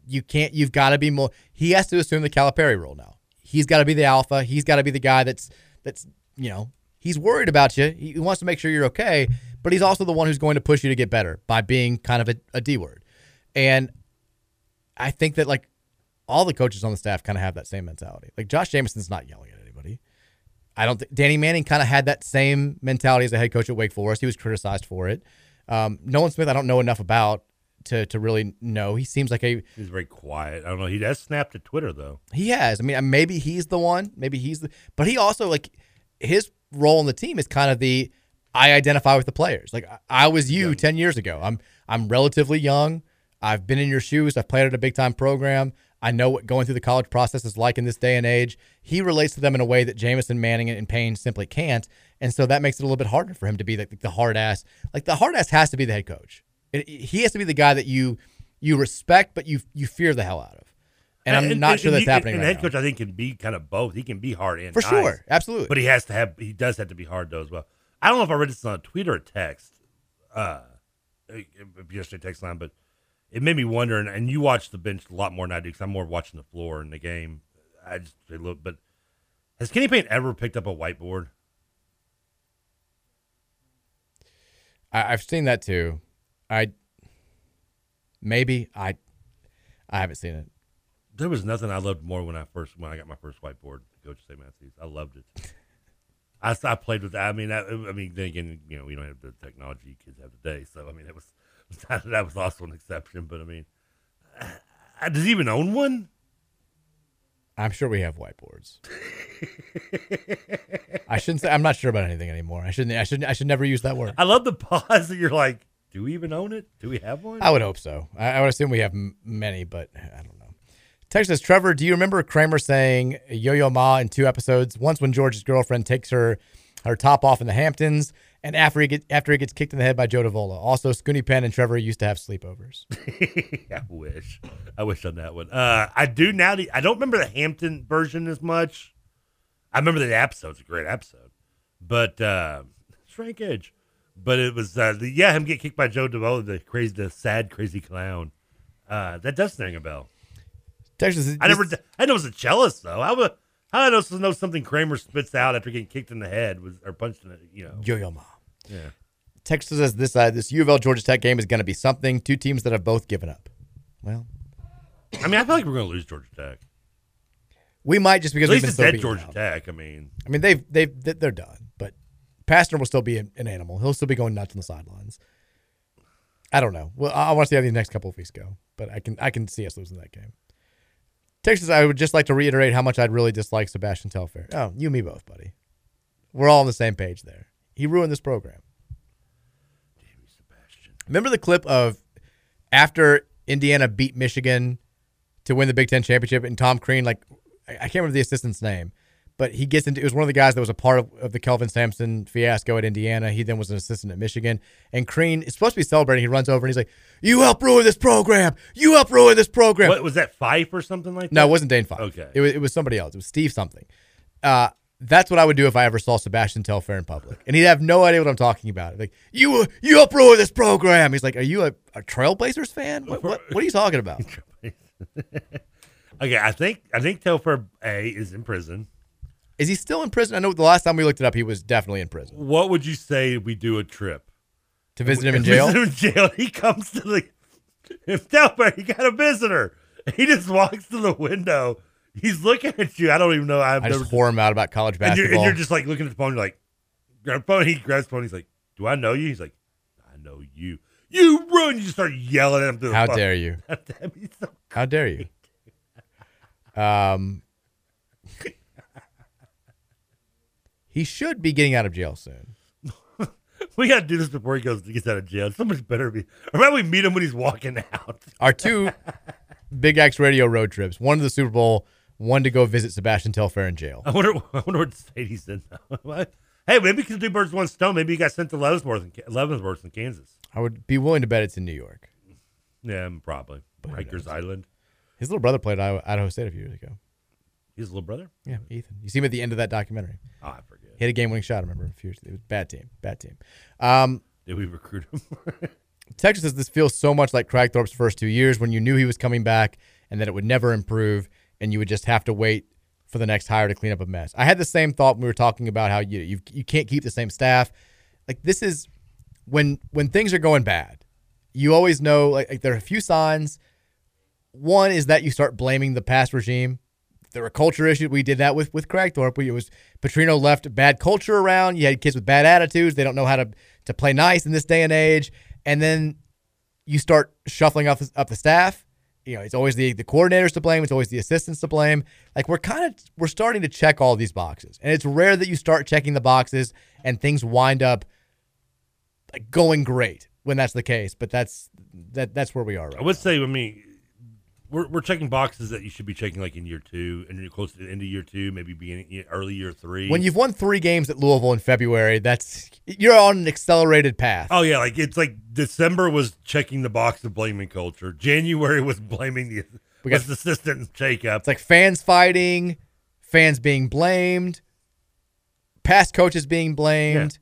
You can't. You've got to be more. He has to assume the Calipari role now. He's got to be the alpha. He's got to be the guy that's that's you know he's worried about you. He wants to make sure you're okay, but he's also the one who's going to push you to get better by being kind of a, a D word. And I think that like all the coaches on the staff kind of have that same mentality. Like Josh Jameson's not yelling at anybody. I don't think Danny Manning kind of had that same mentality as a head coach at Wake Forest. He was criticized for it. Um, Nolan Smith, I don't know enough about to to really know. He seems like a He's very quiet. I don't know. He has snapped to Twitter though. he has. I mean, maybe he's the one. Maybe he's the. But he also like his role in the team is kind of the I identify with the players. Like I, was you ten years ago. I'm I'm relatively young. I've been in your shoes. I've played at a big time program. I know what going through the college process is like in this day and age. He relates to them in a way that Jameson, Manning, and Payne simply can't, and so that makes it a little bit harder for him to be the, the hard ass. Like the hard ass has to be the head coach. It, he has to be the guy that you you respect, but you you fear the hell out of. And I'm not sure that's happening And, right head now. coach, I think, can be kind of both. He can be hard and For nice. sure, absolutely. But he has to have. He does have to be hard though as well. I don't know if I read this on a tweet or a text, uh, yesterday text line, but it made me wonder. And, and you watch the bench a lot more than I do because I'm more watching the floor and the game. I just I look, but has Kenny Payne ever picked up a whiteboard? I, I've seen that too. I maybe I I haven't seen it. There was nothing I loved more when I first when I got my first whiteboard. to Coach St. Matthews, I loved it. I, I played with that. I mean, I, I mean, then again, you know, we don't have the technology kids have today. So I mean, it was that was also an exception. But I mean, I does he even own one? I'm sure we have whiteboards. I shouldn't say. I'm not sure about anything anymore. I shouldn't. I should. I should never use that word. I love the pause that you're like, do we even own it? Do we have one? I would hope so. I, I would assume we have m- many, but I don't know. Text says, Trevor, do you remember Kramer saying "Yo Yo Ma" in two episodes? Once when George's girlfriend takes her her top off in the Hamptons, and after he get, after he gets kicked in the head by Joe Davola. Also, Scoonie Penn and Trevor used to have sleepovers. I wish. I wish on that one. Uh, I do now. I don't remember the Hampton version as much. I remember the episode's a great episode, but uh, Edge. But it was uh, the, yeah, him get kicked by Joe Davola, the crazy, the sad, crazy clown. Uh, that does ring a bell. Texas, is I never. I know was a cellist though. How would how I know, know something Kramer spits out after getting kicked in the head was or punched in the you know Yo Yo Ma. Yeah. Texas says this uh, this U of L Georgia Tech game is going to be something. Two teams that have both given up. Well, I mean, I feel like we're going to lose Georgia Tech. we might just because At we've least been it's at Georgia down. Tech. I mean, I mean they've they've they- they're done, but Pastner will still be an, an animal. He'll still be going nuts on the sidelines. I don't know. Well, I, I want to see how these next couple of weeks go, but I can I can see us losing that game. Texas, I would just like to reiterate how much I'd really dislike Sebastian Telfair. Oh, you and me both, buddy. We're all on the same page there. He ruined this program. Remember the clip of after Indiana beat Michigan to win the Big Ten championship, and Tom Crean, like I can't remember the assistant's name, but he gets into it was one of the guys that was a part of, of the Kelvin Sampson fiasco at Indiana. He then was an assistant at Michigan, and Crean is supposed to be celebrating. He runs over and he's like, "You helped ruin this program. You helped ruin this program." what was that Fife or something like that? No, it wasn't Dane Fife. Okay. It was, it was somebody else. It was Steve something. Uh, that's what I would do if I ever saw Sebastian Telfair in public. And he'd have no idea what I'm talking about. Like, you you helped ruin this program. He's like, Are you a, a Trailblazers fan? What, what, what are you talking about? Okay, I think I think Telfair A is in prison. Is he still in prison? I know the last time we looked it up, he was definitely in prison. What would you say we do a trip To visit him in jail? Visit him in jail. He comes to the. If Telfair, he got a visitor. He just walks to the window. He's looking at you. I don't even know. I've I never. just whore him out about college and, basketball. you're, and you're just like looking at the phone. You're like, grab phone. He grabs the phone. He's like, "Do I know you?" He's like, "I know you." You run. You just start yelling at him. Through the How dare you? How dare you? Um, he should be getting out of jail soon. We got to do this before he goes gets out of jail. Somebody's better be. Or about we meet him when he's walking out. Our two Big X Radio road trips, one to the Super Bowl, one to go visit Sebastian Telfair in jail. I wonder. I wonder what state he's in. hey, maybe can do birds one stone. Maybe he got sent to Leavenworth, in, Leavenworth in Kansas. I would be willing to bet it's in New York. Yeah, probably. Rikers Island. His little brother played Idaho State a few years ago. His little brother. Yeah, Ethan. You see him at the end of that documentary. Oh, I forget. He had a game-winning shot. I remember a few years. It was a bad team. Bad team. Um, Did we recruit him? Texas says this feels so much like Kragthorpe's first two years when you knew he was coming back and that it would never improve and you would just have to wait for the next hire to clean up a mess. I had the same thought when we were talking about how you you, you can't keep the same staff. Like this is when when things are going bad, you always know like, like there are a few signs. One is that you start blaming the past regime. There were culture issues. We did that with with Kragthorpe. It was Petrino left bad culture around. You had kids with bad attitudes. They don't know how to to play nice in this day and age. And then you start shuffling up up the staff. You know, it's always the the coordinators to blame. It's always the assistants to blame. Like we're kind of we're starting to check all these boxes, and it's rare that you start checking the boxes and things wind up like going great when that's the case. But that's that that's where we are right I would say, I mean, we're, we're checking boxes that you should be checking like in year two, and you're close to the end of year two, maybe beginning early year three. When you've won three games at Louisville in February, that's you're on an accelerated path. Oh yeah, like it's like December was checking the box of blaming culture. January was blaming the was the assistant shakeup. It's like fans fighting, fans being blamed, past coaches being blamed.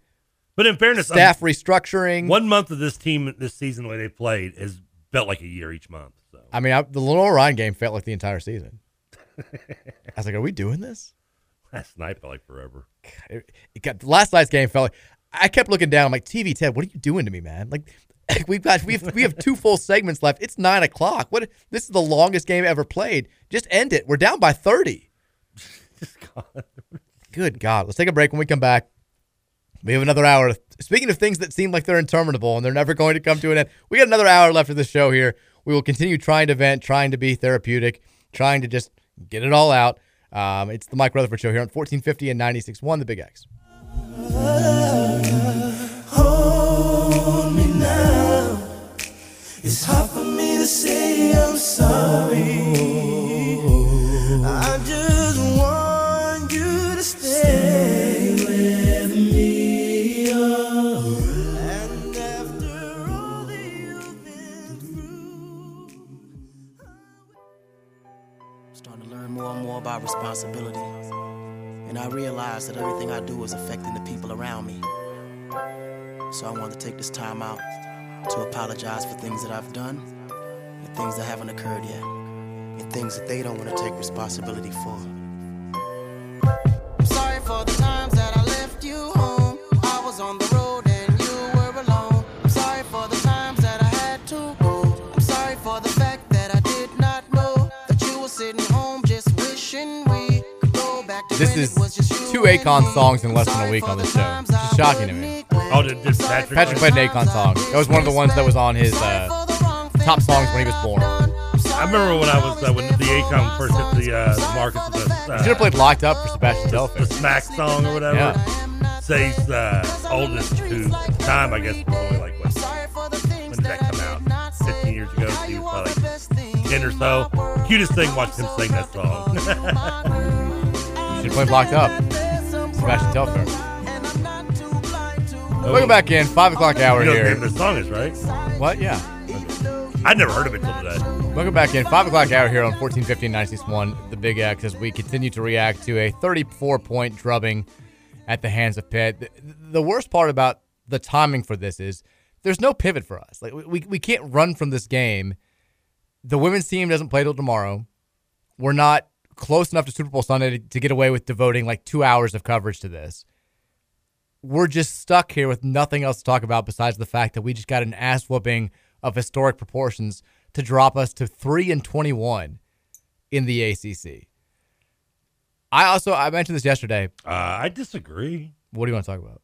But in fairness, staff I'm- restructuring. One month of this team this season, the way they played, has felt like a year each month. I mean, I, the Lenoir-Rhyne game felt like the entire season. I was like, are we doing this? last night felt like forever. It, it got, last night's game felt like I kept looking down. I'm like, TV Ted, what are you doing to me, man? Like, we've got we have, we have two full segments left. It's nine o'clock. What? This is the longest game ever played. Just end it. We're down by thirty. Good God. Let's take a break. When we come back, we have another hour. Speaking of things that seem like they're interminable and they're never going to come to an end, we got another hour left of the show here. We will continue trying to vent, trying to be therapeutic, trying to just get it all out. Um, it's the Mike Rutherford Show here on 1450 and 96.1 The Big X. It's hard for me to say I'm sorry. About responsibility. And I realize that everything I do is affecting the people around me. So I want to take this time out to apologize for things that I've done and things that haven't occurred yet, and things that they don't want to take responsibility for. I'm sorry for the times This is it was just you two Akon songs in less than a week on this show. Which is shocking to me. Oh, did, did Patrick? Patrick played an Akon song. That was one of the ones that was on his uh, top songs when he was born. I remember when I was uh, when the Akon first hit the uh, markets. The, uh, You should have played Locked Up for Sebastian the Telfair. Smack song or whatever. Yeah. Say's uh, oldest, the time I guess was only like what? When did that come out? 15 years ago. He was probably like 10 or so. Cutest thing watching him sing that song. You should have played Locked Up. Sebastian Telfair. Welcome back in. Five o'clock hour You know here. what the the song is, right? What? Yeah. I'd never heard of it till today. Welcome back in. Five o'clock hour here on 1450 and 961, the Big X, as we continue to react to a 34 point drubbing at the hands of Pitt. The, the worst part about the timing for this is there's no pivot for us. Like we, we, we can't run from this game. The women's team doesn't play till tomorrow. We're not close enough to Super Bowl Sunday to, to get away with devoting like two hours of coverage to this. We're just stuck here with nothing else to talk about besides the fact that we just got an ass whooping of historic proportions to drop us to 3 and 21 in the ACC. I also I mentioned this yesterday. Uh, I disagree. What do you want to talk about?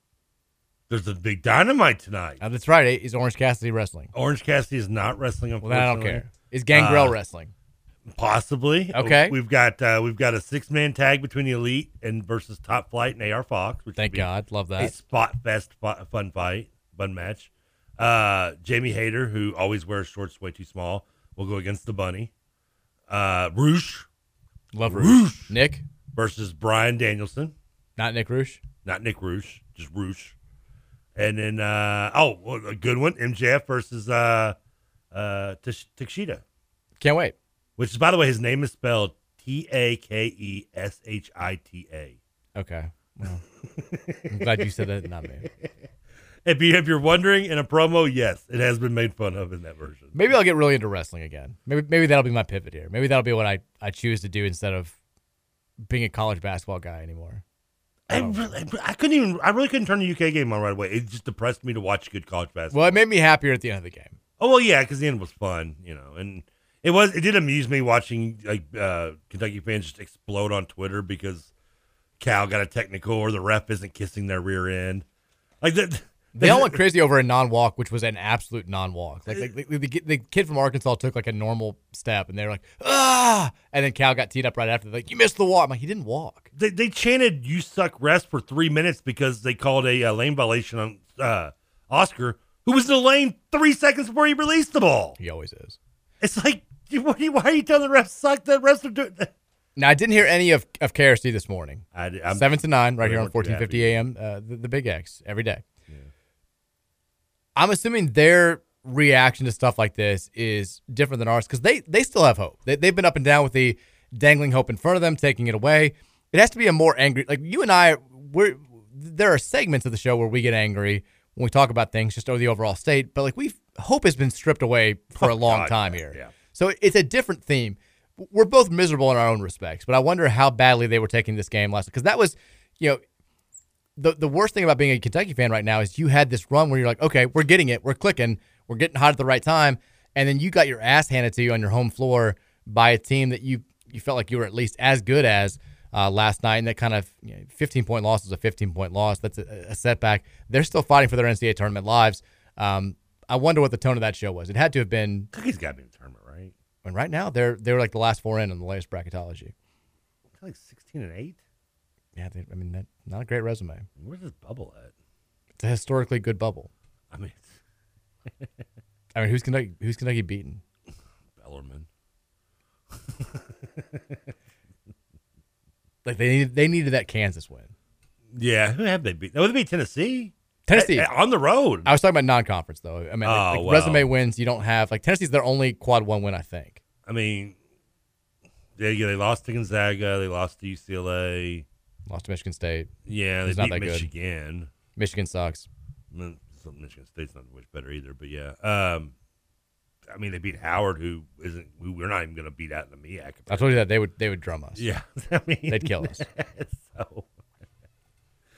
There's a big dynamite tonight. Uh, that's right. Is Orange Cassidy wrestling? Orange Cassidy is not wrestling. Well, I don't care. Is Gangrel Uh, wrestling? Possibly. Okay. We've got uh, we've got a six man tag between the elite and versus Top Flight and AR Fox. Which Thank God. Love that. A spot fest fun fight, fun match. Uh, Jamie Hayter, who always wears shorts way too small, will go against the bunny. Uh, Roosh. Love Roosh. Nick versus Bryan Danielson. Not Nick Roosh. Not Nick Roosh, just Roosh. And then uh, oh, a good one, MJF versus uh, uh, Tash- Can't wait. Which is, by the way, his name is spelled T A K E S H I T A. Okay. Well, I'm glad you said that, not me. If you if you're wondering, in a promo, yes, it has been made fun of in that version. Maybe I'll get really into wrestling again. Maybe maybe that'll be my pivot here. Maybe that'll be what I, I choose to do instead of being a college basketball guy anymore. I, really, I couldn't even. I really couldn't turn the UK game on right away. It just depressed me to watch good college basketball. Well, it made me happier at the end of the game. Oh well, yeah, because the end was fun, you know, and it was. It did amuse me watching like uh, Kentucky fans just explode on Twitter because Cal got a technical or the ref isn't kissing their rear end. Like that. They all went crazy over a non-walk, which was an absolute non-walk. Like, like the, the, the kid from Arkansas took like a normal step, and they were like, ah, and then Cal got teed up right after. Like, you missed the walk. I'm like, he didn't walk. They, they chanted "You suck" rest for three minutes because they called a uh, lane violation on uh, Oscar, who was in the lane three seconds before he released the ball. He always is. It's like, you, why are you telling the refs suck? The refs are doing. Now, I didn't hear any of, of KRC this morning. I, am Seven to nine, right here on 1450 AM, uh, the, the Big X, every day. I'm assuming their reaction to stuff like this is different than ours because they, they still have hope. They, they've been up and down with the dangling hope in front of them, taking it away. It has to be a more angry, like you and I, we're there are segments of the show where we get angry when we talk about things just over the overall state, but like we hope has been stripped away for a long God, time yeah, here. yeah. So it's a different theme. We're both miserable in our own respects, but I wonder how badly they were taking this game last because that was, you know, the the worst thing about being a Kentucky fan right now is you had this run where you're like, okay, we're getting it, we're clicking, we're getting hot at the right time, and then you got your ass handed to you on your home floor by a team that you you felt like you were at least as good as uh, last night, and that kind of you know, 15 point loss is a 15 point loss. That's a, a setback. They're still fighting for their NCAA tournament lives. Um, I wonder what the tone of that show was. It had to have been. Kentucky's got to be in the tournament, right? And right now, they're they're like the last four in on the latest bracketology. Like sixteen and eight. Yeah, they, I mean, that, not a great resume. Where's this bubble at? It's a historically good bubble. I mean, I mean, who's Kentucky? Who's Kentucky beaten? Bellarmine. Like they needed, they needed that Kansas win. Yeah, who have they beat? Oh, they beat Tennessee. Tennessee Eh, eh, on the road. I was talking about non-conference though. I mean, Oh, like well. resume wins. You don't have like Tennessee's their only quad one win, I think. I mean, they yeah, they lost to Gonzaga. They lost to UCLA. Lost to Michigan State. Yeah, they Who's beat not that good. Michigan. Michigan sucks. Michigan State's not much better either, but yeah. Um, I mean, they beat Howard, who isn't. Who we're not even going to beat out in the MEAC. I told you that they would they would drum us. Yeah, I mean, they'd kill us. so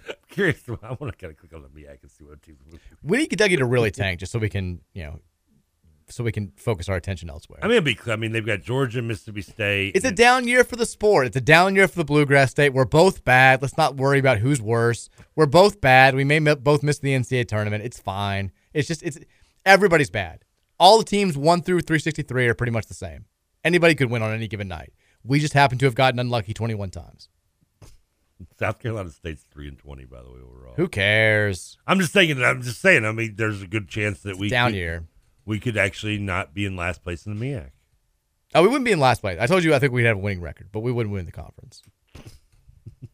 curious. I want to kind of click on the MEAC and see what teams. We need Kentucky to really tank just so we can you know so we can focus our attention elsewhere. I mean, it'd be. I mean, they've got Georgia, Mississippi State. It's a down year for the sport. It's a down year for the Bluegrass State. We're both bad. Let's not worry about who's worse. We're both bad. We may m- both miss the NCAA tournament. It's fine. It's just it's everybody's bad. All the teams one through 363 are pretty much the same. Anybody could win on any given night. We just happen to have gotten unlucky 21 times. South Carolina State's three and twenty, by the way, overall. Who cares? I'm just thinking. I'm just saying. I mean, there's a good chance that we down could, year. We could actually not be in last place in the MEAC. Oh, we wouldn't be in last place. I told you I think we'd have a winning record, but we wouldn't win the conference.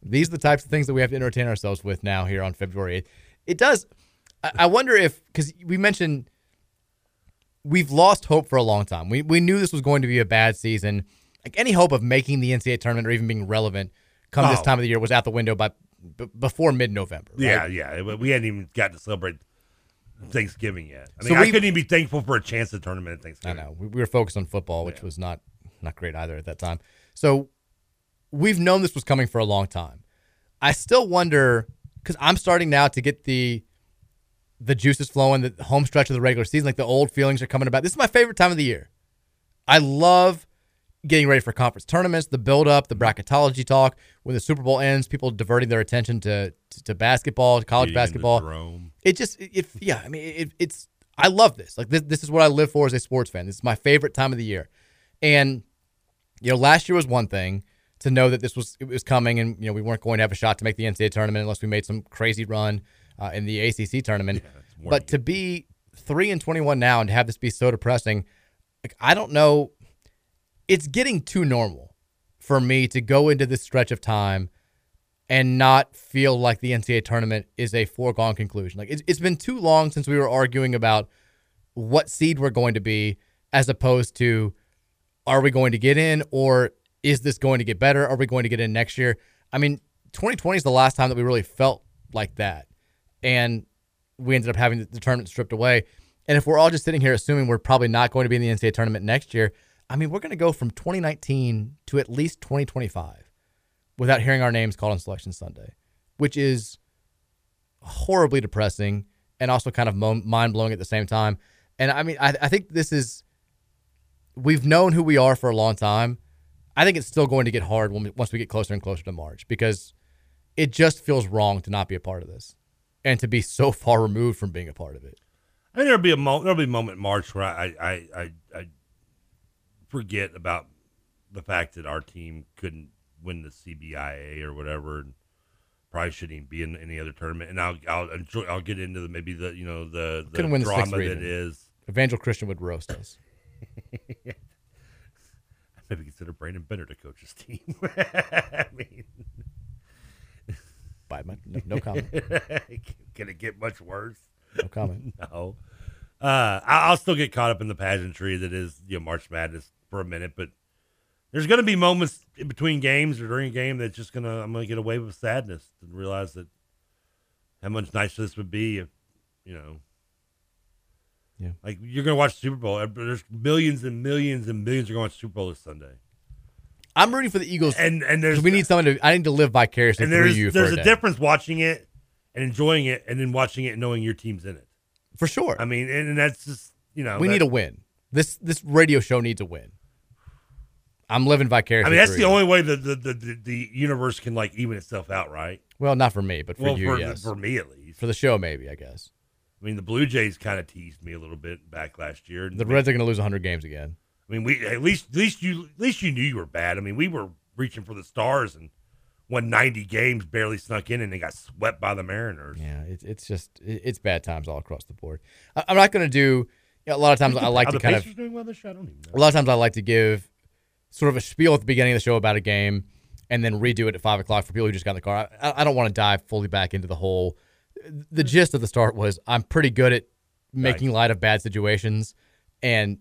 These are the types of things that we have to entertain ourselves with now here on February 8th. It does. I, I wonder if, because we mentioned we've lost hope for a long time. We, we knew this was going to be a bad season. Like any hope of making the NCAA tournament or even being relevant come this Oh. time of the year was out the window by b- before mid November. Yeah, yeah. We hadn't even got to celebrate Thanksgiving yet. I So mean, I we- couldn't even be thankful for a chance at tournament at I know. We, we were focused on football, which was not not great either at that time. So we've known this was coming for a long time. I still wonder because I'm starting now to get the the juices flowing, the home stretch of the regular season, like the old feelings are coming about. This is my favorite time of the year. I love getting ready for conference tournaments, the build up, the bracketology talk. When the Super Bowl ends, people diverting their attention to to, to basketball, to college into basketball. It just it, it yeah, I mean it, it's I love this. Like this this is what I live for as a sports fan. This is my favorite time of the year. And you know, last year was one thing to know that this was it was coming and you know, we weren't going to have a shot to make the NCAA tournament unless we made some crazy run uh, in the ACC tournament. but to be 3 and 21 now and to have this be so depressing, like I don't know it's getting too normal for me to go into this stretch of time and not feel like the NCAA tournament is a foregone conclusion. Like it's, it's been too long since we were arguing about what seed we're going to be, as opposed to are we going to get in or is this going to get better? Are we going to get in next year? I mean, 2020 is the last time that we really felt like that, and we ended up having the tournament stripped away. And if we're all just sitting here assuming we're probably not going to be in the NCAA tournament next year, I mean, we're going to go from 2019 to at least 2025 without hearing our names called on Selection Sunday, which is horribly depressing and also kind of mind blowing at the same time. And I mean, I, I think this is, we've known who we are for a long time. I think it's still going to get hard when we, once we get closer and closer to March because it just feels wrong to not be a part of this and to be so far removed from being a part of it. I mean, there'll be a mo- there'll be a moment in March where I, I, I, I forget about the fact that our team couldn't win the CBIA or whatever, and probably shouldn't even be in any other tournament. And I'll I'll enjoy, I'll get into the maybe the you know the the Couldn't win the drama sixth that region. is. Evangel Christian would roast us. Maybe consider Brandon Bennett to coach his team. I mean, By my, no, no comment. Can it get much worse? No comment. no. Uh, I'll still get caught up in the pageantry that is you know March Madness for a minute, but there's going to be moments in between games or during a game that's just gonna I'm gonna get away with sadness and realize that how much nicer this would be if, you know, Yeah. like you're gonna watch the Super Bowl. There's millions and millions and millions are going to watch Super Bowl this Sunday. I'm rooting for the Eagles, and and there's we need someone to. I need to live vicariously and through there's you. there's a a, difference watching it and enjoying it, and then watching it and knowing your team's in it. for sure. I mean, and, and that's just you know we that- need a win. This this radio show needs a win. I'm living vicariously. I mean, that's the you. only way that the, the, the, the universe can like even itself out, right? Well, not for me, but for well, you, for, yes. for me at least. For the show, maybe I guess. I mean, the Blue Jays kind of teased me a little bit back last year. The Reds are going to lose 100 games again. I mean, we at least at least you at least you knew you were bad. I mean, we were reaching for the stars and won 90 games, barely snuck in, and they got swept by the Mariners. Yeah, it's it's just it's bad times all across the board. I, I'm not going to do. You know, a lot of times I like to kind Pacers of. doing well this year? I don't even know. A lot of times I like to give sort of a spiel at the beginning of the show about a game, and then redo it at five o'clock for people who just got in the car. I, I don't want to dive fully back into the whole. The gist of the start was I'm pretty good at making light of bad situations, and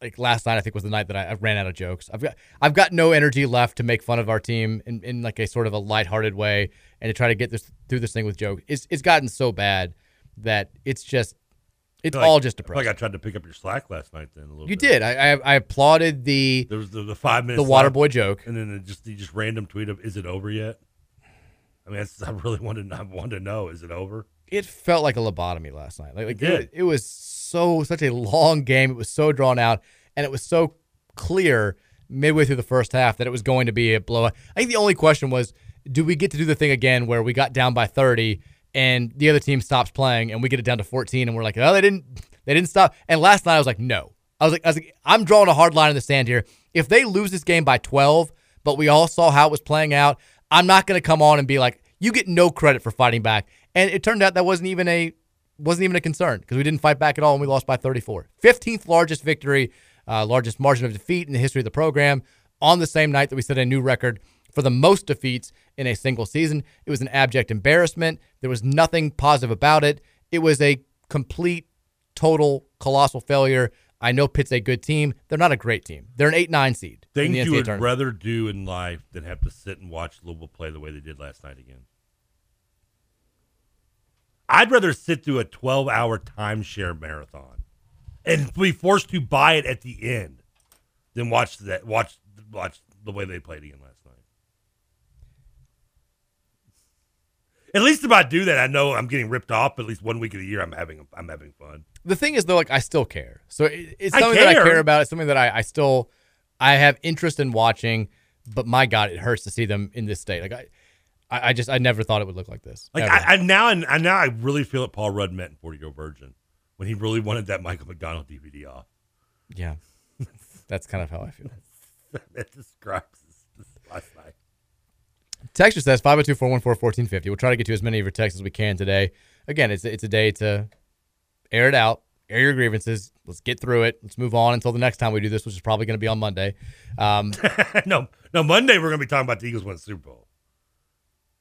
like last night I think was the night that I, I ran out of jokes. I've got I've got no energy left to make fun of our team in, in like a sort of a lighthearted way and to try to get this through this thing with jokes. It's it's gotten so bad that it's just it's like- all just depressing. Like I tried to pick up your slack last night. Then a little. You bit. did. I, I I applauded the There was the, the five minutes. the water boy joke. and then it just the just random tweet of "Is it over yet?" I mean, that's, I really wanted I wanted to know: Is it over? It felt like a lobotomy last night. Like, like did. it, it was so such a long game. It was so drawn out, and it was so clear midway through the first half that it was going to be a blowout. I think the only question was, do we get to do the thing again where we got down by thirty and the other team stops playing and we get it down to fourteen and we're like, oh, they didn't they didn't stop. And last night I was like, no. I was like, I was like, I'm drawing a hard line in the sand here. If they lose this game by 12, but we all saw how it was playing out, I'm not going to come on and be like, you get no credit for fighting back. And it turned out that wasn't even a wasn't even a concern because we didn't fight back at all and we lost by 34. 15th largest victory, uh, largest margin of defeat in the history of the program on the same night that we set a new record for the most defeats in a single season. It was an abject embarrassment. There was nothing positive about it. It was a complete, total, colossal failure. I know Pitt's a good team. They're not a great team. They're an 8 9 seed. in Things you would tournament. rather do in life than have to sit and watch Louisville play the way they did last night again. I'd rather sit through a 12 hour timeshare marathon and be forced to buy it at the end than watch that watch watch the way they played again last night. At least if I do that, I know I'm getting ripped off. But at least one week of the year, I'm having I'm having fun. the thing is though like i still care so it, it's I something that i care. about it's something that I, I still i have interest in watching but my god it hurts to see them in this state like i i, just i never thought it would look like this Like. I, I now, I now I really feel what Paul Rudd meant in Forty Year Virgin when he really wanted that Michael McDonald DVD off. yeah that's kind of how i feel that describes this, this last night. Texture says 502-414-1450. We'll try to get to as many of your texts as we can today. Again, it's it's a day to air it out, air your grievances. Let's get through it. Let's move on until the next time we do this, which is probably going to be on Monday. Um, no, no. Monday we're going to be talking about the Eagles winning the Super Bowl.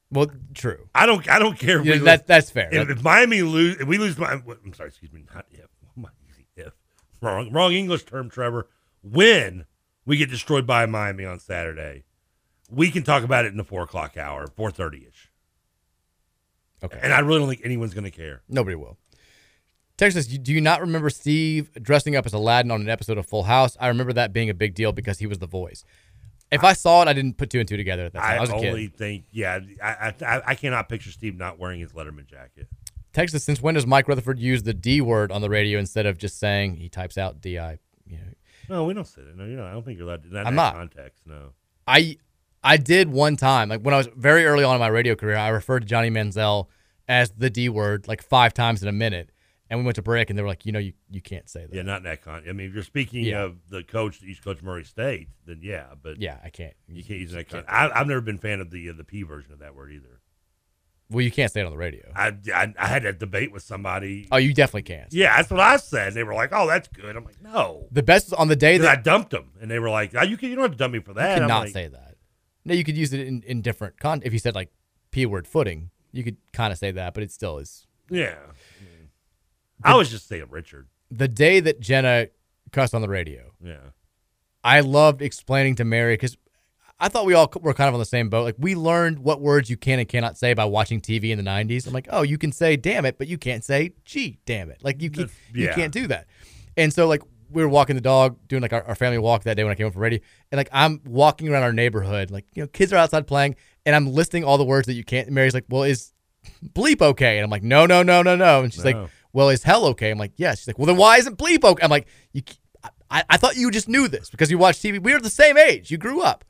well, true. I don't. I don't care. If Yeah, we that- lose- that's fair. If, if Miami lose, if we lose. My, I'm sorry. Excuse me. Not if. Am If wrong. Wrong English term, Trevor. When we get destroyed by Miami on Saturday, we can talk about it in the four o'clock hour, four thirty ish. Okay. And I really don't think anyone's going to care. Nobody will. Texas, do you not remember Steve dressing up as Aladdin on an episode of Full House? I remember that being a big deal because he was the voice. If I saw it, I didn't put two and two together at that time. I, I, was only kid. think, yeah, I, I I cannot picture Steve not wearing his Letterman jacket. Texas, since when does Mike Rutherford use the D word on the radio instead of just saying he types out D I? You know, No, we don't say that. No, you know, I don't think you're allowed to. Not I'm that not. context. No. I I did one time, like when I was very early on in my radio career, I referred to Johnny Manziel as the D word like five times in a minute. And we went to break and they were like, you know, you, you can't say that. Yeah, not in that con. I mean, if you're speaking Yeah. of the coach to coach Murray State, then yeah, but Yeah, I can't. you can't use that. Con-. I, I've never been a fan of the uh, the P version of that word either. Well, you can't say it on the radio. I, I I had a debate with somebody. Oh, you definitely can't. Yeah, that's what I said. They were like, "Oh, that's good." I'm like, "No." The best on the day that I dumped them, and they were like, oh, "You can, you don't have to dump me for that." You cannot like, say that. No, you could use it in, in different con. If you said like p word footing, you could kind of say that, but it still is. Yeah, I was just saying Richard. The day that Jenna cussed on the radio, Yeah, I loved explaining to Mary because I thought we all were kind of on the same boat. Like we learned what words you can and cannot say by watching TV in the '90s. I'm like, oh, you can say "damn it," but you can't say "gee, damn it." Like you can, you yeah. can't do that. And so like we were walking the dog, doing like our, our family walk that day when I came home from radio, and like I'm walking around our neighborhood, like you know, kids are outside playing, and I'm listing all the words that you can't. Mary's like, well, is bleep okay? And I'm like, no, no, no, no, no. And she's No. like, well, is hell okay? I'm like, yes. She's like, well, then why isn't bleep okay? I'm like, you. I, I thought you just knew this because you watched TV. We were the same age. You grew up.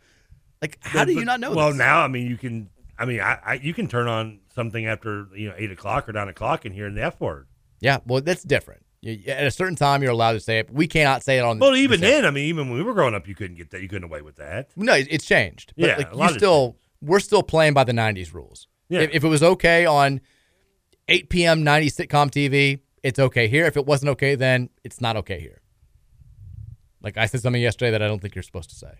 Like, how do you not know Well, this? now I mean, you can. I mean, I, I you can turn on something after you know eight o'clock or nine o'clock and hear the f word. Yeah, well, that's different. At a certain time, you're allowed to say it. We cannot say it on. Well, the even show. then, I mean, even when we were growing up, you couldn't get that. You couldn't away with that. No, it's changed. But Yeah, like a you still, we're still playing by the '90s rules. Yeah. If, if it was okay on 8 p.m. '90s sitcom TV, it's okay here. If it wasn't okay, then it's not okay here. Like I said something yesterday that I don't think you're supposed to say.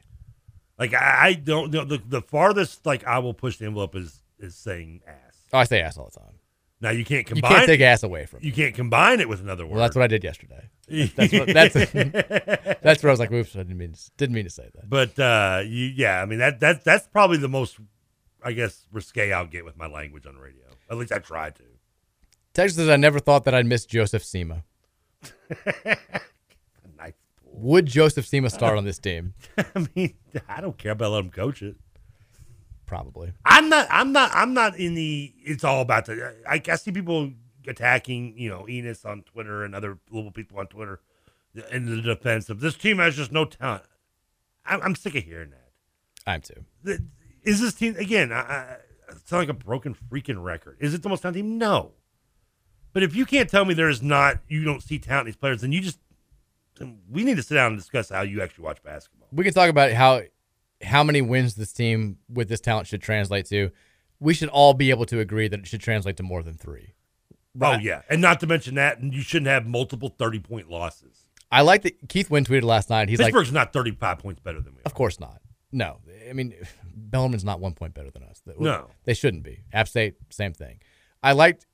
Like I, I don't know the, the farthest like I will push the envelope is is saying ass. Oh, I say ass all the time. Now you can't combine. You can't take ass away from. You can't combine it with another word. Well, that's what I did yesterday. That's what, that's that's where I was like, "Oops, I didn't mean to, didn't mean to say that." But uh, you, yeah, I mean that that that's probably the most, I guess, risque I'll get with my language on radio. At least I try to. Texas says, "I never thought that I'd miss Joseph Sema." Nice. Would Joseph Sema start on this team? I mean, I don't care about letting him coach it. Probably. I'm not. I'm not. I'm not in the. It's all about the. I, I see people attacking, you know, Enos on Twitter and other little people on Twitter in the defense of this team has just no talent. I'm, I'm sick of hearing that. I'm too. The- Is this team again? I, I, like a broken freaking record. Is it the most talented team? No. But if you can't tell me there's not, you don't see talent in these players, then you just. We need to sit down and discuss how you actually watch basketball. We can talk about how how many wins this team with this talent should translate to. We should all be able to agree that it should translate to more than three. Oh yeah, and not to mention that you shouldn't have multiple thirty point losses. I like that Keith Wynn tweeted last night. He's like, Pittsburgh's like, not thirty five points better than we. Are. Of course not. No, I mean Bellarmine's not one point better than us. They- No. they shouldn't be. App State, same thing. I liked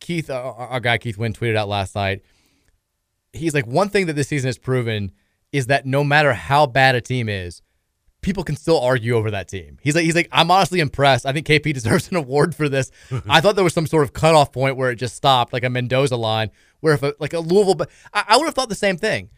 Keith, uh, our our guy Keith Wynn tweeted out last night. He's like one thing that this season has proven is that no matter how bad a team is, people can still argue over that team. He's like, he's like, I'm honestly impressed. I think KP deserves an award for this. I thought there was some sort of cutoff point where it just stopped, like a Mendoza line, where if a, like a Louisville, but I, I would have thought the same thing.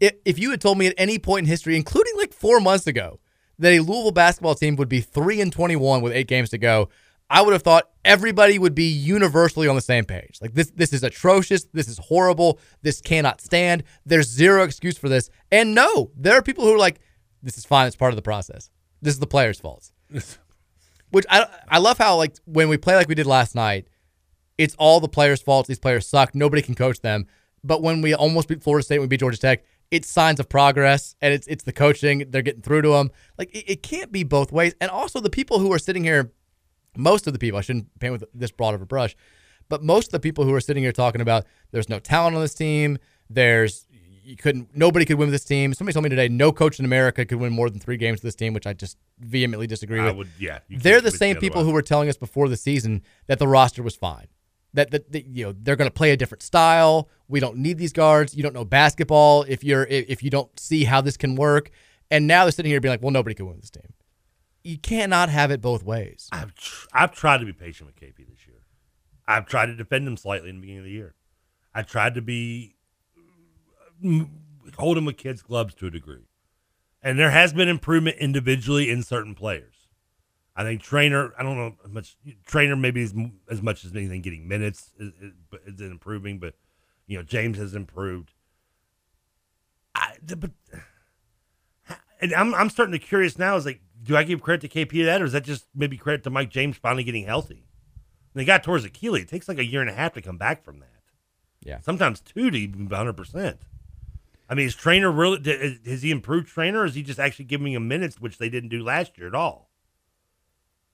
If, if you had told me at any point in history, including like four months ago, that a Louisville basketball team would be three and 21 with eight games to go, I would have thought everybody would be universally on the same page. Like this, this is atrocious. This is horrible. This cannot stand. There's zero excuse for this. And no, there are people who are like, this is fine. It's part of the process. This is the players' faults. Which I I love how like when we play like we did last night, it's all the players' faults. These players suck. Nobody can coach them. But when we almost beat Florida State, we beat Georgia Tech, it's signs of progress, and it's it's the coaching. They're getting through to them. Like it, it can't be both ways. And also the people who are sitting here, most of the people I shouldn't paint with this broad of a brush, but most of the people who are sitting here talking about there's no talent on this team. There's you couldn't nobody could win with this team. Somebody told me today no coach in America could win more than three games with this team, which I just vehemently disagree I with. would- yeah, They're the same me people otherwise. who were telling us before the season that the roster was fine. That, that, that you know they're going to play a different style. We don't need these guards. You don't know basketball if you're if if you don't see how this can work. And now they're sitting here being like, well, nobody can win this team. You cannot have it both ways. I've tr- I've tried to be patient with KP this year. I've tried to defend him slightly in the beginning of the year. I tried to be hold him with kids' gloves to a degree, and there has been improvement individually in certain players. I think Traynor. I don't know how much Traynor maybe as, as much as anything getting minutes is, is, but is improving, but you know James has improved. I, but and I'm I'm starting to curious now. Is like, do I give credit to KP to that, or is that just maybe credit to Mike James finally getting healthy? When they got towards Achilles. It takes like a year and a half to come back from that. Yeah, sometimes two to even 100. percent I mean, is Traynor really? Has he improved Traynor, or is he just actually giving him minutes, which they didn't do last year at all?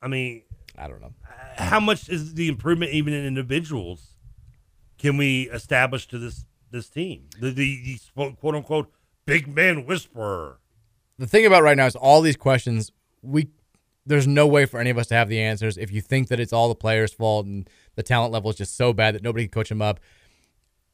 I mean, I don't know. How much is the improvement even in individuals? Can we establish to this this team the the, the quote unquote big man whisperer? the thing about right now is all these questions we there's no way for any of us to have the answers if you think that it's all the players fault and the talent level is just so bad that nobody can coach them up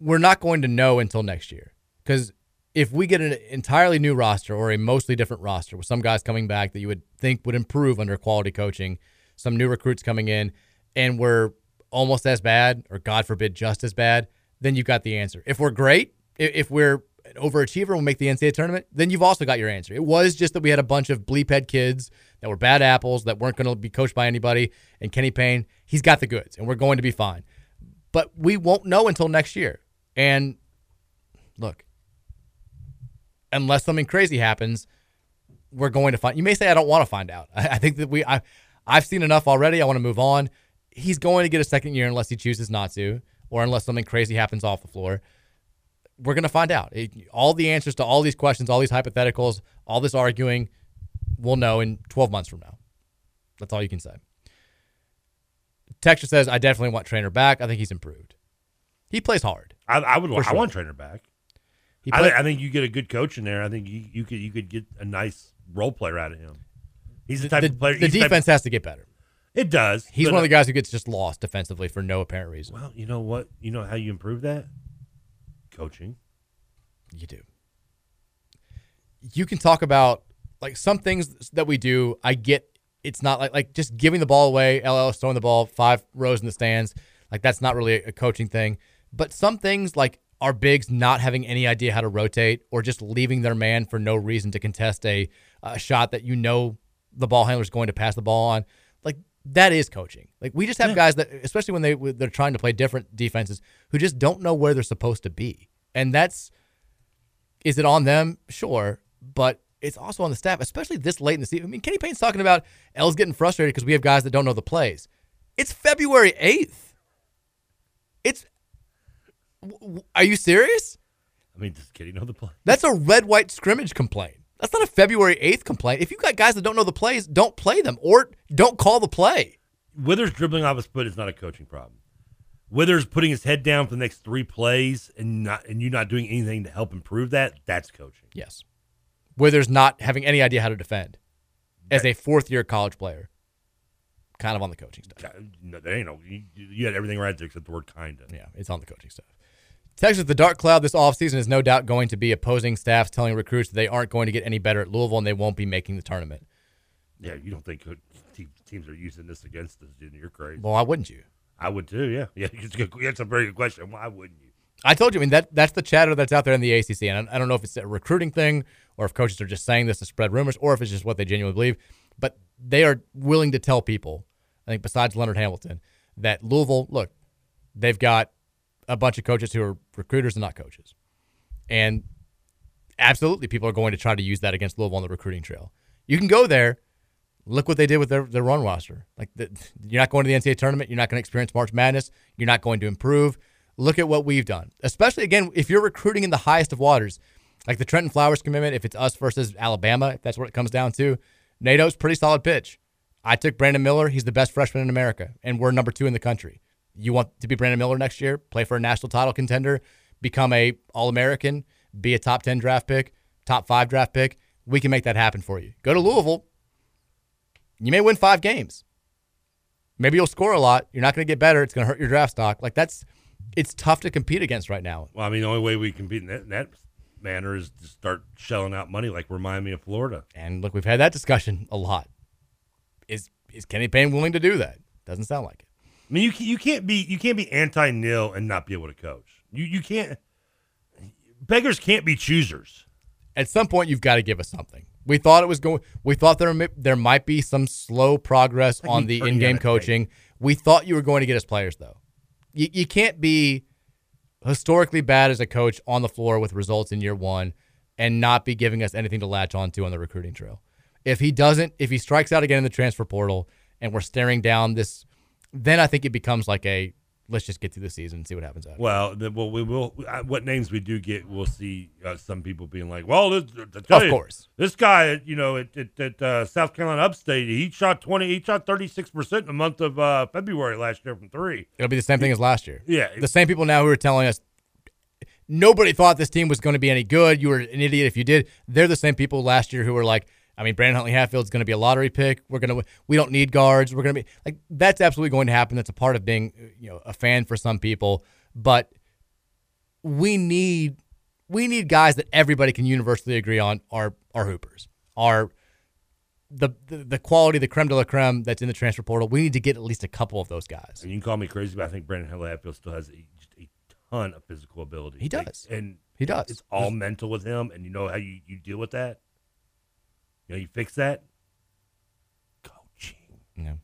we're not going to know until next year because if we get an entirely new roster or a mostly different roster with some guys coming back that you would think would improve under quality coaching, some new recruits coming in, and we're almost as bad, or God forbid, just as bad, then you've got the answer. If we're great, if we're an overachiever and we'll make the NCAA tournament, then you've also got your answer. It was just that we had a bunch of bleephead kids that were bad apples that weren't going to be coached by anybody. And Kenny Payne, he's got the goods, and we're going to be fine. But we won't know until next year. And look, unless something crazy happens, we're going to find. You may say I don't want to find out. I, I think that we, I, I've seen enough already. I want to move on. He's going to get a second year unless he chooses not to, or unless something crazy happens off the floor. We're going to find out. It- all the answers to all these questions, all these hypotheticals, all this arguing, we'll know in 12 months from now. That's all you can say. Texture says, I definitely want Traynor back. I think he's improved. He plays hard. I, I would. For I sure. want Traynor back. I, thi- I think you get a good coach in there. I think you, you could you could get a nice role player out of him. He's the type the, of player. the defense has to get better. It does. He's one of the guys who gets just lost defensively for no apparent reason. Well, you know what? You know how you improve that? Coaching. You do. You can talk about like some things that we do. I get it's not like like just giving the ball away, El throwing the ball five rows in the stands. Like that's not really a coaching thing. But some things like our bigs not having any idea how to rotate or just leaving their man for no reason to contest a, a shot that you know the ball handler is going to pass the ball on. Like that is coaching. Like we just have guys that, especially when they they're trying to play different defenses, who just don't know where they're supposed to be, and that's is it on them? Sure, but it's also on the staff, especially this late in the season. I mean, Kenny Payne's talking about El's getting frustrated because we have guys that don't know the plays. It's February eighth. It's. Are you serious? I mean, does Kitty know the play? That's a red white scrimmage complaint. That's not a February 8th complaint. If you got guys that don't know the plays, don't play them or don't call the play. Withers dribbling off his foot is not a coaching problem. Withers putting his head down for the next three plays and not and you not doing anything to help improve that, that's coaching. Yes. Withers not having any idea how to defend as a fourth year college player. Kind of on the coaching stuff. No, there ain't no. You, you had everything right there except the word kinda. Yeah, it's on the coaching stuff. Texas, the dark cloud this offseason is no doubt going to be opposing staffs telling recruits that they aren't going to get any better at Louisville and they won't be making the tournament. Yeah, you don't think teams are using this against us? Dude. You're crazy. Well, why wouldn't you? I would too. Yeah, yeah. It's a good, that's a very good question. Why wouldn't you? I told you, I mean that that's the chatter that's out there in the ACC, and I, I don't know if it's a recruiting thing or if coaches are just saying this to spread rumors, or if it's just what they genuinely believe. But they are willing to tell people, I think, besides Leonard Hamilton, that Louisville, look, they've got a bunch of coaches who are recruiters and not coaches, and absolutely, people are going to try to use that against Louisville on the recruiting trail. You can go there. Look what they did with their, their run roster. Like the, you're not going to the NCAA tournament. You're not going to experience March Madness. You're not going to improve. Look at what we've done. Especially again, if you're recruiting in the highest of waters, like the Trentyn Flowers commitment. If it's us versus Alabama, if that's what it comes down to, Nate Oats' pretty solid pitch. I took Brandon Miller. He's the best freshman in America, and we're number two in the country. You want to be Brandon Miller next year? Play for a national title contender, become a All American, be a top ten draft pick, top five draft pick. We can make that happen for you. Go to Louisville. You may win five games. Maybe you'll score a lot. You're not going to get better. It's going to hurt your draft stock. Like that's, it's tough to compete against right now. Well, I mean, the only way we compete in that, in that manner is to start shelling out money like we're Miami of Florida. And look, we've had that discussion a lot. Is is Kenny Payne willing to do that? Doesn't sound like it. I mean, you you can't be you can't be anti nil and not be able to coach. You you can't. Beggars can't be choosers. At some point, you've got to give us something. We thought it was going. We thought there there might be some slow progress Like on the in-game yeah, coaching. We thought you were going to get us players, though. You, you can't be historically bad as a coach on the floor with results in year one and not be giving us anything to latch onto on the recruiting trail. If he doesn't, if he strikes out again in the transfer portal and we're staring down this, then I think it becomes like a let's just get through the season and see what happens after. Well, the, well, we will. uh, What names we do get, we'll see some some people being like, "Well, this, Of you, course. this guy, you know, at, at, at uh, South Carolina Upstate, he shot twenty, he shot thirty six percent in the month of uh, February last year from three. It'll be the same thing as last year. Yeah. The same people now who are telling us nobody thought this team was going to be any good. You were an idiot if you did. They're the same people last year who were like, I mean, Brandon Huntley Hatfield's going to be a lottery pick. We're going to, we don't need guards. We're going to be like, that's absolutely going to happen. That's a part of being, you know, a fan for some people. But we need we need guys that everybody can universally agree on are are hoopers. Are the, the the quality, the creme de la creme that's in the transfer portal. We need to get at least a couple of those guys. And you can call me crazy, but I think Brandon Huntley Hatfield still has a, a ton of physical ability. He Like, does. and He does. It's all mental with him, and you know how you, you deal with that. You know, you fix that. Coaching. Yeah.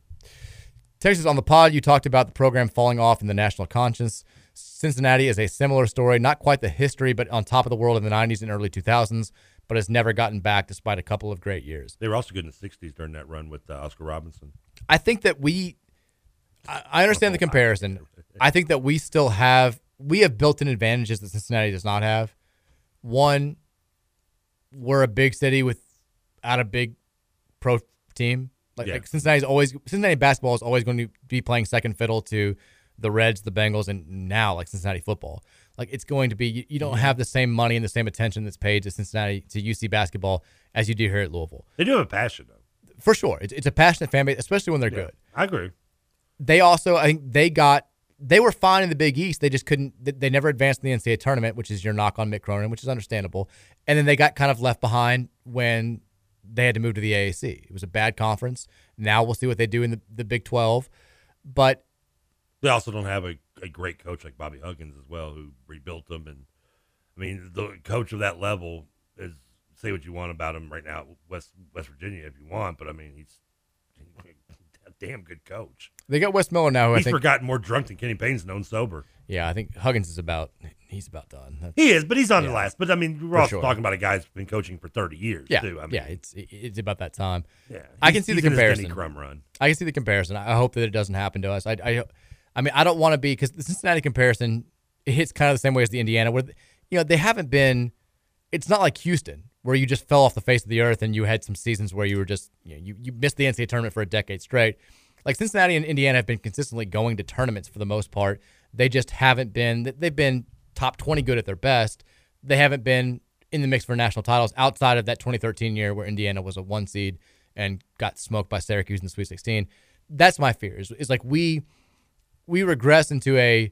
Texas on the pod, you talked about the program falling off in the national conscience. Cincinnati is a similar story, not quite the history, but on top of the world in the 90s and early 2000s, but has never gotten back despite a couple of great years. They were also good in the '60s during that run with uh, Oscar Robertson. I think that we, I, I understand the comparison. I think that we still have, we have built in advantages that Cincinnati does not have. One, we're a big city without a big pro team. Like, Yeah. like Cincinnati's always, Cincinnati basketball is always going to be playing second fiddle to the Reds, the Bengals, and now like Cincinnati football. Like it's going to be, you, you don't have the same money and the same attention that's paid to Cincinnati, to UC basketball as you do here at Louisville. They do have a passion, though. For sure. It's, it's a passionate fan base, especially when they're good I agree. they also I think they got they were fine in the Big East. They just couldn't. they- They never advanced in the NCAA tournament, which is your knock on Mick Cronin, which is understandable. And then they got kind of left behind when they had to move to the AAC. It was a bad conference. Now we'll see what they do in the, the Big Twelve. But They also don't have a, a great coach like Bobby Huggins as well, who rebuilt them. And I mean, the coach of that level is say what you want about him right now, West West Virginia, if you want, but I mean, he's damn good coach. they got Wes Miller now, who I He's think forgotten more drunk than Kenny Payne's known sober. Yeah, I think Huggins is about he's about done. That's- He is, but he's on the last. But I mean, we're For also sure. talking about a guy who's been coaching for thirty years Yeah, too. I mean, yeah, it's it's about that time. Yeah, I can see the comparison. Crum run. I can see the comparison. I hope that it doesn't happen to us. I, I, I mean, I don't want to be because the Cincinnati comparison it hits kind of the same way as the Indiana, where you know they haven't been. It's not like Houston where you just fell off the face of the earth and you had some seasons where you were just you know, you, you missed the NCAA tournament for a decade straight. Like Cincinnati and Indiana have been consistently going to tournaments for the most part. They just haven't been. They've been top twenty good at their best. They haven't been in the mix for national titles outside of that 2013 year where Indiana was a one seed and got smoked by Syracuse in the Sweet 16. That's my fear. Is, is like we we regress into a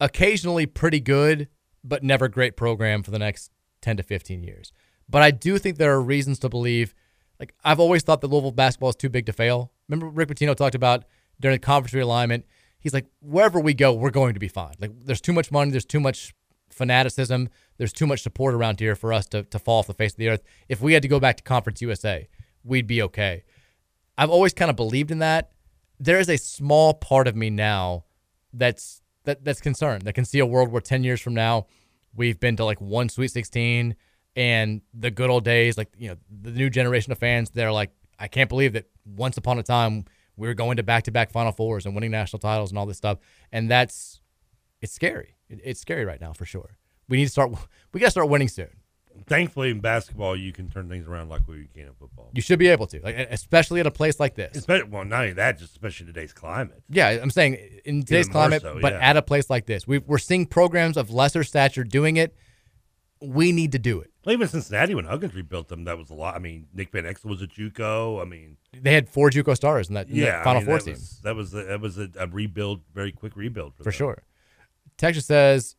occasionally pretty good but never great program for the next 10 to 15 years. But I do think there are reasons to believe like I've always thought that Louisville basketball is too big to fail. Remember Rick Pitino talked about during the conference realignment, he's like wherever we go, we're going to be fine. Like there's too much money, there's too much fanaticism, there's too much support around here for us to to fall off the face of the earth. If we had to go back to Conference USA, we'd be okay. I've always kind of believed in that. There is a small part of me now that's that that's concerned that can see a world where 10 years from now we've been to like one sweet 16 and the good old days like you know the new generation of fans they're like I can't believe that once upon a time we were going to back-to-back final fours and winning national titles and all this stuff and that's it's scary it's scary right now for sure we need to start we got to start winning soon Thankfully, in basketball, you can turn things around like we can in football. you should be able to like especially at a place like this Especially, well, not only that, just especially today's climate. Yeah, I'm saying in today's Even climate, so, but yeah. at a place like this, we we're seeing programs of lesser stature doing it. We need to do it. Well, even Cincinnati, when Huggins rebuilt them, that was a lot. I mean, Nick Van Exel was a JUCO. I mean, They had four JUCO stars in that, in that yeah, I Final mean, Four that team was, that was a, that was a, a rebuild, very quick rebuild for, for sure. Texas says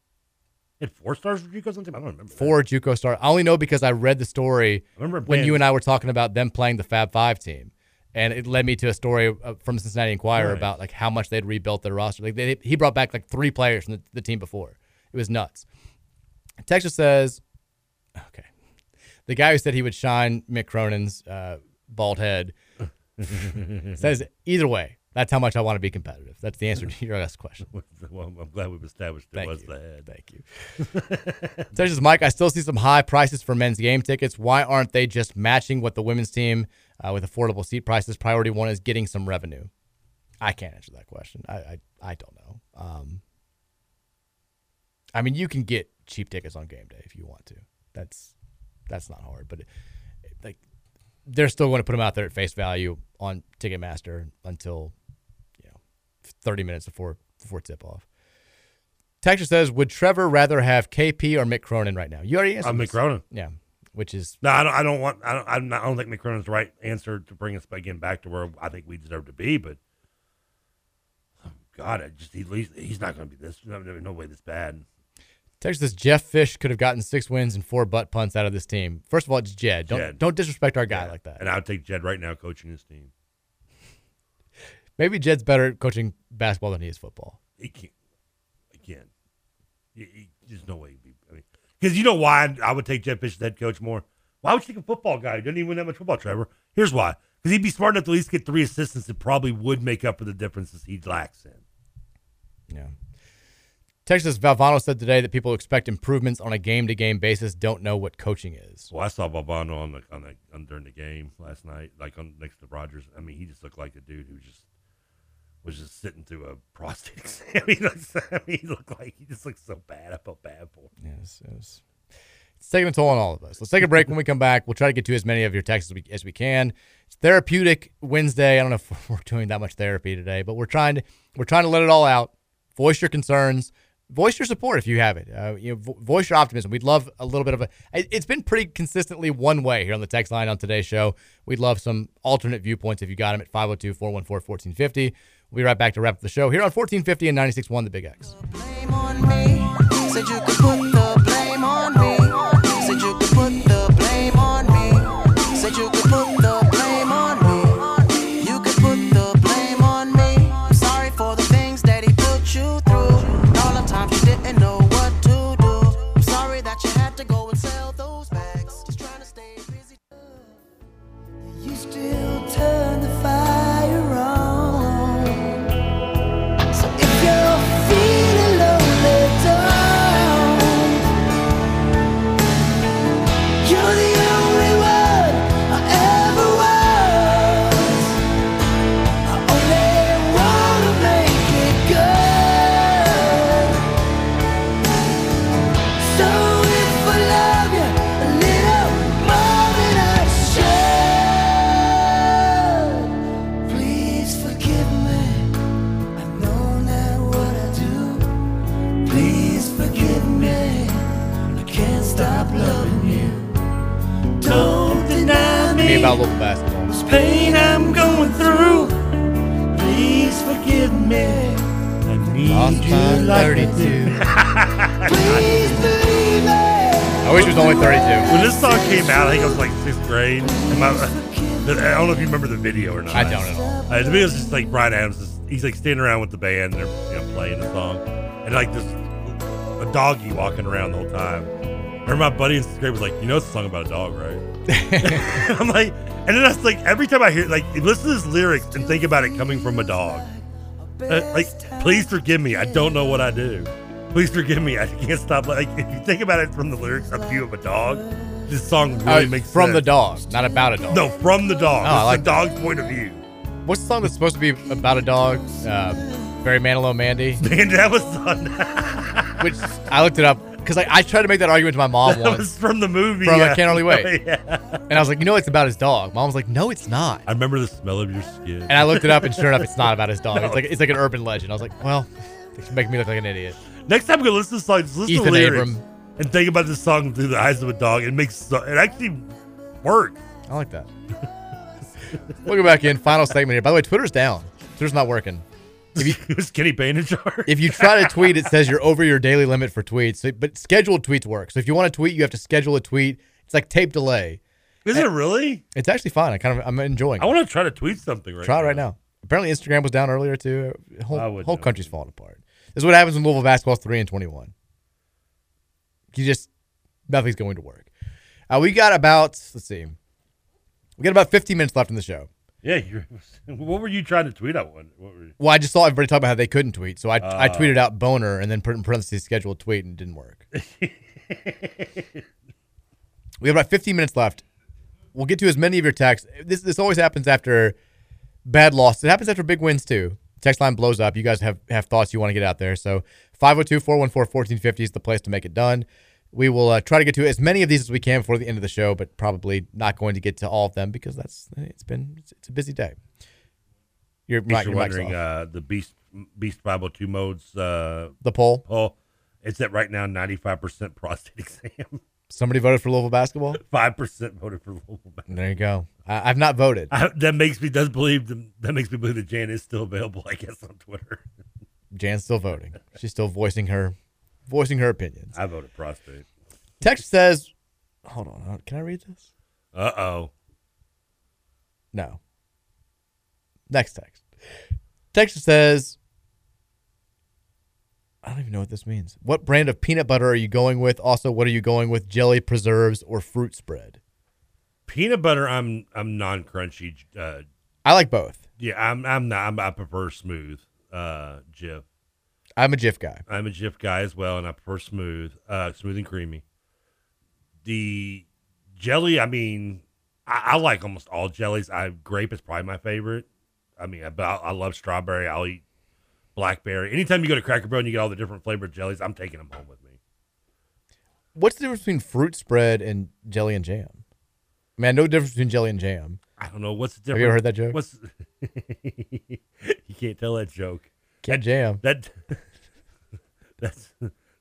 had four stars for JUCO sometime. I don't remember. four JUCO stars. I only know because I read the story I remember when you and I were talking about them playing the Fab Five team, and it led me to a story from Cincinnati Enquirer Right. about like how much they'd rebuilt their roster. Like they, he brought back like three players from the, the team before. It was nuts. Texas says, okay, the guy who said he would shine Mick Cronin's uh, bald head says either way. That's how much I want to be competitive. That's the answer to your last question. Well, I'm glad we've established it Thank was you. the head. Thank you. Texas Mike, I still see some high prices for men's game tickets. Why aren't they just matching what the women's team uh, with affordable seat prices? Priority one is getting some revenue. I can't answer that question. I I, I don't know. Um, I mean, you can get cheap tickets on game day if you want to. That's that's not hard, but it, like they're still going to put them out there at face value on Ticketmaster until you know 30 minutes before before tip off. Texture says, "Would Trevor rather have KP or Mick Cronin right now?" You already answered. Uh, Mick. Cronin. Yeah, which is No, I don't. I don't want. I don't. I'm not, I don't think Mick Cronin's the right answer to bring us again back to where I think we deserve to be. But oh, God, I just he, he's, he's not going to be this. No no way this bad. Text says Jeff Fish could have gotten six wins and four butt punts out of this team. First of all, it's Jed. Don't Jed. don't disrespect our guy like that. And I would take Jed right now coaching his team. Maybe Jed's better at coaching basketball than he is football. He can't. Again, he, he, there's no way he'd be. I mean, because you know why I, I would take Jed Fish as head coach more. Why would you take a football guy who doesn't even win that much football, Trevor? Here's why. Because he'd be smart enough to at least get three assistants that probably would make up for the differences he lacks in. Yeah. Texas Valvano said today that people expect improvements on a game to game basis, don't know what coaching is. Well, I saw Valvano on the on the on, during the game last night, like on next to Rogers. I mean, he just looked like a dude who just was just sitting through a prostate exam. he, looks, I mean, he looked like he just looked so bad. I felt bad for him. Yes, yes. It's taking a toll on all of us. Let's take a break. when we come back, we'll try to get to as many of your texts as we, as we can. It's therapeutic Wednesday. I don't know if we're doing that much therapy today, but we're trying to we're trying to let it all out. Voice your concerns. Voice your support if you have it. Uh, you know, vo- voice your optimism. We'd love a little bit of a. it- It's been pretty consistently one way here on the text line on today's show. We'd love some alternate viewpoints if you got them at 502 414 1450. We'll be right back to wrap up the show here on 1450 and 96.1 The Big X. Lost you by like I 32. do. Please believe me. I wish it was only 32. When this song came out, I think I was like sixth grade. And my, I don't know if you remember the video or not. I don't at all. Uh, the video's just like Bryan Adams. Is, he's like standing around with the band, and they're you know, playing the song, and like this a doggy walking around the whole time. I remember my buddy in sixth grade was like, "You know, it's a song about a dog, right?" I'm like, and then that's like every time I hear like listen to this lyrics and think about it coming from a dog. Uh, like, please forgive me. I don't know what I do. Please forgive me. I can't stop. Like, if you think about it from the lyrics of view of a dog, this song really Uh, makes from the dog, not about a dog. No, from the dog. Oh, I like the dog's point of view. What's the song that's supposed to be about a dog? Uh, Barry Manilow, Mandy. Man, that was on. Which I looked it up because I, I tried to make that argument to my mom That once. was from the movie. From yeah. I Can't Hardly Wait. Oh, yeah. And I was like, you know, it's about his dog. Mom was like, no, it's not. I remember the smell of your skin. And I looked it up, and sure enough, it's not about his dog. It's like it's like an urban legend. I was like, well, it's making me look like an idiot. Next time I'm gonna listen to the song, just listen to Ethan the lyrics Abram. and think about this song through the eyes of a dog. It makes so, it actually works. I like that. we'll go back in. Final segment here. By the way, Twitter's down. Twitter's not working. If you, was Kenny Payne in charge? if you try to tweet, it says you're over your daily limit for tweets. So, but scheduled tweets work. So if you want to tweet, you have to schedule a tweet. It's like tape delay. Is it really? It's actually fine. I kind of I'm enjoying. I it. want to try to tweet something right Try now. right now. Apparently, Instagram was down earlier too. Whole, whole know. country's falling apart. This is what happens when Louisville basketball's three and twenty-one. You just nothing's going to work. Uh, we got about let's see, we got about fifteen minutes left in the show. Yeah, what were you trying to tweet out? What, what were you? Well, I just saw everybody talk about how they couldn't tweet, so I I Oh. tweeted out boner and then put in parentheses scheduled tweet and it didn't work. we have about 15 minutes left. We'll get to as many of your texts. This this always happens after bad loss. It happens after big wins too. Text line blows up. You guys have have thoughts you want to get out there. So 502-414-1450 is the place to make it done. We will uh, try to get to as many of these as we can before the end of the show, but probably not going to get to all of them because that's it's been it's, it's a busy day. You're, Mike, you're your wondering, uh, the Beast Beast Bible two modes. Uh, The poll? Poll. It's at right now ninety five percent prostate exam. Somebody voted for Louisville basketball. Five percent voted for Louisville. basketball. There you go. I, I've not voted. I, that makes me does believe that makes me believe that Jan is still available. I guess on Twitter. Jan's still voting. She's still voicing her voicing her opinions. I voted prostate. Text says, hold on, can I read this? Uh oh. No. Next text. Text says, I don't even know what this means. What brand of peanut butter are you going with? Also, what are you going with? Jelly, preserves, or fruit spread? Peanut butter, I'm I'm non crunchy. Uh, I like both. yeah, I'm I'm not. I'm, I prefer smooth. Uh, Jif. I'm a Jif guy. I'm a Jif guy as well, and I prefer smooth, uh, smooth and creamy. The jelly, I mean, I, I like almost all jellies. I grape is probably my favorite. I mean, I, but I, I love strawberry. I'll eat blackberry. Anytime you go to Cracker Barrel and you get all the different flavored jellies, I'm taking them home with me. What's the difference between fruit spread and jelly and jam? Man, no difference between jelly and jam. I don't know what's the difference. Have you ever heard that joke? What's you can't tell that joke. Can't jam. That that's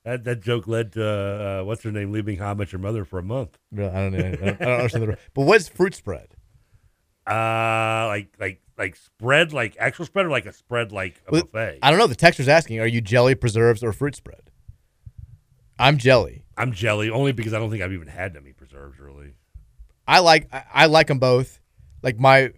that that joke led to uh, what's her name leaving How Met Your Mother for a month. Really, I don't know. I don't, I don't understand the. But what's fruit spread? Uh, like like like spread like actual spread or like a spread like a Well, buffet. I don't know. The texter's asking, are you jelly, preserves, or fruit spread? I'm jelly. I'm jelly only because I don't think I've even had any preserves really. I like I, I like them both. Like my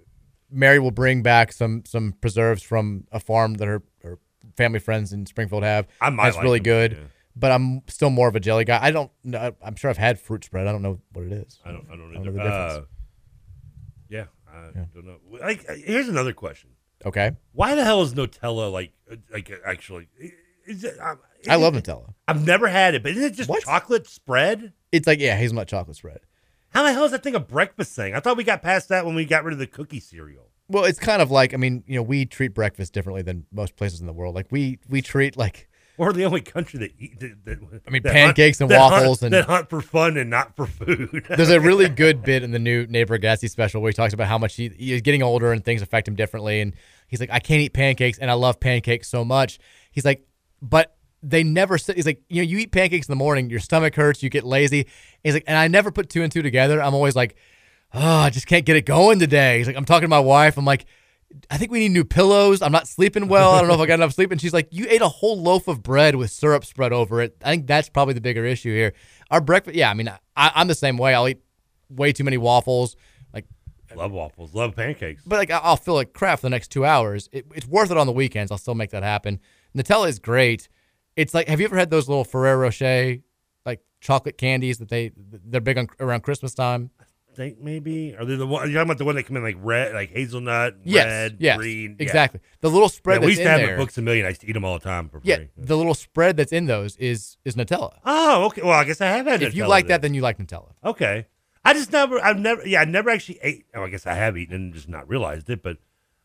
Mary will bring back some some preserves from a farm that her, her family friends in Springfield have. I might That's like really them, good. yeah. But I'm still more of a jelly guy. I don't know. I'm sure I've had fruit spread. I don't know what it is. I don't I don't, know the difference. Uh, yeah, I don't know. Like uh, here's another question. okay. Why the hell is Nutella like uh, like uh, actually? Is it, um, I love Nutella. I've never had it, but isn't it just chocolate spread? It's like yeah, hazelnut chocolate spread. How the hell is that thing a breakfast thing? I thought we got past that when we got rid of the cookie cereal. Well, it's kind of like I mean, you know, we treat breakfast differently than most places in the world. Like we we treat like We're the only country that eat. That, that, I mean, that pancakes hunt- and that hunt- waffles and- that hunt for fun and not for food. There's a really good bit in the new Nate Bargatze special where he talks about how much he, he's getting older and things affect him differently. And he's like, I can't eat pancakes and I love pancakes so much. He's like, but they never sit. He's like, you know, you eat pancakes in the morning, your stomach hurts, you get lazy. He's like, and I never put two and two together. I'm always like, oh, I just can't get it going today. He's like, I'm talking to my wife. I'm like, I think we need new pillows. I'm not sleeping well. I don't know if I got enough sleep. And she's like, You ate a whole loaf of bread with syrup spread over it. I think that's probably the bigger issue here. Our breakfast, yeah, I mean, I, I'm the same way. I'll eat way too many waffles. Like, love waffles, love pancakes. but like, I'll feel like crap for the next two hours. It, it's worth it on the weekends. I'll still make that happen. Nutella is great. It's like, have you ever had those little Ferrero Rocher, like chocolate candies that they, they're big on around Christmas time? I think maybe are they the one? You're talking about the one that come in like red, like hazelnut, Yes, red, yes, green. yeah. exactly. The little spread Yeah, we that's used to in have there- at Books a Million. I used to eat them all the time for free. Yeah, the little spread that's in those is is Nutella. Oh, okay. Well, I guess I have had. If you like then. that, then you like Nutella. Okay. I just never, I've never, yeah, I never actually ate. Oh, I guess I have eaten and just not realized it. But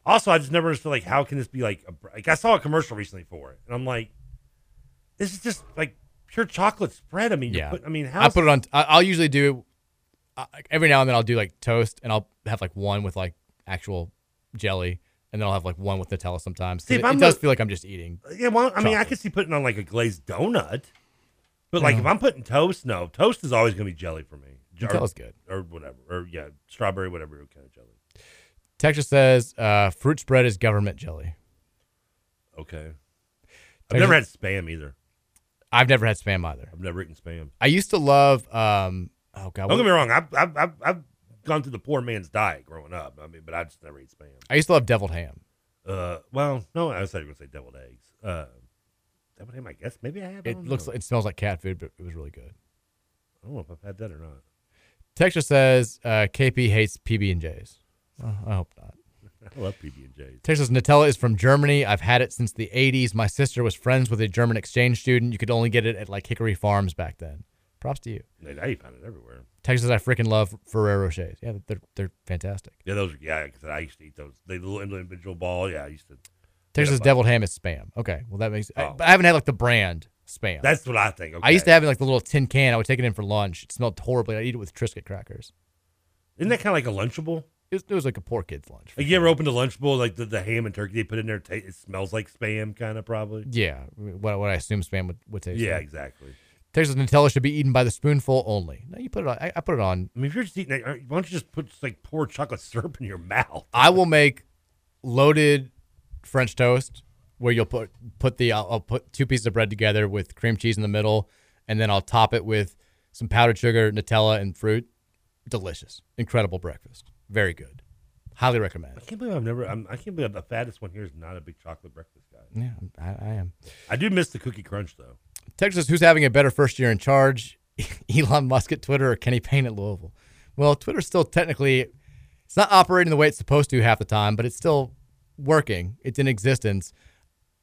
also, I just never understood like how can this be like? A, like I saw a commercial recently for it, and I'm like, this is just like pure chocolate spread. I mean, Yeah. Put, I mean, how? I put it on. I'll usually do uh, every now and then. I'll do like toast, and I'll have like one with like actual jelly, and then I'll have like one with Nutella sometimes. See, it, it does the- feel like I'm just eating. Yeah, well, I mean, I chocolate. could see putting on like a glazed donut, but like No. if I'm putting toast, no, toast is always going to be jelly for me. Or- Nutella's good. or whatever, or yeah, strawberry, whatever kind of jelly. Texas says uh, fruit spread is government jelly. Okay. I've never had spam either. I've never had spam either. I've never eaten spam. I used to love. Um, oh god, Don't get me wrong. I've, I've, I've, I've gone through the poor man's diet growing up. I mean, but I just never ate spam. I used to love deviled ham. Uh, well, no, I was going to say deviled eggs. Uh, deviled ham, I guess. Maybe I have. I It looks like it smells like cat food, but it was really good. I don't know if I've had that or not. Texture says uh, KP hates PB and J's. I hope not. I love PB and J's. Texas Nutella is from Germany. I've had it since the 80s. My sister was friends with a German exchange student. You could only get it at like Hickory Farms back then. Props to you. Now you find it everywhere. Texas, I freaking love Ferrero Rochers. Yeah, they're they're fantastic. Yeah, those. Yeah, because I used to eat those. They little individual ball. Yeah, I used to. Texas Yeah, deviled ham is spam. Okay, well that makes. I, Oh. but I haven't had like the brand spam. That's what I think. Okay. I used to have it like the little tin can. I would take it in for lunch. It smelled horribly. I'd eat it with Triscuit crackers. Isn't that kind of like a Lunchable? It was, like a poor kid's lunch. Like you ever opened a lunch bowl like the, the ham and turkey they put in there, ta it smells like spam, kind of probably. Yeah, what, what I assume spam would, would taste Yeah, like. exactly. Texas Nutella should be eaten by the spoonful only. No, you put it on. I, I put it on. I mean, if you're just eating, it, why don't you just put like pour chocolate syrup in your mouth? I will make loaded French toast where you'll put put the I'll, I'll put two pieces of bread together with cream cheese in the middle, and then I'll top it with some powdered sugar, Nutella, and fruit. Delicious, incredible breakfast. Very good. Highly recommend. I can't believe I've never. I'm, I can't believe the fattest one here is not a big chocolate breakfast guy. Yeah, I, I am. I do miss the cookie crunch though. Texas, who's having a better first year in charge? Elon Musk at Twitter or Kenny Payne at Louisville? Well, Twitter's still technically it's not operating the way it's supposed to half the time, but it's still working. It's in existence.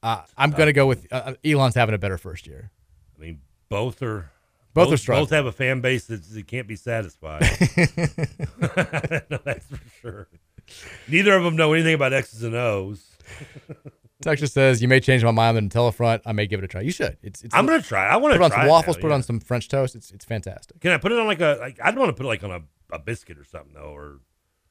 Uh, I'm going to go with uh, Elon's having a better first year. I mean, both are Both are struggling. Both have a fan base that, that can't be satisfied. no, that's for sure. Neither of them know anything about X's and O's. Texas says you may change my mind on the Nutella front. I may give it a try. You should. It's. it's I'm gonna try. I wanna put on some waffles. now, put it on some French toast. It's it's fantastic. Can I put it on like a? Like, I'd want to put it like on a, a biscuit or something though, or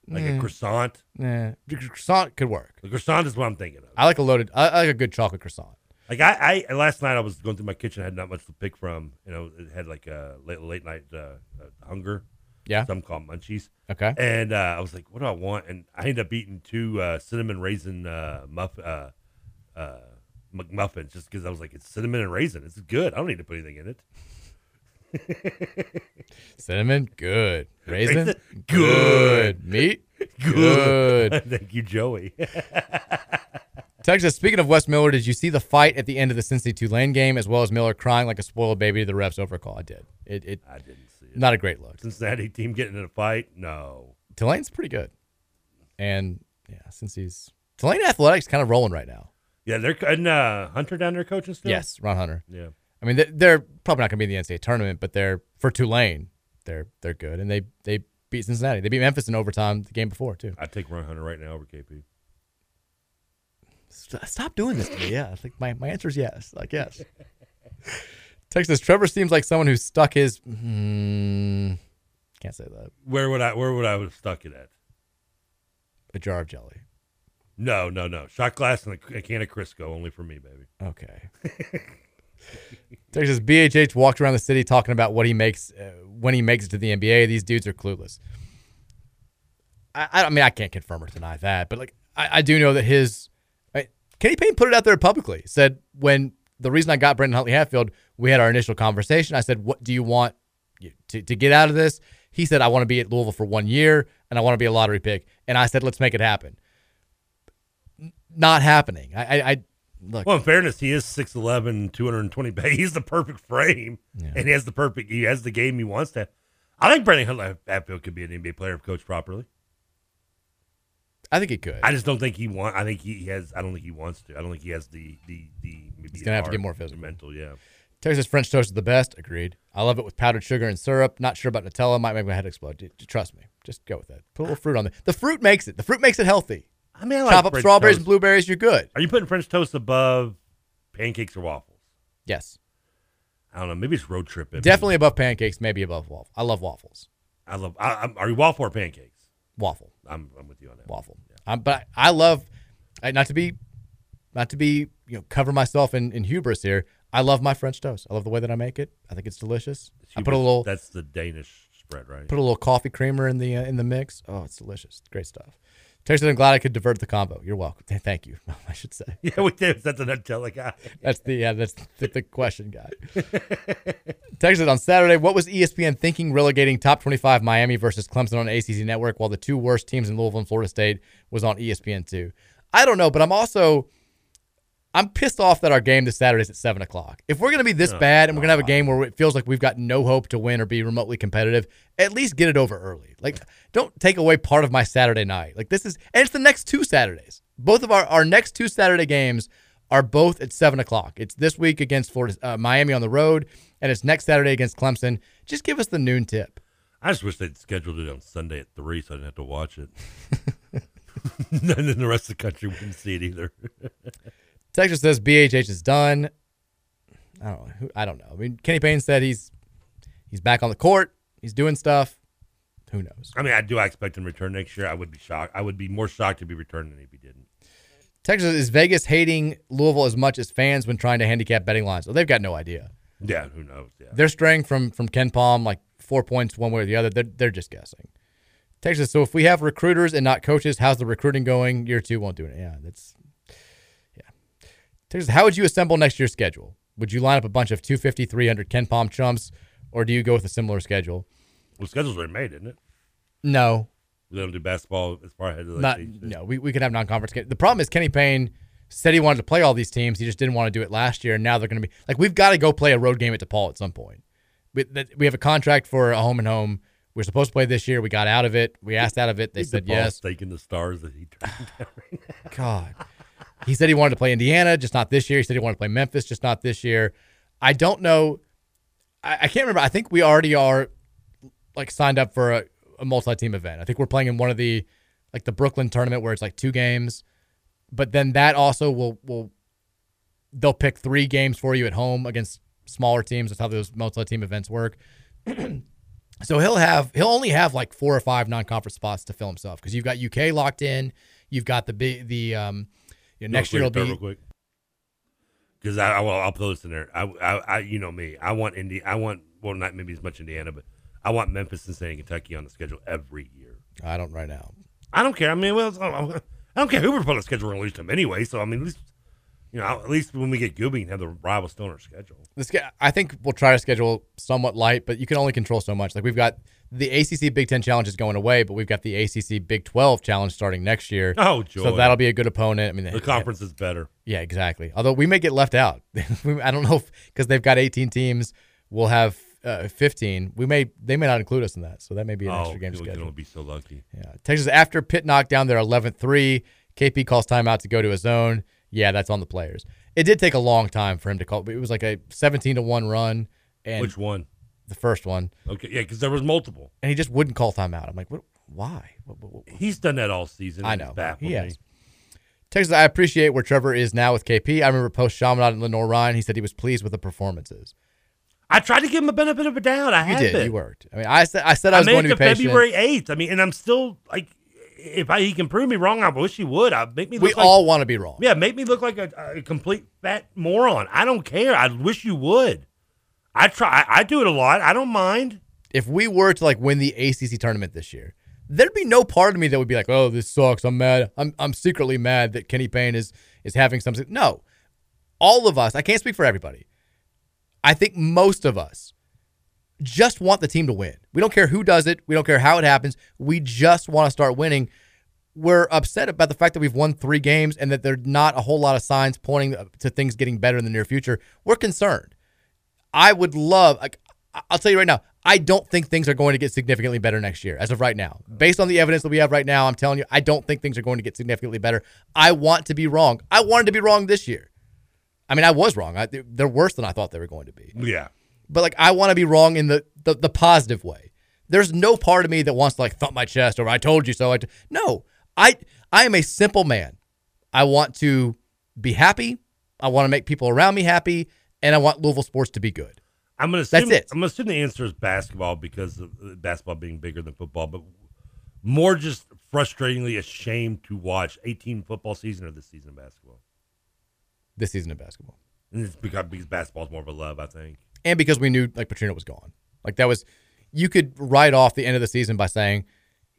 like a croissant. Yeah, the croissant could work. The croissant is what I'm thinking of. I like a loaded. I, I like a good chocolate croissant. Like I, I last night I was going through my kitchen. I had not much to pick from. You know, it had like a late late night uh, uh, hunger. Yeah. some call 'em munchies. Okay. And uh, I was like, what do I want? And I ended up eating two uh, cinnamon raisin uh, muff uh, uh, McMuffins just because I was like, it's cinnamon and raisin. It's good. I don't need to put anything in it. Cinnamon, good. Raisin, Raisin, good. Meat, Good. good. Thank you, Joey. Texas, speaking of Wes Miller, did you see the fight at the end of the Cincy Tulane game, as well as Miller crying like a spoiled baby to the refs over a call? I did. It, it I didn't see it. Not a great look. Cincinnati team getting in a fight? No. Tulane's pretty good, and yeah, since he's Tulane athletics kind of rolling right now. Yeah, they're and uh, Hunter down there coaching still. Yes, Ron Hunter. Yeah. I mean they- they're probably not going to be in the NCAA tournament, but they're for Tulane, they're they're good, and they they beat Cincinnati. They beat Memphis in overtime the game before too. I'd take Ron Hunter right now over KP. St- Stop doing this to me. Yeah, I think my, my answer is yes. Like yes. Texas Trevor seems like someone who's stuck his. Hmm, can't say that. Where would I? Where would I have stuck it at? A jar of jelly. No, no, no. Shot glass and a, a can of Crisco, only for me, baby. Okay. Texas BHH walked around the city talking about what he makes uh, when he makes it to the NBA. These dudes are clueless. I, I, mean, I can't confirm or deny that, but like, I, I do know that his Kenny Payne put it out there publicly. Said when the reason I got Brandon Huntley Hatfield, we had our initial conversation. I said, "What do you want to to get out of this?" He said, "I want to be at Louisville for one year, and I want to be a lottery pick." And I said, "Let's make it happen." Not happening. I, I, I look. Well, in fairness, he is 6'11", 220 pounds. He's the perfect frame, and he has the perfect. He has the game he wants to. I think Brandon Huntley Hatfield could be an NBA player if coached properly. I think he could. I just don't think he want. I think he has. I don't think he wants to. I don't think he has the the the. Maybe He's gonna have to get more physical. Mental, yeah. Texas French toast is the best. Agreed. I love it with powdered sugar and syrup. Not sure about Nutella. Might make my head explode. D- Trust me. Just go with it. Put a little fruit on it. The fruit makes it. The fruit makes it healthy. I mean, I like chop up French strawberries toast. and blueberries. You're good. Are you putting French toast above pancakes or waffles? Yes. I don't know. Maybe it's road trip. in me. Definitely above pancakes. Maybe above waffle. I love waffles. I love. I, I'm, are you waffle or pancakes? Waffle. I'm, I'm with you on that. Waffle. Um, but I love, not to be, not to be, you know, cover myself in, in hubris here. I love my French toast. I love the way that I make it. I think it's delicious. I put a little. That's the Danish spread, right? Put a little coffee creamer in the uh, in the mix. Oh, it's delicious. Great stuff. Texas, I'm glad I could divert the combo. You're welcome. Thank you. I should say. Yeah, we did. That's the Nutella guy. That's the yeah. That's the, the question guy. Texas on Saturday. What was ESPN thinking relegating top 25 Miami versus Clemson on ACC Network while the two worst teams in Louisville and Florida State was on ESPN two? I don't know, but I'm also I'm pissed off that our game this Saturday is at seven o'clock. If we're gonna be this Oh, bad and we're gonna have a game where it feels like we've got no hope to win or be remotely competitive, at least get it over early. Like, don't take away part of my Saturday night. Like this is, and it's the next two Saturdays. Both of our our next two Saturday games are both at seven o'clock. It's this week against Florida, uh, Miami on the road, and it's next Saturday against Clemson. Just give us the noon tip. I just wish they'd scheduled it on Sunday at three, so I didn't have to watch it. and then the rest of the country wouldn't see it either. Texas says BHH is done. I don't know. I don't know. I mean, Kenny Payne said he's he's back on the court. He's doing stuff. Who knows? I mean, I do. I expect him to return next year. I would be shocked. I would be more shocked to be returned than if he didn't. Texas is Vegas hating Louisville as much as fans when trying to handicap betting lines. Well, they've got no idea. Yeah, who knows? Yeah. They're straying from from KenPom like four points one way or the other. They're they're just guessing. Texas. So if we have recruiters and not coaches, how's the recruiting going? Year two won't do it. Yeah, that's how would you assemble next year's schedule? Would you line up a bunch of 250, 300 KenPom chumps, or do you go with a similar schedule? Well, the schedule's already made, isn't it? No, We don't do basketball as far ahead of the not no. We, we could have non-conference. ga- The problem is Kenny Payne said he wanted to play all these teams. He just didn't want to do it last year, and now they're going to be like we've got to go play a road game at DePaul at some point. We, that, we have a contract for a home and home. We're supposed to play this year. We got out of it. We asked out of it. They said yes. Taking the stars that he turned down. God. He said he wanted to play Indiana, just not this year. He said he wanted to play Memphis, just not this year. I don't know. I, I can't remember. I think we already are like signed up for a, a multi-team event. I think we're playing in one of the like the Brooklyn tournament where it's like two games, but then that also will will they'll pick three games for you at home against smaller teams. That's how those multi-team events work. so he'll have he'll only have like four or five non-conference spots to fill himself because you've got UK locked in. You've got the big the um you know, next year will Real be quick, real quick. Because I, I will, I'll throw this in there. I, I, I, you know me. I want Indy. I want well, not maybe as much Indiana, but I want Memphis, and Kentucky on the schedule every year. I don't right now. I don't care. I mean, well, I don't care who we're putting on the schedule. We're gonna lose to them anyway. So I mean, at least you know, at least when we get Gooby, can have the rival still on our schedule. This I think we'll try to schedule somewhat light, but you can only control so much. Like we've got the ACC Big Ten Challenge is going away, but we've got the ACC Big Twelve Challenge starting next year. Oh, joy! So that'll be a good opponent. I mean, The conference is better. Yeah, exactly. Although we may get left out. I don't know because they've got 18 teams. We'll have uh, 15. We may they may not include us in that, so that may be an Oh, extra game schedule. will be so lucky. Yeah, Texas after Pitt knocked down their 11-3. KP calls timeout to go to his zone. Yeah, that's on the players. It did take a long time for him to call. But it was like a 17 to one run. And Which one? The first one. Okay, yeah, because there was multiple. And he just wouldn't call timeout. I'm like, what? Why? What, what, what? He's done that all season. I know. He has. Texas, I appreciate where Trevor is now with KP. I remember post Chaminade and Lenoir-Rhyne. He said he was pleased with the performances. I tried to give him a benefit of a doubt. I You had did. been. You worked. I mean, I said I said I was made going to be patient. February eighth. I mean, and I'm still like, if I, he can prove me wrong, I wish he would. I make me. We like, all want to be wrong. Yeah, make me look like a, a complete fat moron. I don't care. I wish you would. I try. I do it a lot. I don't mind. If we were to like win the ACC tournament this year, there'd be no part of me that would be like, "Oh, this sucks. I'm mad. I'm I'm secretly mad that Kenny Payne is is having something." No, all of us. I can't speak for everybody. I think most of us just want the team to win. We don't care who does it. We don't care how it happens. We just want to start winning. We're upset about the fact that we've won three games and that there's not a whole lot of signs pointing to things getting better in the near future. We're concerned. I would love, like, I'll tell you right now, I don't think things are going to get significantly better next year as of right now. Based on the evidence that we have right now, I'm telling you, I don't think things are going to get significantly better. I want to be wrong. I wanted to be wrong this year. I mean, I was wrong. I, they're worse than I thought they were going to be. Yeah. But like, I want to be wrong in the, the the positive way. There's no part of me that wants to like thump my chest or I told you so. I t-. no, I I am a simple man. I want to be happy. I want to make people around me happy, and I want Louisville sports to be good. I'm gonna assume, That's it. I'm gonna assume the answer is basketball because of uh, basketball being bigger than football, but more just frustratingly ashamed to watch 18 football season or this season of basketball. This season of basketball, And it's because, because basketball is more of a love, I think. and because we knew like Petrino was gone. Like that was, you could write off the end of the season by saying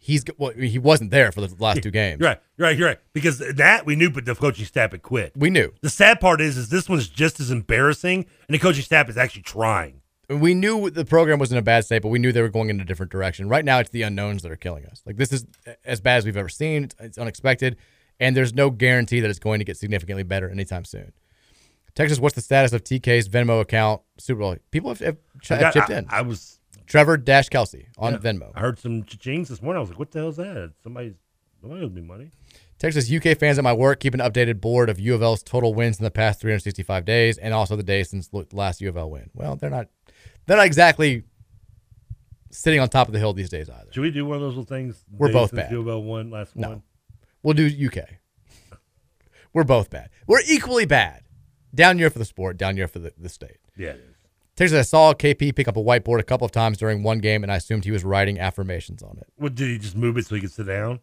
he's well, he wasn't there for the last two games. You're right. You're right. You're right. Because that we knew, but the coaching staff had quit. We knew. The sad part is, is this one's just as embarrassing, and the coaching staff is actually trying. we knew the program was in a bad state, but we knew they were going in a different direction. Right now, it's the unknowns that are killing us. Like this is as bad as we've ever seen. It's, it's unexpected, and there's no guarantee that it's going to get significantly better anytime soon. Texas, what's the status of TK's Venmo account? Super Bowl. People have, have, have chipped I- in. I was Trevor Dash Kelsey on Yeah. Venmo. I heard some chings this morning. I was like, "What the hell's that? Somebody's somebody owes me money." Texas UK fans at my work keep an updated board of U of L's total wins in the past 365 days, and also the day since the last U of L win. Well, they're not, they're not exactly sitting on top of the hill these days either. Should we do one of those little things? We're both bad. U of L won last No. one. We'll do UK. We're both bad. We're equally bad. Down year for the sport, down year for the, the state. Yeah, it. Texas, I saw KP pick up a whiteboard a couple of times during one game, and I assumed he was writing affirmations on it. What did he just move it so he could sit down?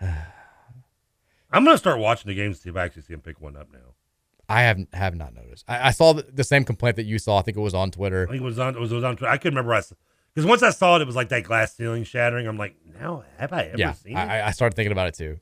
I'm gonna start watching the games to see if I actually see him pick one up now. I have have not noticed. I, I saw the, the same complaint that you saw. I think it was on Twitter. I think it was on. It was, it was on. Twitter. I couldn't remember. Because once I saw it, it was like that glass ceiling shattering. I'm like, now have I ever yeah, seen it? I, I started thinking about it too.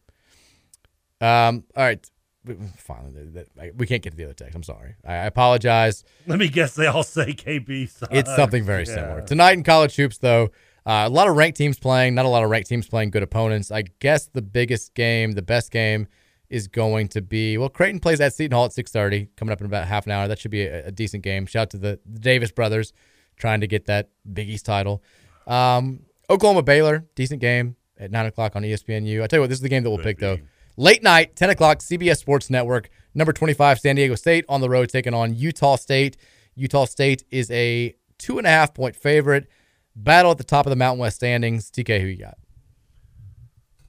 Um, all right. We- Finally, we can't get to the other text. I'm sorry. I I apologize. Let me guess. They all say KP. Sucks. It's something very Yeah. similar. Tonight in college hoops, though, uh, a lot of ranked teams playing, not a lot of ranked teams playing good opponents. I guess the biggest game, the best game, is going to be well. Creighton plays at Seton Hall at six thirty, coming up in about half an hour. That should be a, a decent game. Shout out to the, the Davis brothers trying to get that Big East title. Um, Oklahoma Baylor, decent game at nine o'clock on ESPNU. I tell you what, this is the game that we'll pick though. Late night, ten o'clock, CBS Sports Network. Number twenty-five, San Diego State on the road taking on Utah State. Utah State is a two and a half point favorite. Battle at the top of the Mountain West standings. TK, who you got?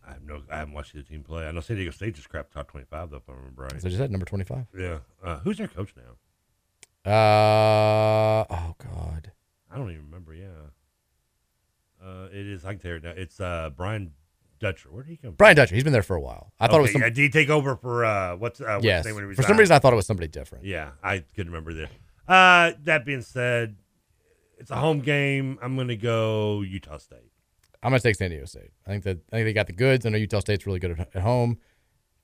I have no. I haven't watched the team play. I know San Diego State just crapped top twenty-five though, if I remember right. So just said number twenty-five. Yeah. Uh, who's their coach now? Uh oh god. I don't even remember. Yeah. Uh, it is. I can tell you now. It's uh, Brian Dutcher. Where did he come? from? Brian Dutcher. He's been there for a while. I thought it was Okay, some. yeah, did he take over for uh, what's uh, what's yes. his name when he For some reason, I thought it was somebody different. Yeah, I couldn't remember this. Uh, that being said, it's a home game. I'm going to go Utah State. I'm gonna take San Diego State. I think that I think they got the goods. I know Utah State's really good at, at home.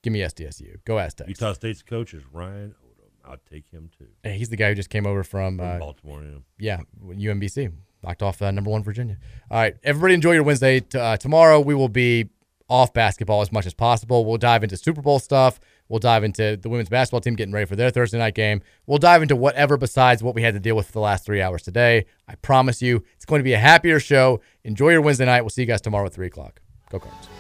Give me SDSU. Go Aztecs. Utah State's coach is Ryan Odom. I'll take him too. Hey, he's the guy who just came over from, From uh, Baltimore, yeah. yeah, UMBC. Knocked off uh, number one Virginia. All right, everybody, enjoy your Wednesday. T- uh, tomorrow we will be off basketball as much as possible. We'll dive into Super Bowl stuff. We'll dive into the women's basketball team getting ready for their Thursday night game. We'll dive into whatever besides what we had to deal with for the last three hours today. I promise you, it's going to be a happier show. Enjoy your Wednesday night. We'll see you guys tomorrow at three o'clock. Go Cards.